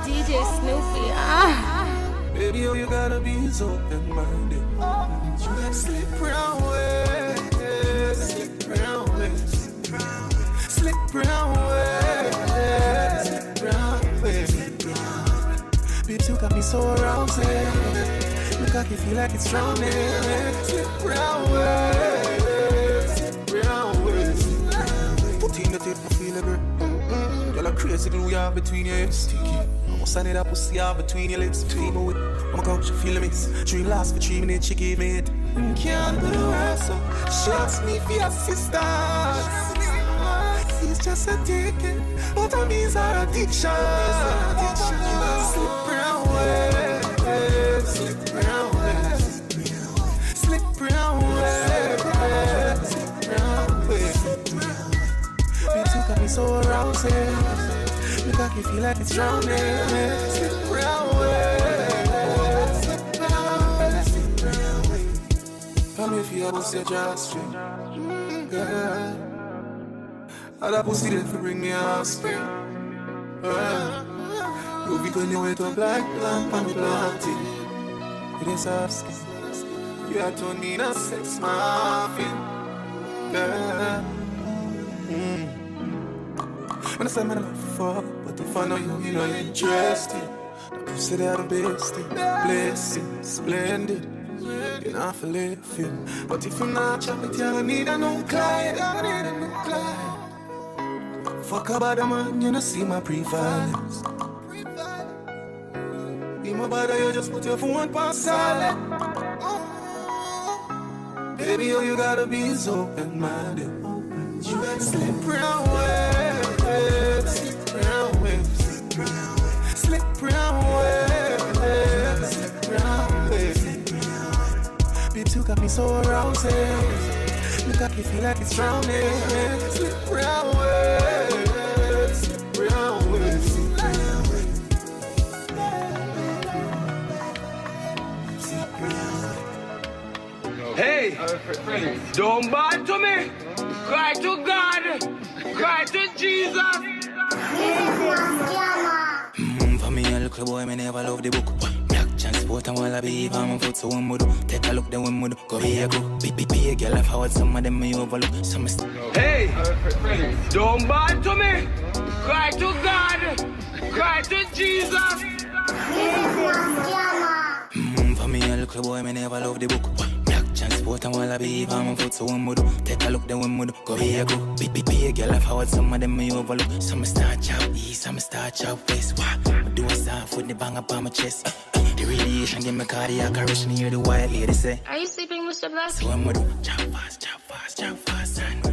DJ Snoopy, ah. Baby, oh, you gotta be so open-minded. Slip slip slip slip way. Bitch, you got me so around. Look like you feel like it's drowning. Slip round way, tip, I feel a girl. Eh? Mm-mm. Girl, a crazy glue you have between your hips. Sticky. I need that pussy out between your lips. Between my whip. A coach, you feel me? Dream last for three minutes, she gave me it. Mm, can't do the rest, so she me for your sisters. is just a ticket, but a means our addiction. Slippery away, so arousing. Me got me feel like it's drowning. Slippery away, slippery away, slippery away. Come if you ever straight, mm, girl. All that pussy there for bring me straight. Uh, Ruby going your way to black and planting. It is skin. You have to need a sex muffin. Girl. Mm. When I say man, I'm fuck, but if I know you, you know you're interested. Pussy there the best thing, blessing, splendid. You know, feel living. But if you're not chopping, you need a new client. I need a new client. Fuck about the man, you know, see my prevalence. Be my body, you just put your phone on silent. Baby, all you gotta be is open minded. You better slip round slip round way, slip round way. Babe, you got me so aroused. Look like you feel like it's drowning. Slip round way, slip round way. Hey, don't bad to me. Cry to God. Cry to Jesus. A little boy, me never love the book. Black transport and while I be on my foot, so one would take a look, then one would go be a go. Be, be, be a girl, I forward some of them me overlook. Some st- Hey, don't bad to me. Cry to God. Cry to Jesus. Mm, for me, a little boy, me never love the book. Black transport and while I be on my foot, so one would take a look, then one would go be a go. Be, be, be a girl, I forward some of them me overlook. Some start chop east, some start chop west. Why? I do a soft with the bang up on my chest. Uh, uh, the radiation give me cardiac arrest, and hear the white lady say. Are you sleeping, Mr. Blast? So I'm gonna chop fast, chop fast, chop fast, and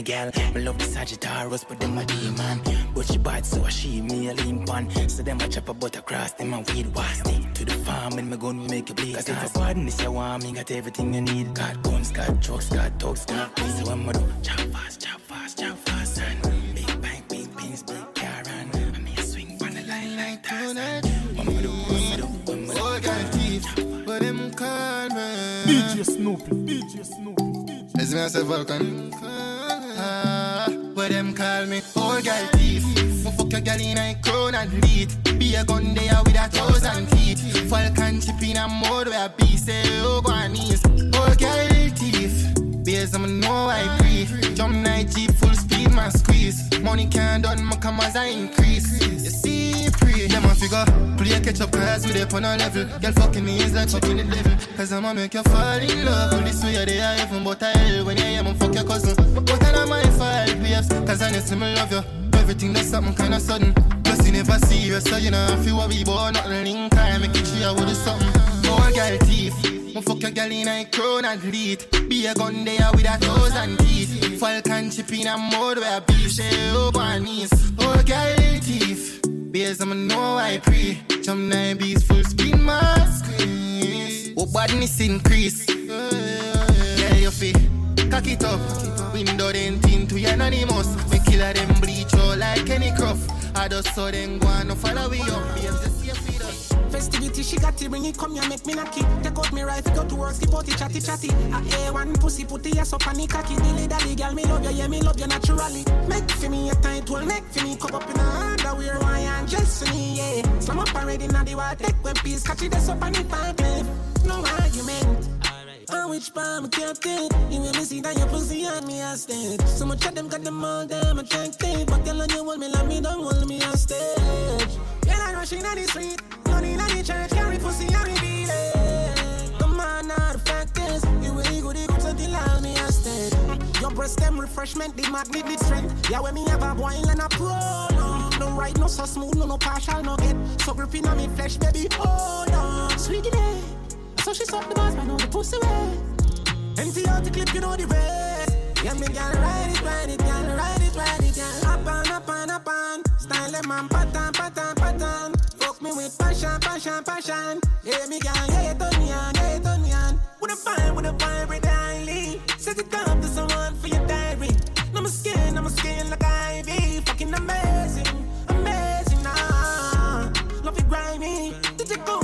me girl. Me love the Sagittarius, but them a demon. But she bad, so she me a lean pan. So them a chop a butter cross, them a weed was stick to the farm and me gun will make you bleed. Cause if a garden this you want, me got everything you need. Got guns, got drugs, got dogs, got peace. So I'm do chop fast, chop fast, chop fast, and big bang, big pins, big car, and I'm here swing on the line like Tarzan. One more do, one more do, one more do. All got teeth, but them call me. DJ Snoopy, DJ Snoopy. As me I say Vulcan. Ah, but them call me all girl thief. Me fuck your girl in a crown and lead. Be a gun there with a thousand teeth. Falcon chip in a mode where be say oh go on knees. All girl thief. Beers I'ma know I breathe. Jump night jeep full speed man squeeze. Money can't done my come as I increase. You see them a figure. Play catch up cause we up on a level. Girl fucking me is like fucking the devil. Cause I'ma make you fall in love. Well, this way you're there heaven, but I hell when you hear me fuck your cousin. But I know my five waves. Cause honestly me love you. Everything that's something kinda sudden. Plus you never serious, so you know if you worry about nothing link time, make it chill with something. More girl teeth. Me fuck your girl in a crown and lead. Be a gun there with a thousand teeth. Falcon chip in a mode where I beef say over her knees. Oh girl teeth. Beers I'ma know I pre. Jump nine beats full spin my squeeze. Oh badness increase. Yeah you feel. Cock it up. Window then tint to your anonymous. Me killer them bleach out like any Croft. I just saw them go and follow we up. Festivity, she got it, bring it, come here, make me knock it. Take out me rifle, go to work, skip out the chatty chatty. A A1 pussy, put the ass up on the cocky. Dilly dally, girl, me love you, yeah, me love you naturally. Make for me a tight one, make for me cup up in a underwear, why and just for me, yeah. Slam up already, now the water, take one piece, catch it, that's up on the park. No argument. On which palm captain? You will see that your pussy on me a stage. So much of them got them all damn attractive. But girl, on you hold me like me, don't hold me on stage. Girl, I rushing on the street, running on the church, carry pussy on the beat. The man, not the fact is, you really good, stem refreshment, the magnet the strength. Yeah, when me a boil and a pro. No, no right, no so smooth, no no partial, no get. So gripping on me flesh, baby, hold on. Sweetie day. So she suck the bars, but know the pussy way. Empty out the clip, you know the rest. Yeah, me gal ride it, ride it, gal ride it, ride it, gal. Up on, up on, up on. Style them man, pattern, pattern, pattern. Fuck me with passion, passion, passion. Yeah, me gal, yeah, me on, yeah, you turn me on. With a fine, with a vibrate highly. Set it up to someone for your diary. I'm a skin, I'm a skin like ivy. Fucking amazing, amazing, ah. Love it grimy. Did you go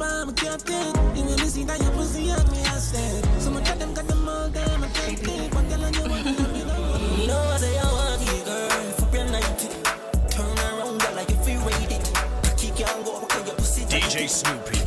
I wish by my captain. You will see that your pussy on me, I said. So much of them got them all damn, I can't think. One girl on you want to love me, love me. You know I say I want you, girl. Fuck your night. Turn around, girl, like if you rate it. Kick can't go because your pussy. DJ Snoopy,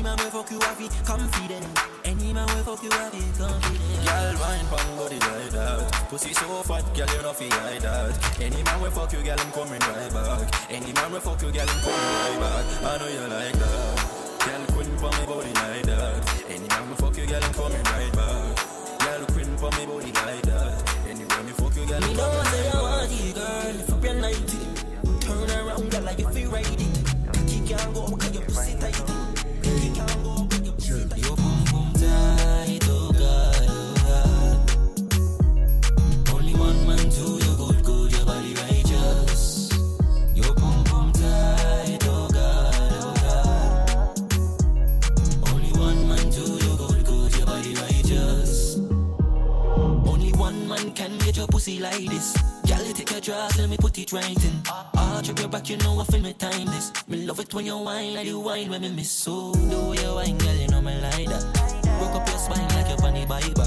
Any man will fuck you have it, confident. Any man will fuck you have it, confident. Girl, wine pan body like that. Pussy so fat, girl, you know fi hide that. Any man will fuck you, girl, I'm coming right back. Any man will fuck you, girl, I'm coming right back. I know you like that. Girl, queen for body like that. Any man will fuck you, girl, I'm coming right back. Get your pussy like this. Girl, you take your draws, let me put it right in. Ah, trip your back, you know I feel me time this. Me love it when you whine, like you whine when me miss so. The way you whine, girl, you know me like that. Broke up your spine like your bunny Bible.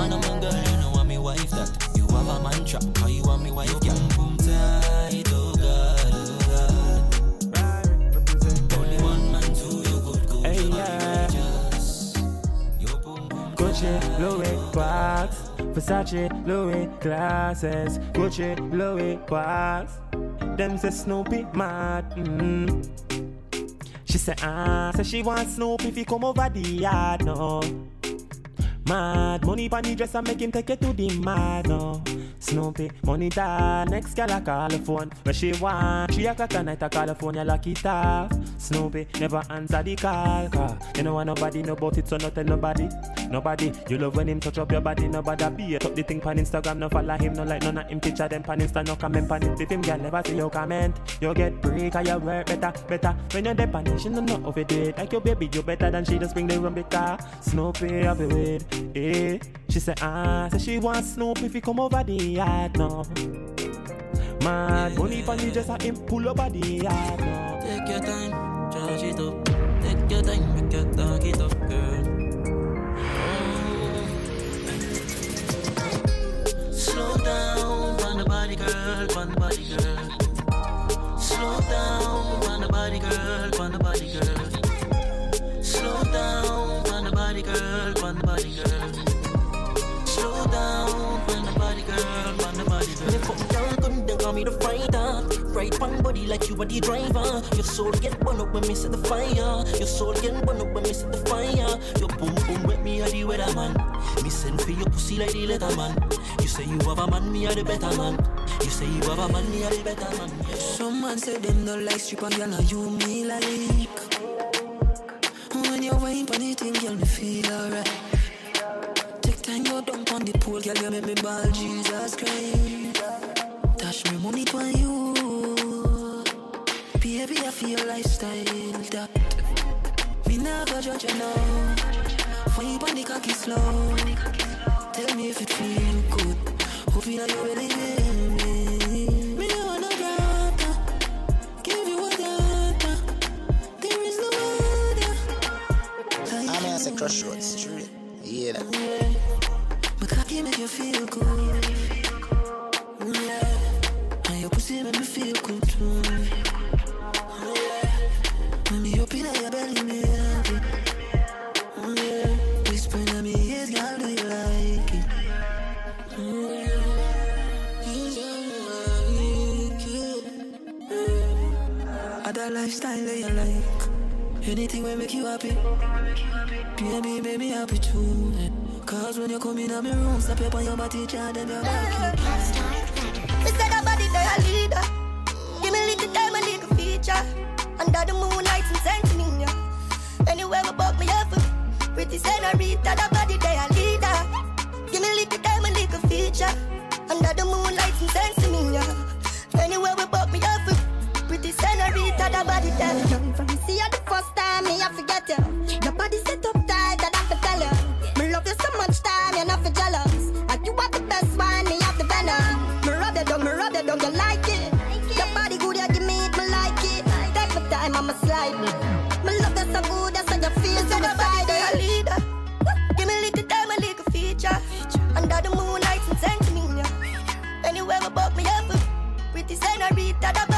And I'm a girl, you know I'm me wife that. You have a man trap, how you want me wife, girl. Boom tight, oh God, oh God. Only one man do you good, good, Hey, yeah. righteous. Your boom boom Gucci, Louis, Versace, Louis, glasses, Gucci, Louis, Crocs. Them say Snoopy mad. Mm. She say ah, say she want Snoopy if he come over the yard no. Mad money pon the dress and make him take it to the mad no. Snoopy, money down. Next girl I call the phone. Where she want? Three o'clock at night I call the phone. You lock it off. Snoopy never answer the call. Car. You know want nobody know about it, so not tell nobody. Nobody. You love when him touch up your body. Nobody be it up the thing pan Instagram. No follow him. No like none of him picture them pan Insta. No comment pan it. If him girl never see your comment, you get break. Or you work better, better. When you're there pan she no know of it. do it. Like your baby, you better than she just bring the rum because Snoopy have it with. Eh. She said, ah, say she want Snoopy if he come over the yard no. Mad money the dress and him pull over the yard no. Take your time, charge it up. Take your time, make your talk it up, girl. Mm. Slow down, on the body, girl, on body, girl. Slow down, on the body, girl, on the body, girl. Slow down, body, girl, on the body, girl. Slow down, on the body, girl, on the body, girl. Me fuck down, come down, call me the fighter. Right pan body like you are the driver. Your soul get burned up when me set the fire. Your soul get burned up when me set the fire. Your boom boom wet me a the weatherman. Me send for your pussy like the letterman. You say you have a man, me a the better man. You say you have a man, me a the better man. Yeah. Some man say them no like strip and girl, now you me like. You wine the thing, girl, me feel alright. Take time, you down on the pool, girl, you make me ball, Jesus Christ. Touch me money for you. Baby, I feel lifestyle that. Me never judge you now. Wine pon the cocky slow. Tell me if it feel good. Hope you know you really Trust you on the street. Yeah. My cocky make you feel good. Yeah. And your pussy make me feel good too. Yeah. When me open up your belly, me happy. Yeah. Whisper to me, yes, girl, do you like it? Yeah. Other lifestyle, they Anything will make you happy. Baby, me happy too. Cause when you come in my room, stop up on your body, child, then you're back. Me said that body they a leader. Give me little time, a little feature. Under the moonlight and sentiment, yeah. Anywhere we buck me up. Pretty senorita, that body they a leader. Give me little time, a little feature. Under the moonlight and sentiment, yeah. Anywhere we buck me up. Pretty senorita, that body they. From see you the first time, me I forget you. Your body set up tight, I have to tell you. Me love you so much time, you're not for jealous. And you are the best one, me have the venom. Me rub you down, me rub you down, you like it. Your body good, you give me it, me like it. Take my time, I'ma slide me. Me love you so good, that's how you feel, so side, you're a leader. Give me a little time, a little feature. Under the moonlight and sentiment, yeah. Anywhere we buck me up. Pretty senorita, that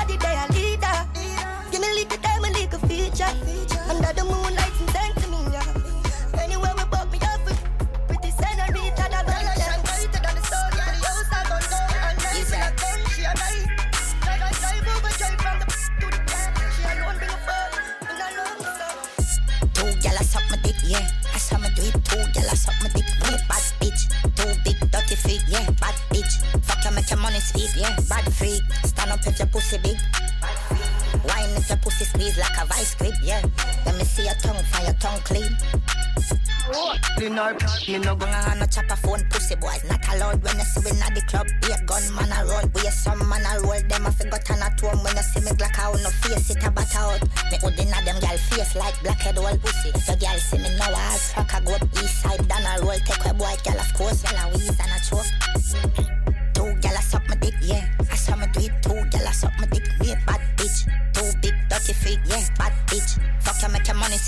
squeeze like a vice grip, yeah. Let me see your tongue, find your tongue clean. Clean up, me no gonna have no chopper phone pussy boys Not allowed when you see me at the club Be a gun man a roll, we a some man a roll Them a figure turn at home. When you see me Glock out No face it a bat out. Me hood inna them gal face like blackhead old pussy. Your gal see me now ass rock a go up east side Down a roll, take a boy gal of course Gal a wheeze and a choke. Two gal a suck my dick, yeah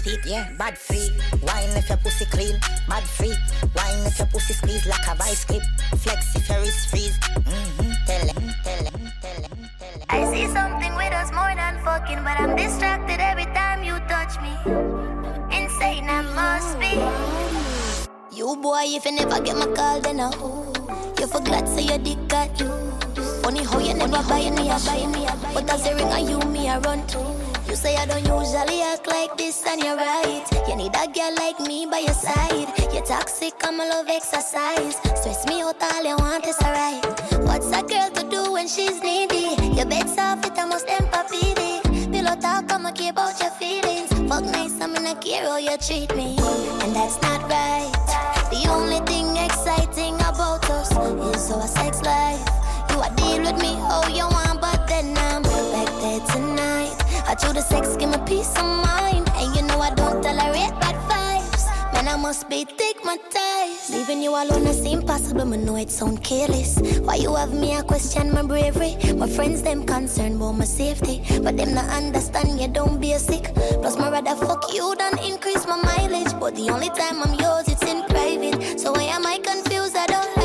you, make your money speak, yeah Bad freak Wine if your pussy clean Bad freak Wine if your pussy squeeze like a vice grip Flex if your wrist freeze Mm-hmm Tell him, tell him, tell him, tell him I see something with us more than fucking, but I'm distracted every time you touch me. Insane, I must be. You boy, if you never get my call, then I who? You forgot say your dick got you. Funny how you never buy me a buy me a But as a ring on you, me I run to. You say I don't usually act like this, and you're right. You need a girl like me by your side. You're toxic, I'm a love exercise. Stress me out, all you want is alright. What's a girl to do when she's needy? Your bed's off, it almost empathic. Pillow talk, I'ma care about your feelings. Fuck nice, I'm in a care how oh, you treat me. And that's not right. The only thing exciting about us is our sex life. You are deal with me how you want, do the sex, give me peace of mind. And you know I don't tolerate bad vibes. Man, I must be ties. Leaving you alone is impossible, but know it sound careless. Why you have me, I question my bravery. My friends, them concerned about my safety. But them not understand you don't be a sick. Plus, my rather fuck you than increase my mileage. But the only time I'm yours, it's in private. So why am I confused? I don't.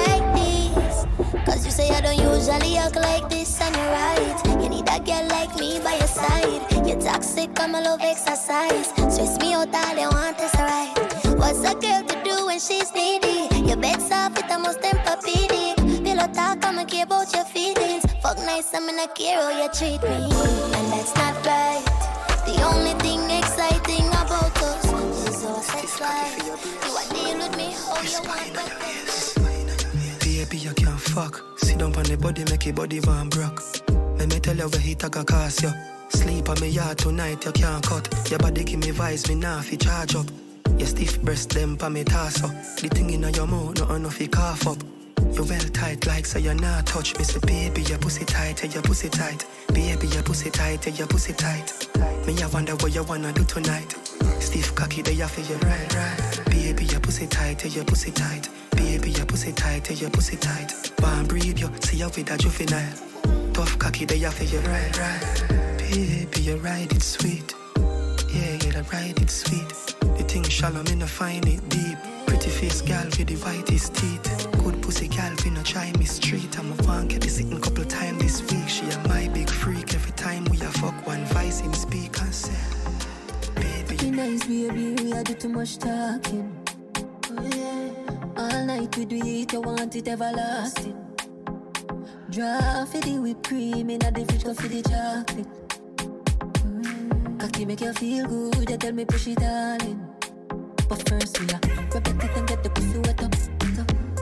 Cause you say I don't usually act like this, and you're right. You need a girl like me by your side. You're toxic, I'm a love exercise. Stress me out, all you want is right. What's a girl to do when she's needy? Your bed's off, it almost empathic. Pillow talk, I'ma care about your feelings. Fuck nice, I'm in a care how you treat me. And that's not right. The only thing exciting about us is our sex life. You are deal with me how you want, but you can't fuck. Sit down on the body, make your body warm broke. Let me tell you where he take a cost you. Sleep on me yard tonight, you can't cut. Your body give me vibes, me nah fi charge up. Your stiff breast, them pa me torso. The thing in your mouth, no enough fi cough up. You well tight like so you not touch me. Say baby, your pussy tight, yeah, your pussy tight. Baby, your pussy tight, yeah, your pussy tight. Me I wonder what you wanna do tonight. Stiff cocky, they you feel you right, right. Baby, pussy tight, yeah, your pussy tight. Baby, your pussy tight, yeah, your pussy tight. One breathe you, see you with a juvenile. Tough cocky, they feel you right, right. Baby, you ride it sweet. Yeah, yeah, the ride it sweet. The thing shallow, me no find it deep. Pretty face gal with the whitest teeth. Good pussy gal, we no try me street. I'm a fan, get this sitting couple time this week. She a my big freak. Every time we a fuck one vice him speak and say, Be nice, baby, we are do too much talking. All night we do it, you want it everlasting. Draw for the whipped cream in the fridge, go for the chocolate. Mm. cocky make you feel good. You tell me push it all in. But first we are rub it and get the pussy wet up.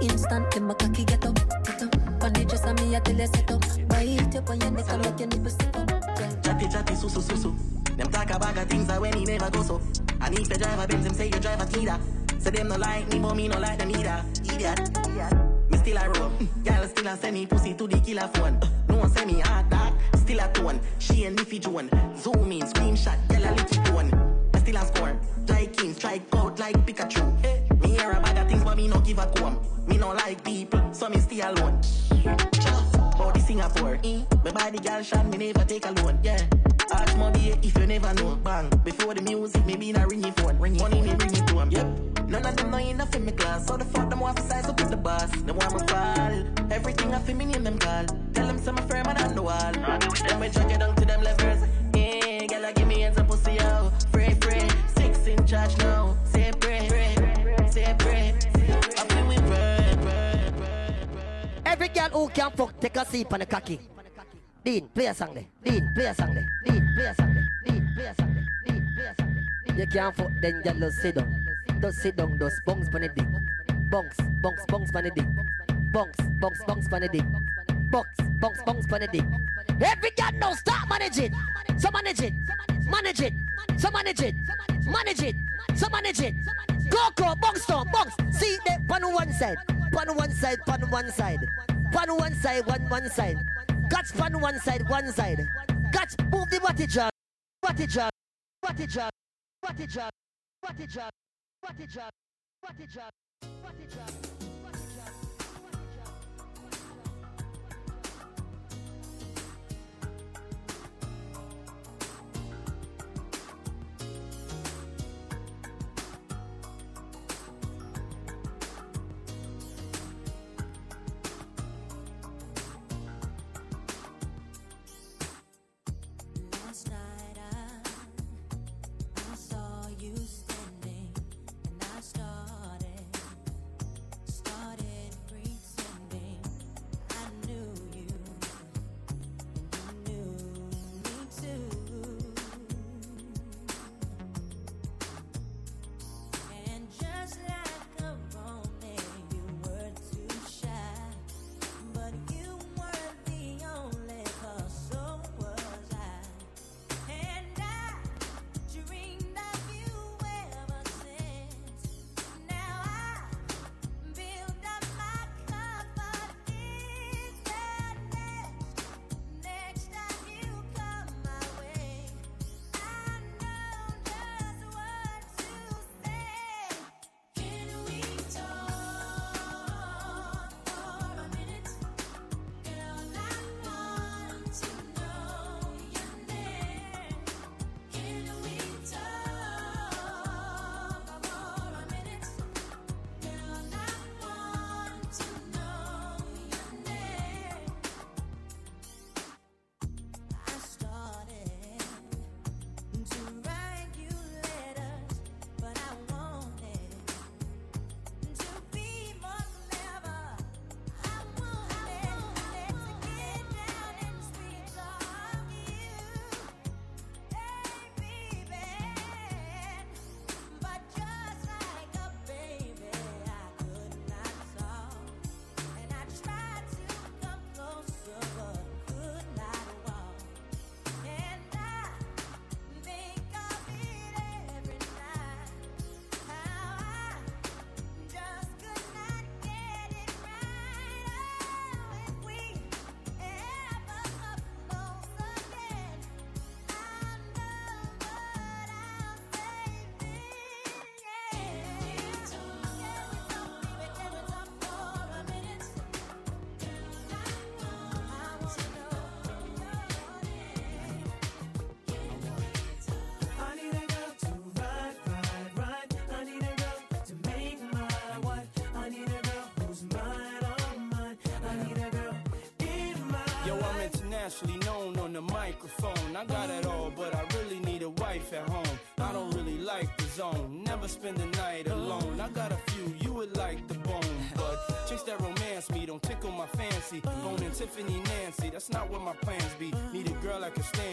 Instant, then my cocky get up. Get up. On the dress and me I tell you set up. Bite up on your neck and make your nipple sit up. Chatty chatty su su su su. Them talk about things that when he never go so. And if you drive a Benz, them say you drive a Tida. Say them no like me, but me no like them either. Idiot. Idiot. Me still a roll. Girl still a send me pussy to the killer phone. No one send me hard dark. Still a tone. She and Niffy Joan. Zoom in, screenshot. Girl a licky tone. I still a score. Dry king, strike out like Pikachu. Me hear about the things, but me no give a comb. Me no like people, so me stay alone. Body Singapore. Eh? My body girl shot, me never take a loan. Yeah. Ask my money if you never know. Bang. Before the music, maybe not ring your phone. Ring Money me bring it to 'em. Yep. None of them know enough in my class. So the fuck them want to size up with the boss. They want me fall. Everything I feel me name them call. Tell them some firm and on the wall. Then we check it down to them levels. Yeah, girl, I give me hands and pussy out. Free, free. Six in charge now. Say pray, pray, say pray. I feel we pray, pray, pray. Every girl who can fuck take a seat on the cocky. Dean, play a song there. Dean, play a song there. Dean, play a song there. Dean, play a song there. Dean, play a song there. You can't fuck, then girl just sit down. Just sit down, just on the dick. Bounce, bounce on the dick. Bounce, bounce on the dick. Bounce, bounce on the dick. Every girl now start manage it. So manage it. Manage it. So manage it. Manage it. So manage it. Go, go, bounce down, bounce. See that on one side. On one side, on one side. On one side, one one side. Catch on one side, one side. Catch, move the body job. Body job. Body job. Body job. Body job. Body job. Body job. Body job. Internationally known on the microphone. I got it all, but I really need a wife at home. I don't really like the zone, never spend the night alone. I got a few you would like the bone, but chicks that romance me don't tickle my fancy. fancy. Boning Tiffany Nancy, that's not what my plans be. Need a girl that can stand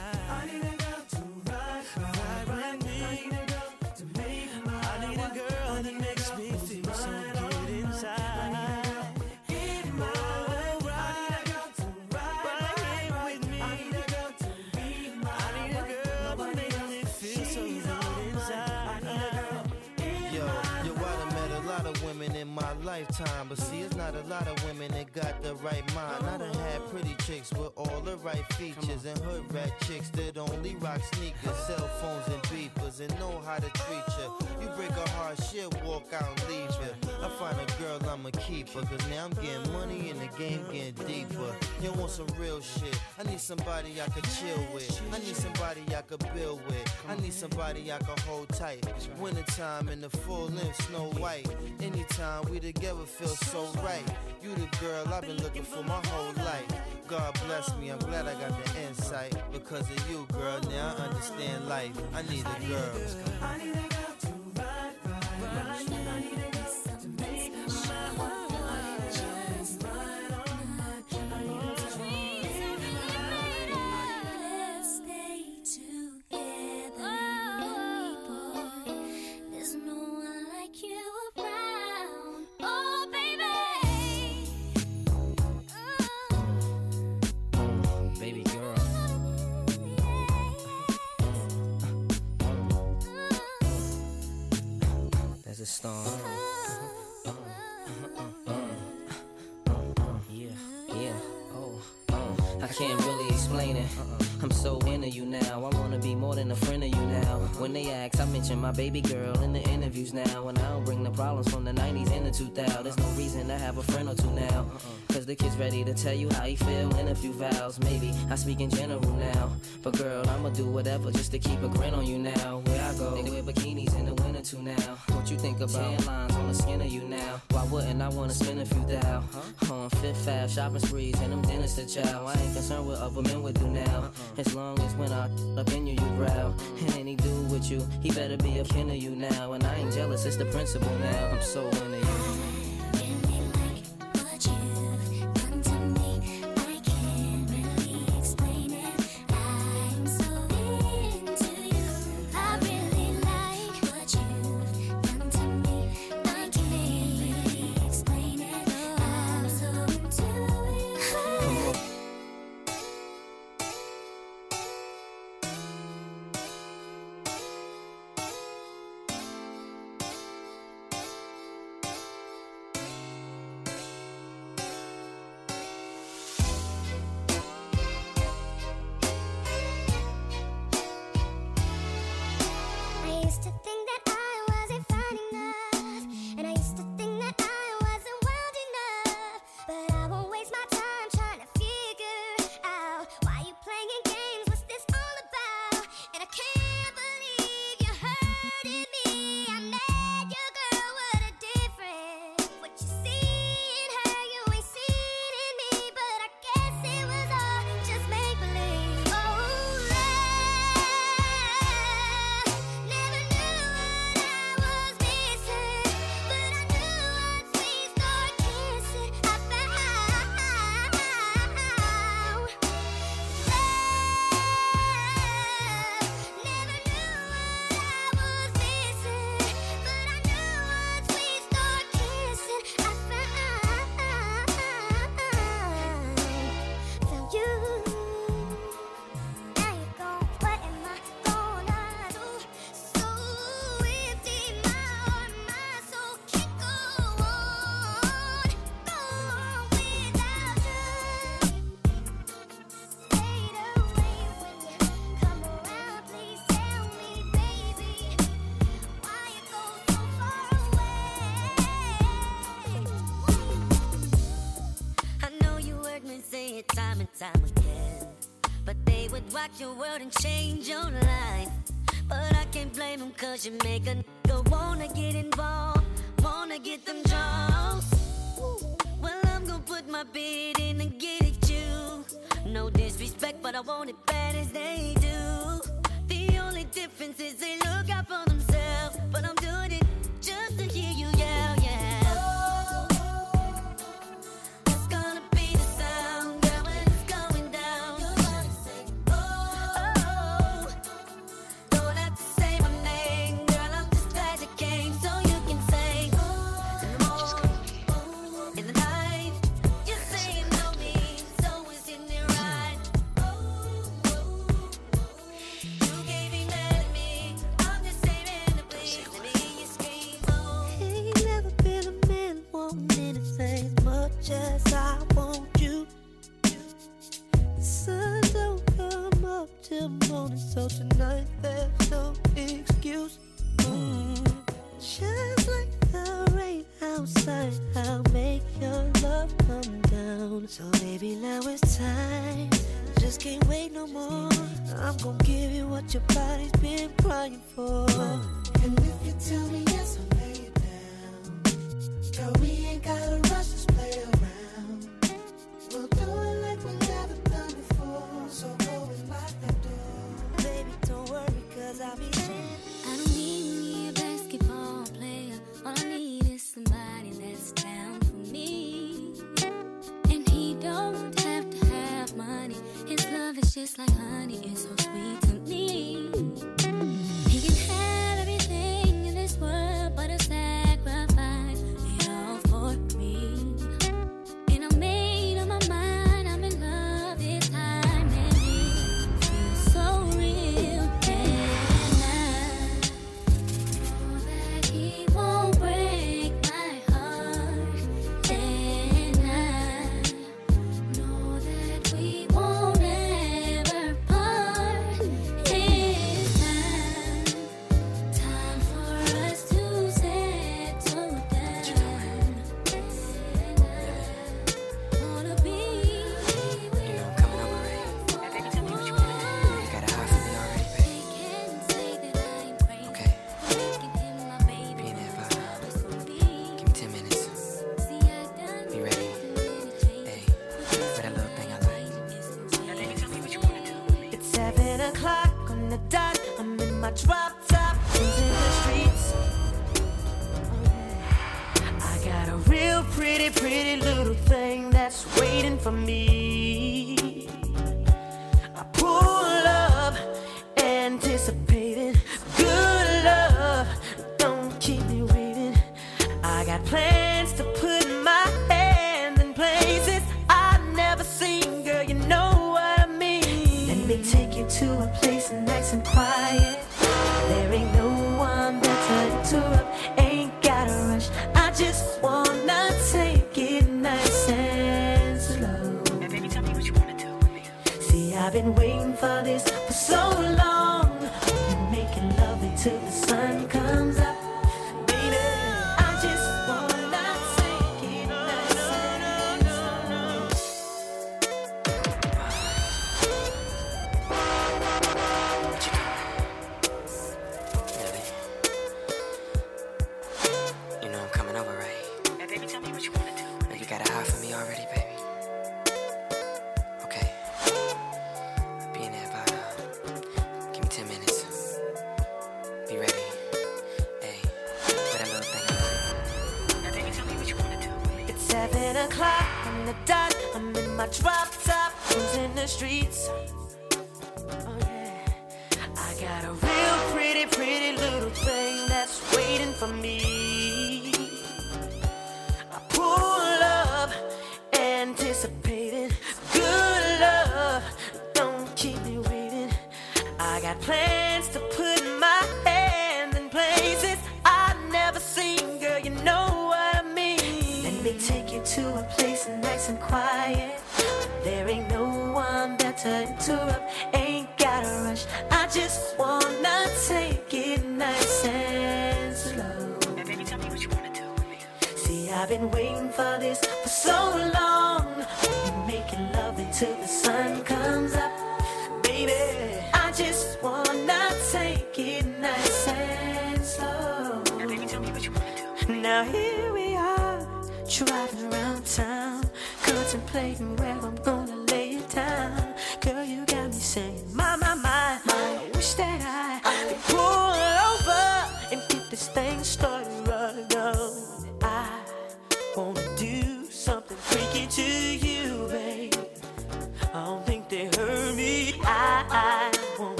Not a lot of women that got the right mind. I done had pretty chicks with all the right features, and hood rat chicks that only rock sneakers, cell phones, and beepers, and know how to treat you. You break a heart, shit, walk out and leave you. I find a girl, I'ma keep her, cause now I'm getting money and the game getting deeper. You want some real shit? I need somebody I could chill with. I need somebody I could build with. I need somebody I could hold tight. Wintertime in the full length, Snow White. Anytime we together feel so right. You the girl I've been looking for my whole life. God bless me, I'm glad I got the insight. Because of you, girl, now I understand life. I need a girl. I need a girl to ride, ride, ride. I need a girl a storm. Oh, oh. I can't really explain it. I'm so into you now. I wanna be more than a friend of you now. When they ask, I mention my baby girl in the interviews now. And I don't bring the problems from the 90s and the 2000s. There's no reason to have a friend or two now. Cause the kid's ready to tell you how he feel in a few vows. Maybe I speak in general now. But girl, I'ma do whatever just to keep a grin on you now. Where I go, they wear bikinis in the winter too now. What you think about tan lines on the skin of you now? Why wouldn't I wanna spend a few thou? On Fifth Ave, shopping sprees, and them dinners to chow. I ain't concerned what other men would do now. As long as when I up in you, you growl. And any dude with you, he better be a kin of you now. And I ain't jealous, it's the principle now. I'm so into you. You make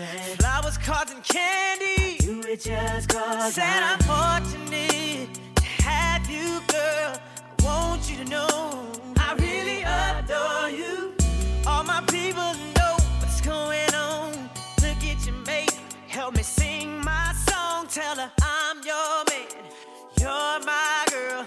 it. Flowers, cards, and candy. I do it just cause Said I'm fortunate to have you, girl. I want you to know I really adore you. All my people know what's going on. Look at your mate. Help me sing my song. Tell her I'm your man. You're my girl.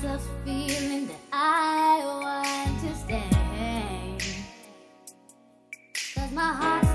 It's a feeling that I want to stay. Cause my heart.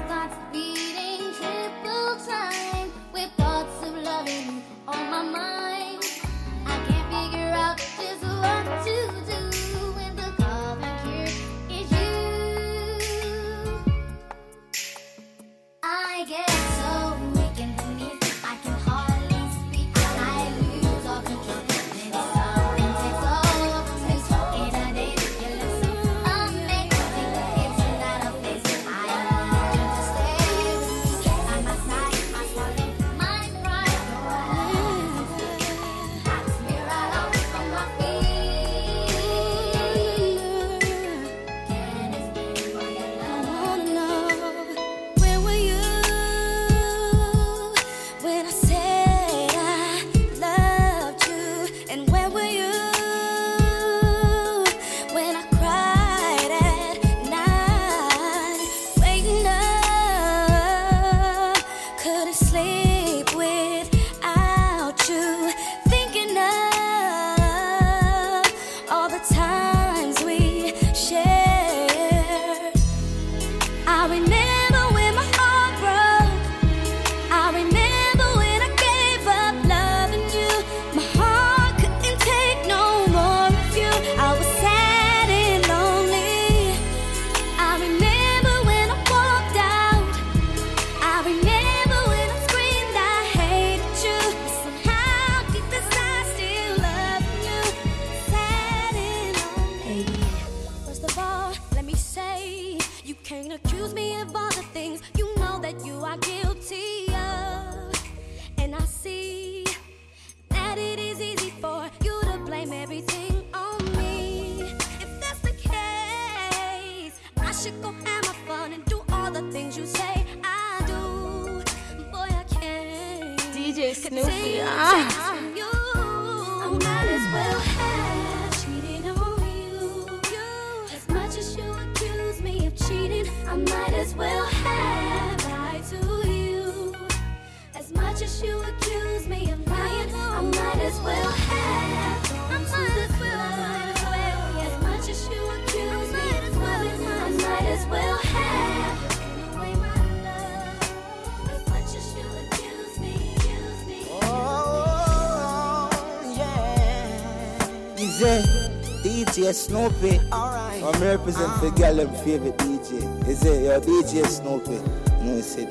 DJ Snoopy. Alright. I'm representing the ah. girl and favorite DJ. Is it your DJ Snoopy? You know it's it.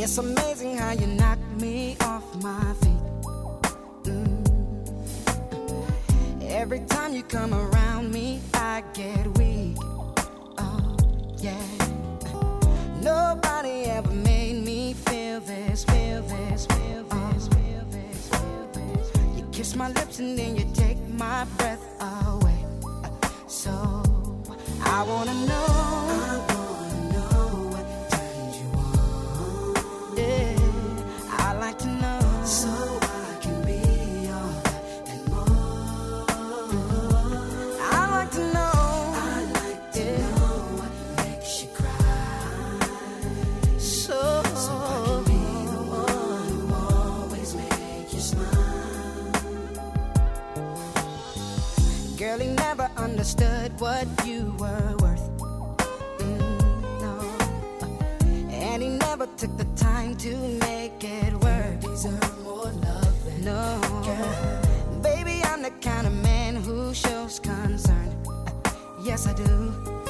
It's amazing how you knock me off my feet. Mm. Every time you come around me, I get weak. Oh, yeah. Nobody ever made me feel this, feel this kiss my lips and then you take my breath away. So I wanna know. understood what you were worth. Mm, no. And he never took the time to make it work. You deserve more love than no. Baby, I'm the kind of man who shows concern. Yes, I do.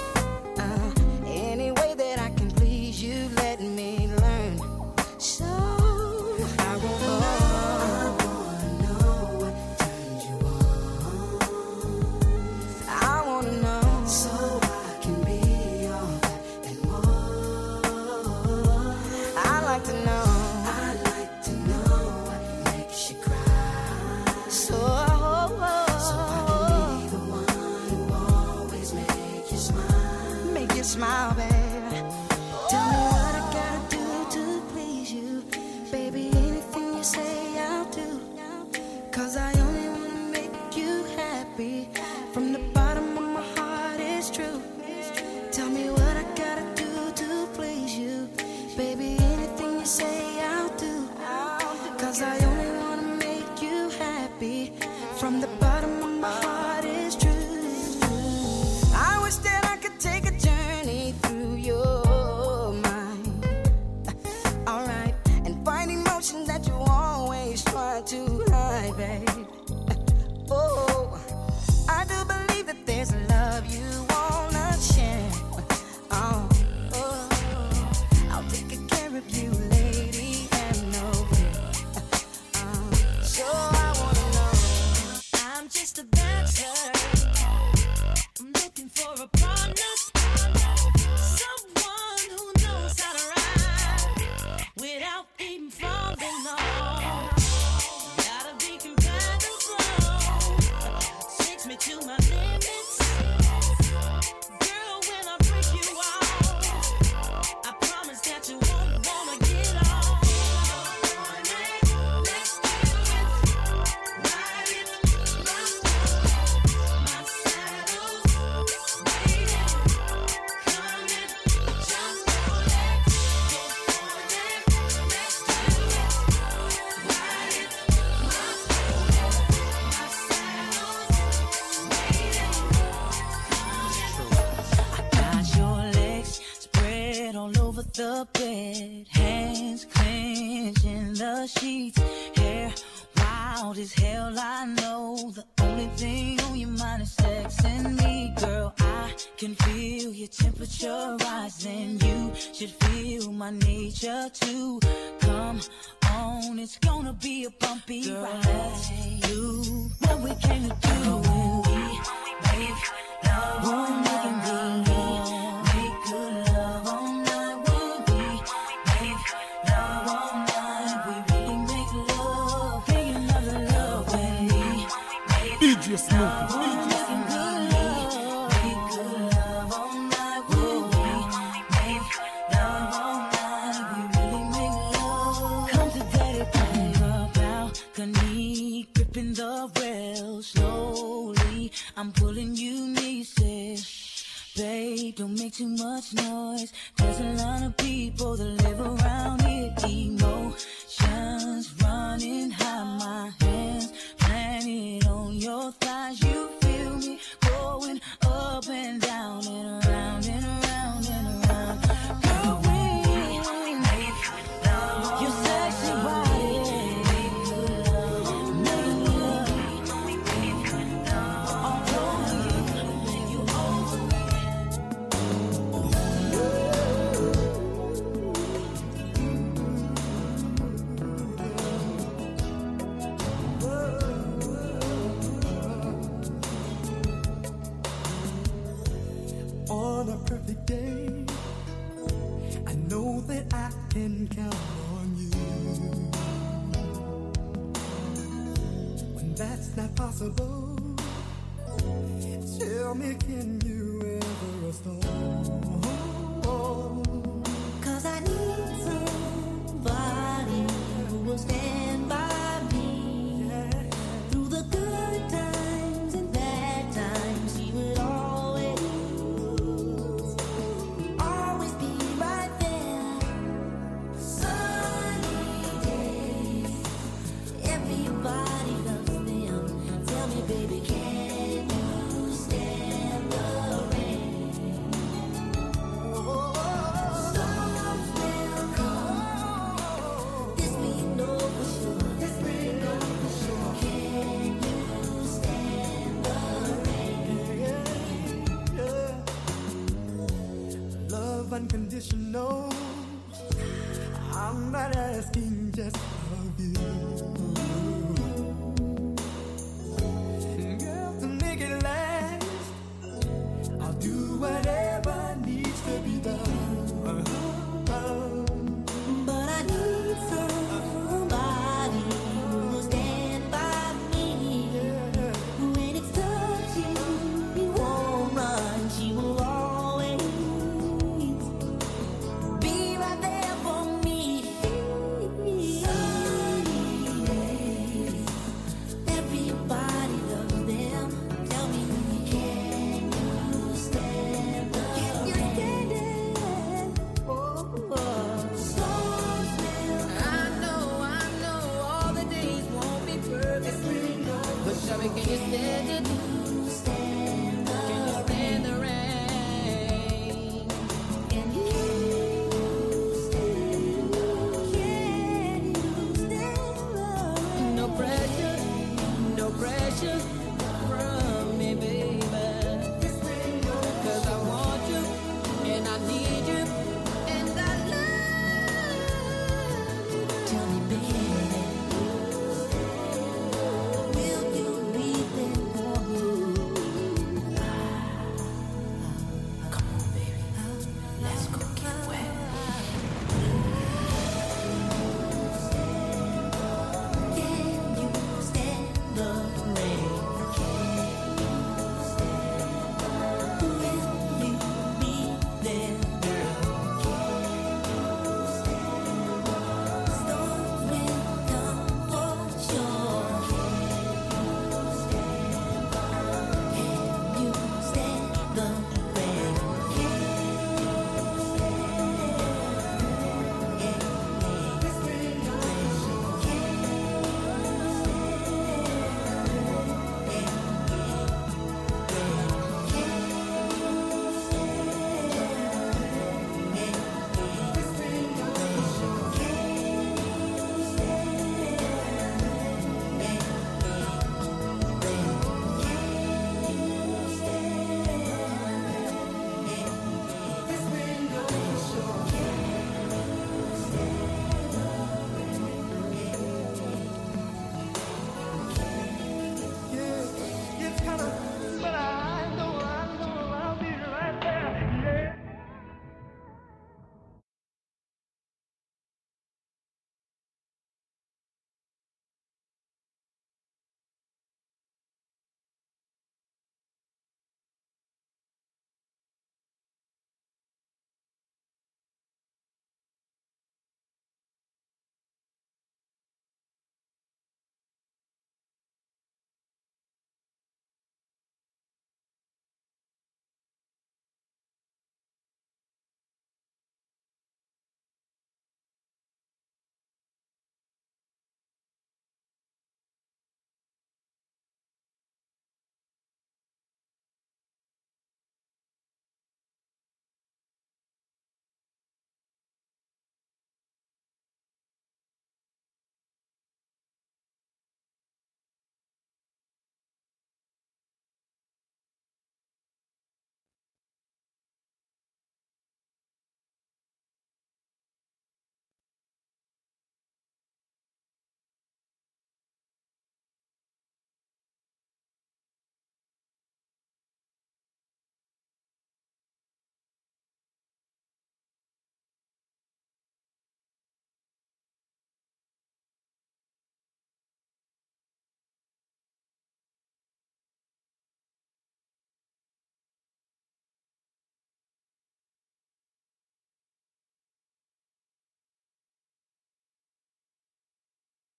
don't make too much noise. There's a lot of people that live around here. Emotions running high, my hands planted on your thighs. You feel me going up and down and around. can count on you. When that's not possible, tell me, can you ever restore?